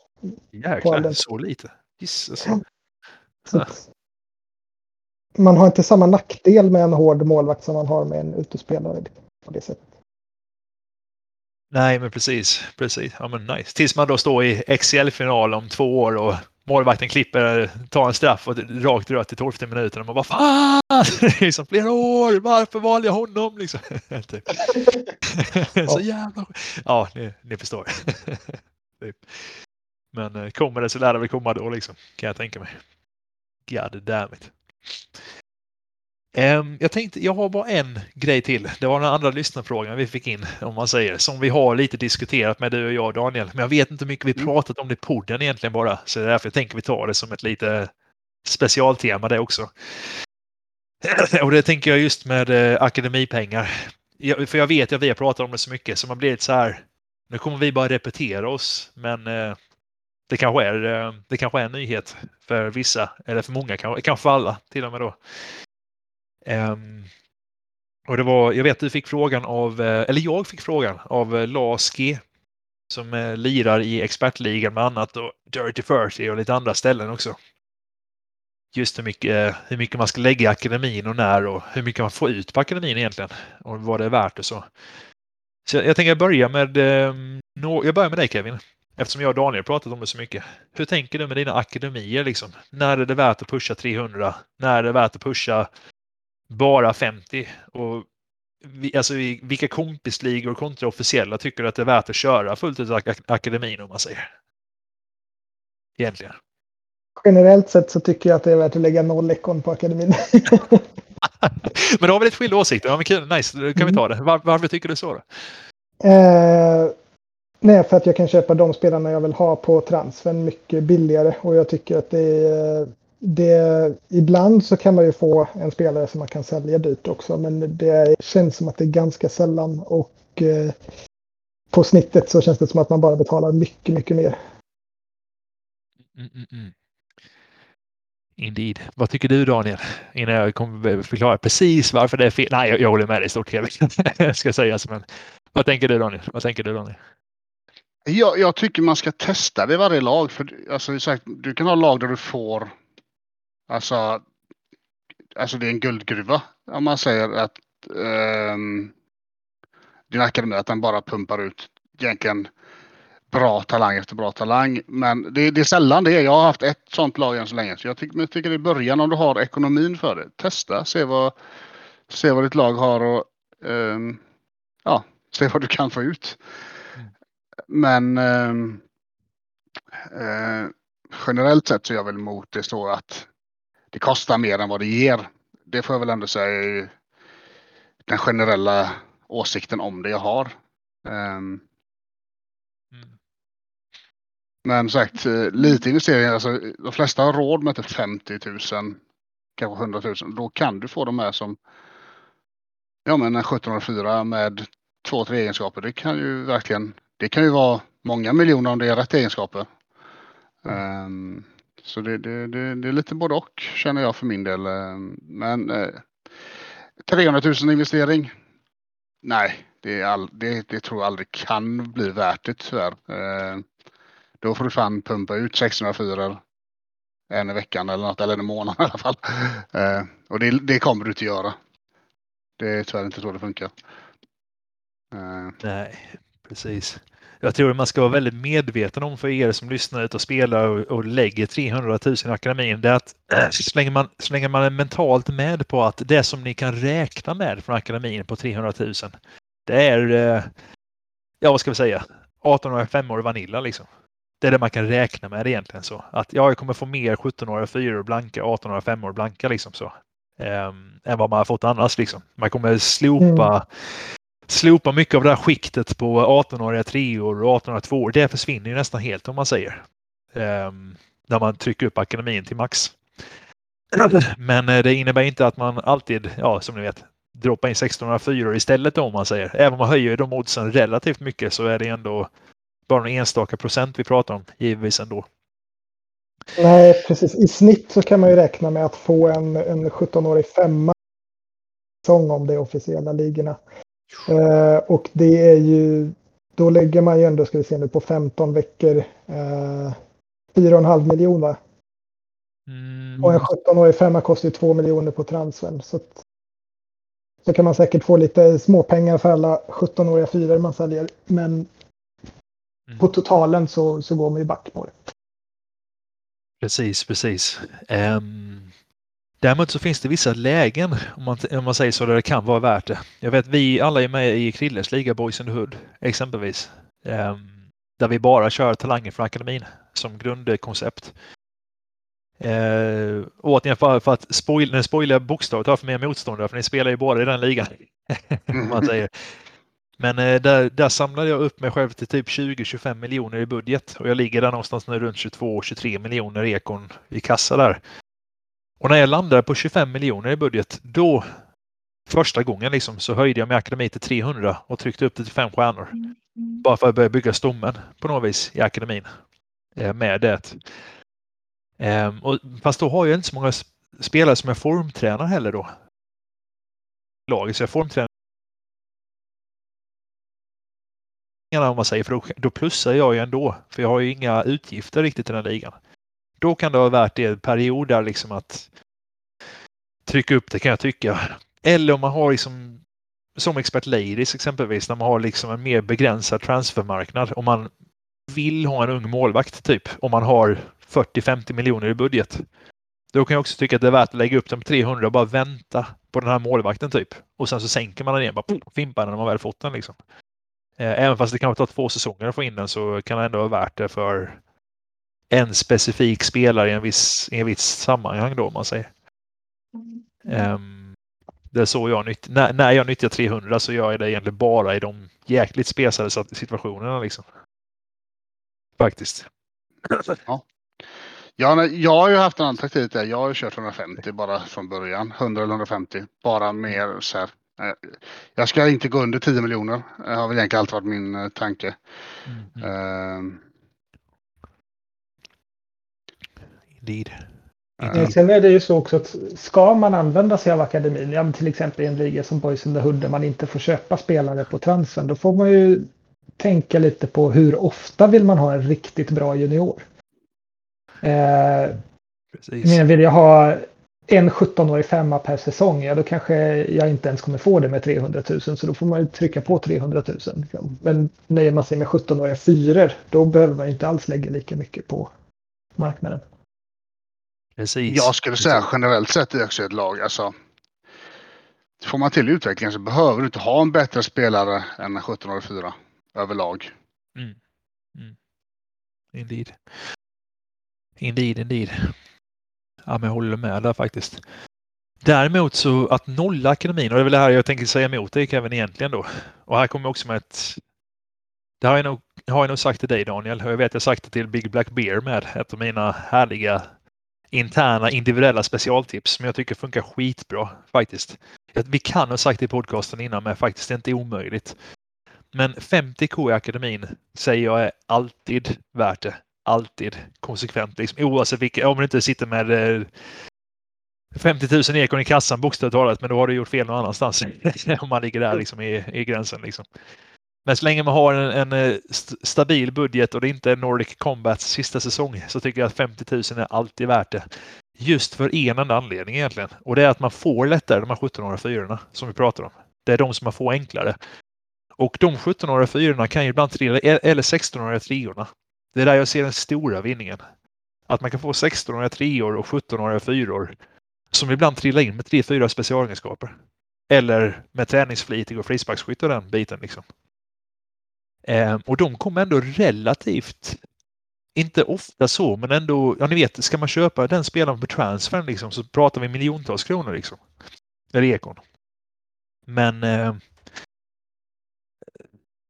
A: Jäklar, så lite. Jesus. *laughs*
C: Man har inte samma nackdel med en hård målvakt som man har med en utespelare. På det sättet.
A: Nej, men precis. precis. Ja, men nice. Tills man då står i XL-final om två år och målvakten klipper, tar en straff och rakt rött i tolfte minuten. Och man bara fan! *laughs* Liksom flera år, varför valde jag honom? Liksom. *laughs* typ. *laughs* Så jävla Ja, ni, ni förstår. typ. Men eh, kommer det så lär det väl komma då liksom, kan jag tänka mig. God damn it. Jag tänkte, jag har bara en grej till. Det var den andra lyssnarfrågan vi fick in, om man säger, som vi har lite diskuterat med du och jag Daniel. Men jag vet inte hur mycket vi
B: Mm.
A: pratat om det i podden egentligen bara. Så det är därför jag tänker vi tar det som ett lite specialtema det också. *clears throat* Och det tänker jag just med eh, akademipengar. För jag vet att vi har pratat om det så mycket så man blir lite så här. Nu kommer vi bara repetera oss, men eh, det kanske är, eh, det kanske är en nyhet för vissa, eller för många, kanske, kanske för alla till och med då. Um, och det var, jag vet att du fick frågan av, eh, eller jag fick frågan av eh, Lars G. Som lirar i expertligan med annat och Dirty 30 och lite andra ställen också. just hur mycket, hur mycket man ska lägga i akademin och när och hur mycket man får ut på akademin egentligen och vad det är värt och så. Så jag, jag tänker börja med, ehm, jag börjar med dig Kevin. Eftersom jag och Daniel pratat om det så mycket. Hur tänker du med dina akademier liksom? När är det värt att pusha 300? När är det värt att pusha bara 50? Och alltså, vilka kompisligor kontra officiella tycker du att det är värt att köra fullt ut ak akademin om man säger? Egentligen.
C: Generellt sett så tycker jag att det är värt att lägga noll ekon på akademin. *laughs*
A: men då har vi lite skilda åsikter. Ja, men kul, nice, då kan vi ta det. Var, varför tycker du så? Då?
C: Eh, nej, för att jag kan köpa de spelarna jag vill ha på transfern mycket billigare. Och jag tycker att det är det, ibland så kan man ju få en spelare som man kan sälja dyrt också, men det känns som att det är ganska sällan. Och eh, på snittet så känns det som att man bara betalar mycket, mycket mer.
A: Mm, mm, mm. Indeed. Vad tycker du Daniel? Innan jag kommer förklara precis varför det är fel. Nej, jag, jag håller med dig stort *laughs* Jag ska säga. Men vad tänker du Daniel? Vad tänker du Daniel?
B: Jag, jag tycker man ska testa det i varje lag. För, alltså, du kan ha lag där du får Alltså, alltså det är en guldgruva om man säger att um, din akademi att den bara pumpar ut egentligen bra talang efter bra talang. Men det, det är sällan det. Jag har haft ett sånt lag än så länge. Så jag tycker, jag tycker i början om du har ekonomin för det. Testa, se vad, se vad ditt lag har och um, ja, se vad du kan få ut. Men um, uh, generellt sett så är jag väl emot det så att det kostar mer än vad det ger. Det får jag väl ändå säga är den generella åsikten om det jag har. Um, mm. Men sagt, eh, lite investeringar, alltså, de flesta har råd med typ 50 000, kanske 100 000. Då kan du få dem med som ja, men en 1704 med två, tre egenskaper. Det kan ju verkligen, det kan ju vara många miljoner om det är rätt egenskaper. Um, så det, det, det, det, är lite både och känner jag för min del. Eh, men eh, 300 000 investering? Nej, det, all, det, tror jag aldrig kan bli värt det tyvärr. Eh, då får du fan pumpa ut 604 en i veckan eller något, eller en månad i alla fall. Eh, och det, kommer du inte göra. Det är tyvärr inte så det funkar.
A: Eh. Nej, precis jag tror man ska vara väldigt medveten om för er som lyssnar ut och spelar och, och lägger 300 000 i akademin. Det är att äh, så, länge man, man är mentalt med på att det som ni kan räkna med från akademin på 300 000. Det är, äh, ja vad ska vi säga, 18 5 år Vanilla liksom. Det är det man kan räkna med egentligen så. Att ja, jag kommer få mer 17-åriga 4 blanka, 18-åriga 5 år blanka liksom så. Ähm, än vad man har fått annars liksom. Man kommer slopa mm slopa mycket av det här skiktet på 18-åriga treor och 18-åriga tvåor. Det försvinner ju nästan helt om man säger. Um, när man trycker upp akademin till max. *clears throat* Men eh, det innebär inte att man alltid, ja som ni vet, droppar in 1604 istället om man säger. Även om man höjer de oddsen relativt mycket så är det ändå bara några enstaka procent vi pratar om givetvis ändå.
C: Nej, precis. I snitt så kan man ju räkna med att få en, en 17-årig femma om det är officiella ligorna. Eh, och det är ju, då lägger man ju ändå, ska vi se nu, på 15 veckor eh, 4,5 miljoner. Mm. Och en 17-årig femma kostar ju 2 miljoner på transfern. Så, att, så kan man säkert få lite småpengar för alla 17-åriga fyror man säljer. Men mm. på totalen så, så går man ju back på det.
A: Precis, precis. Um, Däremot så finns det vissa lägen, om man, om man säger så, där det kan vara värt det. Jag vet vi alla är med i Krilles liga Boys in the Hood exempelvis. Ehm, där vi bara kör talanger från akademin som grundkoncept. Eh, återigen för, för att spoil, den spoilar bokstavligt har för mer motståndare, för ni spelar ju båda i den ligan. *laughs* man säger. Men eh, där, där samlade jag upp mig själv till typ 20-25 miljoner i budget och jag ligger där någonstans nu runt 22-23 miljoner ekon i kassa där. Och när jag landade på 25 miljoner i budget, då första gången liksom, så höjde jag min akademi till 300 och tryckte upp det till fem stjärnor. Mm. Bara för att börja bygga stommen på något vis i akademin. Eh, med det. Ehm, och, fast då har jag inte så många spelare som jag formtränar heller då. Laget, så jag formtränar om man säger, för då, då plussar jag ju ändå. För jag har ju inga utgifter riktigt i den här ligan då kan det vara värt det perioder liksom att trycka upp det kan jag tycka. Eller om man har liksom som expert ladies exempelvis när man har liksom en mer begränsad transfermarknad. Om man vill ha en ung målvakt typ om man har 40-50 miljoner i budget. Då kan jag också tycka att det är värt att lägga upp dem 300 och bara vänta på den här målvakten typ. Och sen så sänker man den igen, bara fimpar den när man väl fått den liksom. Eh, även fast det kan ta två säsonger att få in den så kan det ändå vara värt det för en specifik spelare i en viss, i en viss sammanhang då om man säger. Um, det är så jag nyttjar, när, när jag nyttjar 300 så gör jag det egentligen bara i de jäkligt spesade situationerna liksom. Faktiskt. *clears throat*
B: Ja. Ja, jag har ju haft en annan taktik där. Jag har ju kört 150 bara från början. 100 eller 150. Bara mer så här. Eh, jag ska inte gå under 10 miljoner. Det har väl egentligen alltid varit min eh, tanke. Mm. Uh,
A: Indeed.
C: Uh. Sen är det ju så också att ska man använda sig av akademin, ja, till exempel i en liga som Boys in the Hood där man inte får köpa spelare på transfen, då får man ju tänka lite på hur ofta vill man ha en riktigt bra junior. Eh, men vill jag ha en 17-årig femma per säsong, ja då kanske jag inte ens kommer få det med 300 000 så då får man ju trycka på 300 000. Men nöjer man sig med 17-åriga fyror då behöver man inte alls lägga lika mycket på marknaden.
B: Precis. Jag skulle säga Precis. generellt sett i ett lag, alltså får man till utvecklingen så behöver du inte ha en bättre spelare än en 17-årig fyra överlag. Mm. Mm.
A: Indeed. Indeed, indeed. Ja, men jag håller med där faktiskt. Däremot så att nolla akademin, och det är väl det här jag tänker säga emot dig Kevin egentligen då. Och här kommer jag också med ett... Det har jag nog, har jag nog sagt till dig Daniel, och jag vet jag sagt det till Big Black Bear med, ett av mina härliga interna individuella specialtips som jag tycker funkar skitbra faktiskt. Vi kan ha sagt det i podcasten innan men faktiskt det är inte omöjligt. Men 50k i akademin säger jag är alltid värt det alltid konsekvent. Liksom, oavsett vilka, om du inte sitter med eh, 50 000 ekon i kassan bokstavligt talat, men då har du gjort fel någon annanstans. *laughs* om man ligger där liksom, i, i gränsen. Liksom. Men så länge man har en, en eh, st stabil budget och det inte är Nordic Combats sista säsong så tycker jag att 50 000 är alltid värt det. Just för en enda anledning egentligen. Och det är att man får lättare de här 17-åriga fyrorna som vi pratar om. Det är de som man får enklare. Och de 17-åriga fyrorna kan ju ibland trilla, eller 16-åriga treorna. Det är där jag ser den stora vinningen. Att man kan få 16-åriga treor och 17-åriga fyror som ibland trillar in med 3-4 specialegenskaper. Eller med träningsflitig och frisparksskytt och den biten. Liksom. Eh, och de kommer ändå relativt, inte ofta så, men ändå, ja ni vet, ska man köpa den spelaren på transfern liksom, så pratar vi miljontals kronor. Liksom. Eller ekon. Men eh,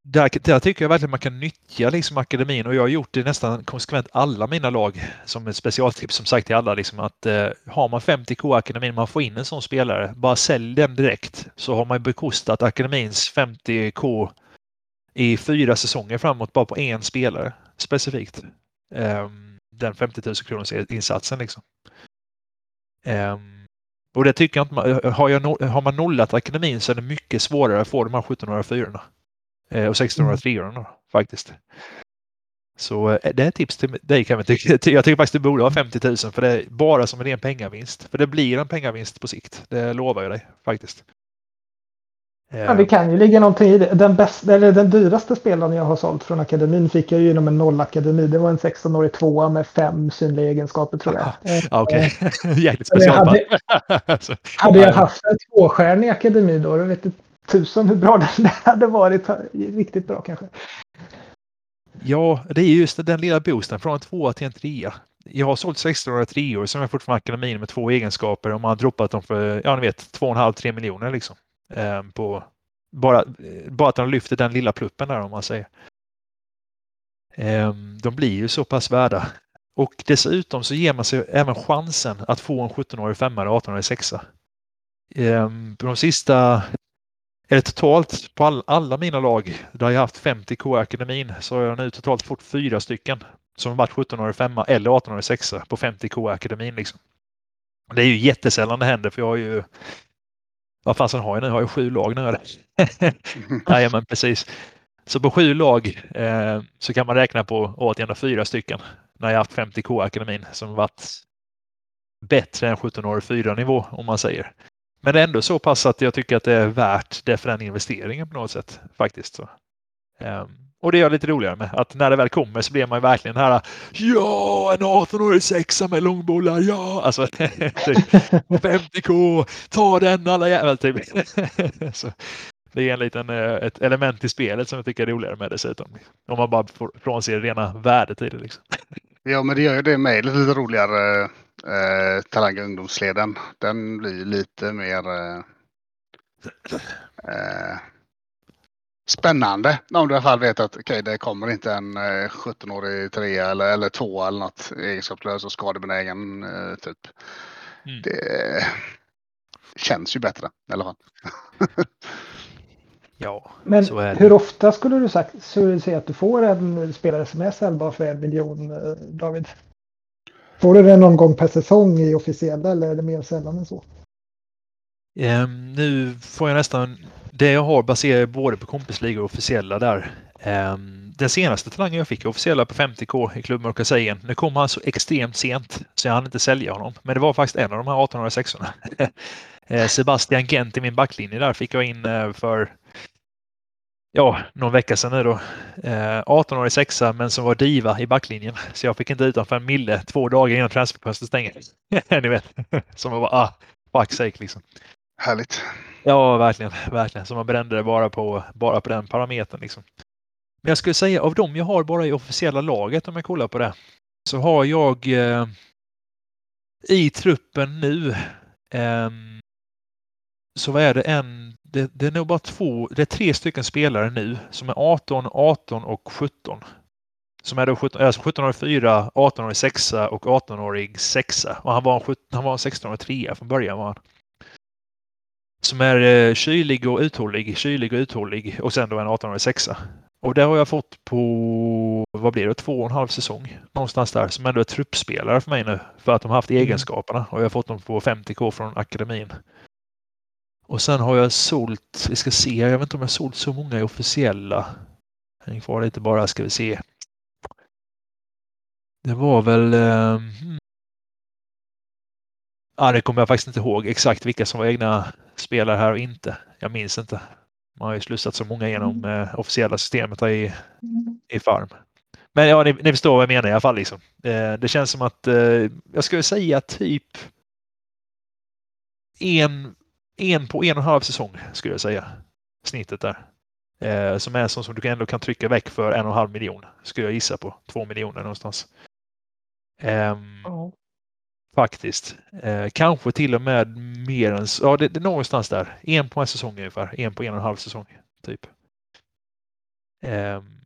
A: där, där tycker jag verkligen man kan nyttja liksom akademin och jag har gjort det nästan konsekvent alla mina lag som ett specialtips som sagt till alla liksom att eh, har man 50k akademin man får in en sån spelare, bara sälj den direkt så har man bekostat akademins 50k i fyra säsonger framåt bara på en spelare specifikt. Um, den 50 000 kronors insatsen liksom. Um, och det tycker jag inte man, har, jag, har man nollat akademin så är det mycket svårare att få de här 1700 fyrorna. Eh, och 1603 mm. faktiskt. Så eh, det är ett tips till dig kan Jag tycker faktiskt du borde ha 50 000 för det är bara som en ren pengavinst. För det blir en pengavinst på sikt. Det lovar jag dig faktiskt.
C: Ja, det kan ju ligga någonting i det. Den, bästa, eller den dyraste spelaren jag har sålt från akademin fick jag ju genom en nollakademi. Det var en 16-årig tvåa med fem synliga egenskaper tror jag.
A: Ah, Okej, okay. *laughs* jäkligt speciellt.
C: Hade, *laughs* hade jag haft en tvåstjärnig akademi då, då vet du tusan hur bra *laughs* den hade varit. Riktigt bra kanske.
A: Ja, det är just den lilla boosten från en tvåa till en trea. Jag har sålt 16 treor som är fortfarande akademin med två egenskaper och man har droppat dem för, ja ni vet, 2,5-3 miljoner liksom. Ehm, på, bara, bara att de lyfter den lilla pluppen där om man säger. Ehm, de blir ju så pass värda. Och dessutom så ger man sig även chansen att få en 17-årig femma eller 18-årig sexa. Ehm, på de sista eller totalt på all, alla mina lag där jag haft 50K-akademin så har jag nu totalt fått fyra stycken som har varit 17-årig femma eller 18-årig sexa på 50K-akademin. Liksom. Det är ju jättesällan det händer för jag har ju vad fasen har jag nu? Jag har ju sju lag nu. *laughs* Jajamän, precis. Så på sju lag eh, så kan man räkna på återigen fyra stycken när jag haft 50K-akademin som varit bättre än 1704 nivå om man säger. Men ändå så pass att jag tycker att det är värt det för den investeringen på något sätt faktiskt. Så. Um, och det är jag lite roligare med. Att när det väl kommer så blir man ju verkligen den här Ja, en 18-årig sexa med långbollar, ja! Alltså *laughs* 50k, ta den alla jävlar typ. *laughs* så det är en liten, eh, ett element i spelet som jag tycker är roligare med dessutom. Om man bara får frånser rena värdet i det. Liksom. *laughs*
B: Ja, men det gör ju det med lite roligare eh, Talang ungdomsleden. Den blir lite mer eh, eh, spännande. Om du i alla fall vet att okay, det kommer inte en eh, 17-årig trea eller, eller två eller något egenskapslös och skadebenägen eh, typ. Mm. Det känns ju bättre i alla fall. *laughs*
A: ja,
C: Men hur ofta skulle du, sagt, skulle du säga att du får en spelare som är säljbar för en miljon, eh, David? Får du det någon gång per säsong i officiella eller är det mer sällan än så?
A: Um, nu får jag nästan det jag har baserar jag både på kompisligor och officiella där. Um, den senaste talangen jag fick officiella på 50k i klubbmörka sägen. Nu kom han så extremt sent så jag hann inte sälja honom. Men det var faktiskt en av de här 1806 orna *laughs* eh, Sebastian Gent i min backlinje där fick jag in eh, för ja, någon vecka sedan nu då. Eh, 18-årig sexa men som var diva i backlinjen. Så jag fick inte ut för en mille två dagar innan transferfönstret stänger. *laughs* Ni vet. Som var bara, ah, fuck sake liksom.
B: Härligt.
A: Ja, verkligen. verkligen. Så man brände det bara på, bara på den parametern. Liksom. Men jag skulle säga av dem jag har bara i officiella laget om jag kollar på det. Så har jag eh, i truppen nu eh, så vad är det en, det, det, är nog bara två, det är tre stycken spelare nu som är 18, 18 och 17. Som är då 17, alltså 17-årig 4, 18-årig 6 och 18-årig 6. Och han var en, han var en 16-årig 3 från början var han. Som är eh, kylig och uthållig, kylig och uthållig och sen då en 18-årig 6. Och det har jag fått på, vad blir det, två och en halv säsong någonstans där som ändå är truppspelare för mig nu för att de har haft mm. egenskaperna och jag har fått dem på 50k från akademin. Och sen har jag sålt, vi ska se, jag vet inte om jag sålt så många i officiella. Häng kvar lite bara ska vi se. Det var väl... Ja, det kommer jag faktiskt inte ihåg exakt vilka som var egna spelare här och inte. Jag minns inte. Man har ju slussat så många genom mm. eh, officiella systemet i, i Farm. Men ja, ni, ni förstår vad jag menar i alla fall. Liksom. Eh, det känns som att eh, jag skulle säga typ en en på en och en halv säsong skulle jag säga. Snittet där. Eh, som är som, som du ändå kan trycka väck för en och en halv miljon. Skulle jag gissa på. Två miljoner någonstans. Eh, oh. Faktiskt. Eh, kanske till och med mer än Ja, det, det är någonstans där. En på en säsong ungefär. En på en och en halv säsong. Typ.
C: Ehm.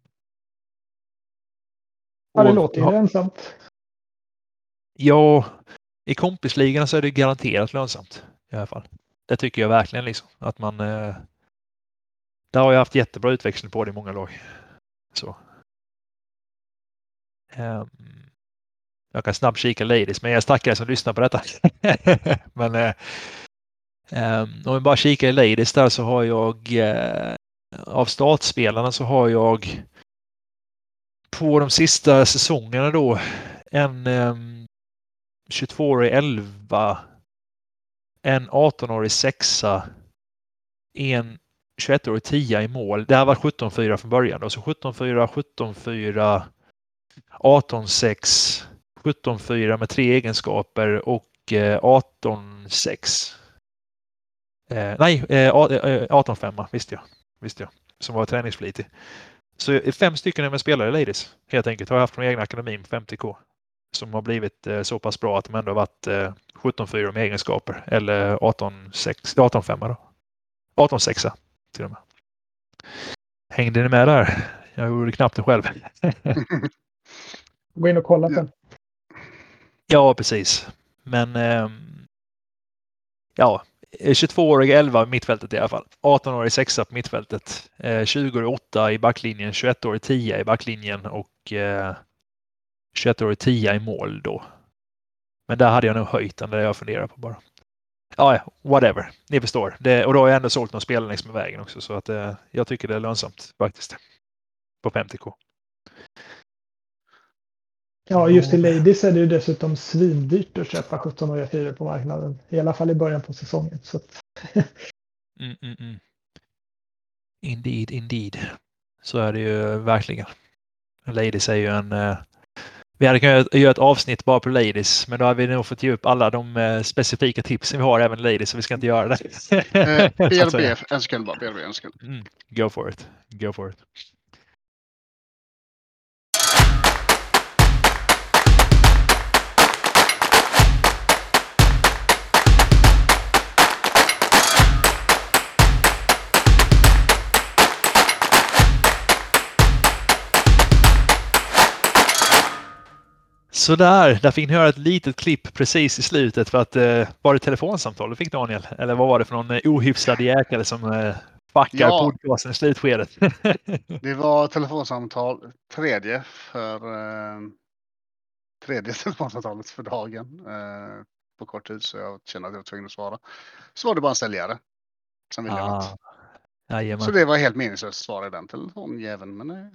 C: Ja, det låter ju lönsamt.
A: Ja, i kompisligan så är det garanterat lönsamt i alla fall. Det tycker jag verkligen liksom. Att man... Eh, där har jag haft jättebra utväxling på det i många lag. Så. Um, jag kan snabbt kika ladies, men jag är stackare som lyssnar på detta. *laughs* men eh, um, om vi bara kikar i ladies där så har jag eh, av startspelarna så har jag på de sista säsongerna då en um, 22-årig 11 en 18-årig sexa, en 21-årig tia i mål. Det här var 17-4 från början. Då. Så 17-4, 17-4, 18-6, 17-4 med tre egenskaper och 18-6. Eh, eh, nej, eh, 18-5 visste jag. Visste jag. Som var träningsflitig. Så fem stycken är med spelare Ladies helt enkelt. Har jag haft från egna akademin på 50k som har blivit eh, så pass bra att de ändå har varit 17-4 med egenskaper eller 18-5 då. 18-6 till och med. Hängde ni med där? Jag gjorde knappt det själv. *laughs*
C: Gå in och kolla sen.
A: Ja, precis. Men ehm, eh, ja, 22-årig 11 i mittfältet i alla fall. 18-årig 6 på mittfältet. Eh, 20-årig 8 i backlinjen. 21-årig 10 i backlinjen och eh, 21-årig 10 i mål då. Men där hade jag nog höjt den, det jag funderar på bara. Ja, whatever. Ni förstår. Det, och då har jag ändå sålt några spelare längs med vägen också så att eh, jag tycker det är lönsamt faktiskt. På 50k.
C: Ja, just i Ladies är det ju dessutom svindyrt att köpa 17-åriga fyror på marknaden. I alla fall i början på säsongen. Så att... *laughs*
A: mm, mm, mm. Indeed, indeed. Så är det ju verkligen. Ladies är ju en... Uh... Vi hade kunnat göra ett avsnitt bara på Ladies, men då hade vi nog fått ge upp alla de uh, specifika tipsen vi har även Ladies, så vi ska inte göra det.
B: eh, *laughs* BRB, en sekund bara. BRB, en sekund.
A: Mm, go for it. Go for it. Sådär, där fick ni höra ett litet klipp precis i slutet för att eh, var det telefonsamtal du fick Daniel? Eller vad var det för någon eh, ohyfsad jäkare som eh, fuckar ja, podcasten i slutskedet? *laughs*
B: det var telefonsamtal tredje för eh, tredje telefonsamtalet för dagen eh, på kort tid så jag kände att jag var tvungen att svara. Så var det bara en säljare som ville ah. något. Jajamän. Så det var helt meningslöst att svara i den telefonjäveln men eh, mm,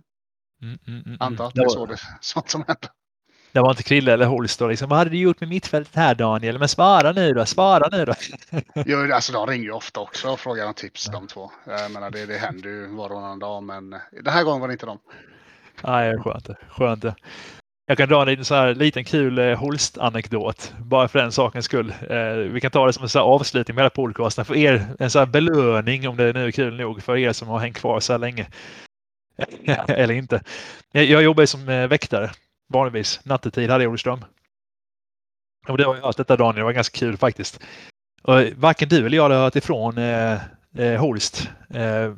B: mm, mm, mm. antar att det är så det sånt som händer.
A: Det var inte Krille eller Holst då liksom. Vad hade du gjort med mittfältet här Daniel? Men svara nu då, svara nu då. *laughs*
B: jo, alltså de ringer ju ofta också och frågar om tips de två. Jag menar, det, det händer ju var och varannan dag men den här gången var det inte de.
A: Nej, skönt Skönt Jag kan dra en liten, så här, liten kul eh, Holst-anekdot. Bara för den sakens skull. Eh, vi kan ta det som en så här avslutning med hela podcasten. För er, en så här belöning om det nu är kul nog för er som har hängt kvar så här länge. *laughs* Eller inte. Jag, jag jobbar som eh, väktare vanligtvis. Nattetid här i Olofström. Och det har jag hört detta Daniel, det var ganska kul faktiskt. Och eh, varken du eller jag hade hört ifrån eh, eh, Holst. Eh, eh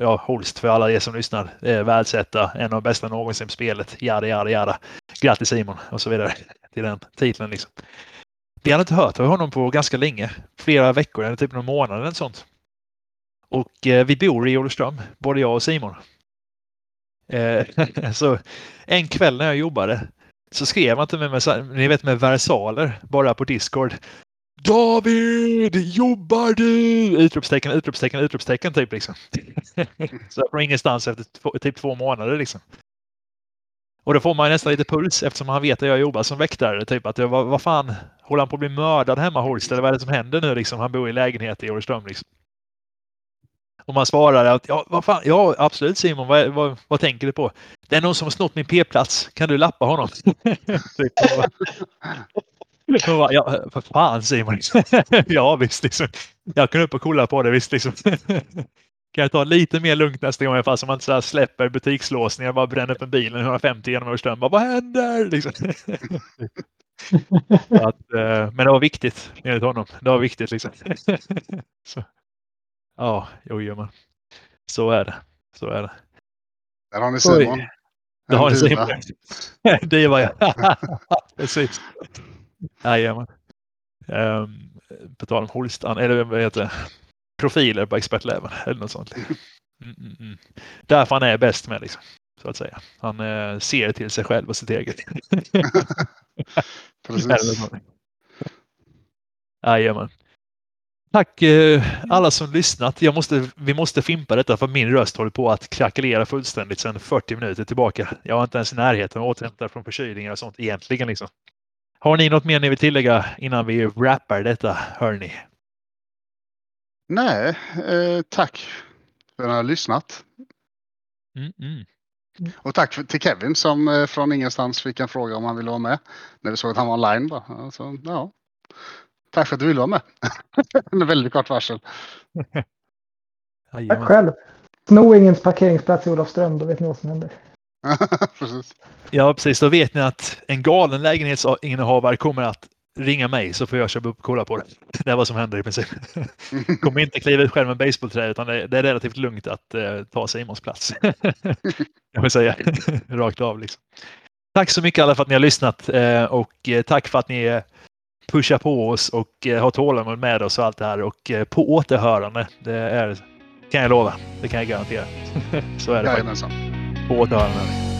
A: ja, Holst för alla er som lyssnar. Eh, världsetta, en av de bästa någonsin på spelet. Jada, jada, jada. Grattis Simon och så vidare till den titeln. Liksom. Vi hade inte hört av honom på ganska länge. Flera veckor eller typ någon månad eller sånt. Och eh, vi bor i Olofström, både jag och Simon. Eh, *laughs* så alltså, en kväll när jag jobbade så skrev han till mig med, ni vet med versaler bara på Discord. David, jobbar du? Utropstecken, utropstecken, utropstecken typ liksom. så från ingenstans efter typ två månader liksom. Och då får man nästan lite puls eftersom han vet att jag jobbar som väktare. Typ att vad, vad fan, håller han på att bli mördad hemma Horst? Eller vad är det som händer nu liksom? Han bor i lägenhet i Åreström liksom. Och man svarar att ja, vad fan, ja absolut Simon, vad, vad, vad tänker du på? Det är någon som har snott min p-plats. Kan du lappa honom? *laughs* Ja, för fan Simon. *laughs* ja visst, liksom. jag kan upp och kolla på det visst. Liksom. *laughs* kan jag ta lite mer lugnt nästa gång i alla fall så man inte så släpper butikslåsningar bara bränner upp en bil 150 genom Öreström. Vad händer? Liksom. att, eh, men det var viktigt enligt honom. Det var viktigt liksom. så. Ja, jo, men så är det. Så är det.
B: Där har ni Simon. Oj.
A: Har ni Simon. *laughs* Diva, ja. *laughs* Precis. Jajamän. Um, på tal om Holstan, eller vad heter det? Profiler på expertleven eller något sånt. Mm, mm, mm. Därför han är bäst med liksom. Så att säga. Han eh, ser till sig själv och sitt eget. *laughs* Precis. Jajamän. Tack eh, alla som lyssnat. Jag måste, vi måste fimpa detta för min röst håller på att krackelera fullständigt sedan 40 minuter tillbaka. Jag var inte ens i närheten av att återhämta från förkylningar och sånt egentligen. Liksom. Har ni något mer ni vill tillägga innan vi wrappar detta, hörni?
B: Nej, eh, tack för att ni har lyssnat. Mm, mm. Och tack till Kevin som eh, från ingenstans fick en fråga om han ville vara med. När vi såg att han var online. Bara. Alltså, ja. Tack för att du ville vara med. *laughs* Med väldigt kort varsel.
C: Tack själv. Sno ingens parkeringsplats i Olofström, då vet ni vad som händer. *laughs*
A: precis. Ja, precis. Då vet ni att en galen lägenhetsinnehavare kommer att ringa mig så får jag köpa upp och kolla på det. *laughs* Det är vad som händer i princip. Kommer inte kliva ut själv med basebollträ utan det är relativt lugnt att uh, ta Simons plats. jag vill säga rakt av. Liksom. Tack så mycket alla för att ni har lyssnat uh, och uh, tack för att ni pusha på oss och eh, ha tålamod med oss och allt det här. Och eh, på återhörande, det är, kan jag lova. Det kan jag garantera. *laughs* Så är det faktiskt. På återhörande.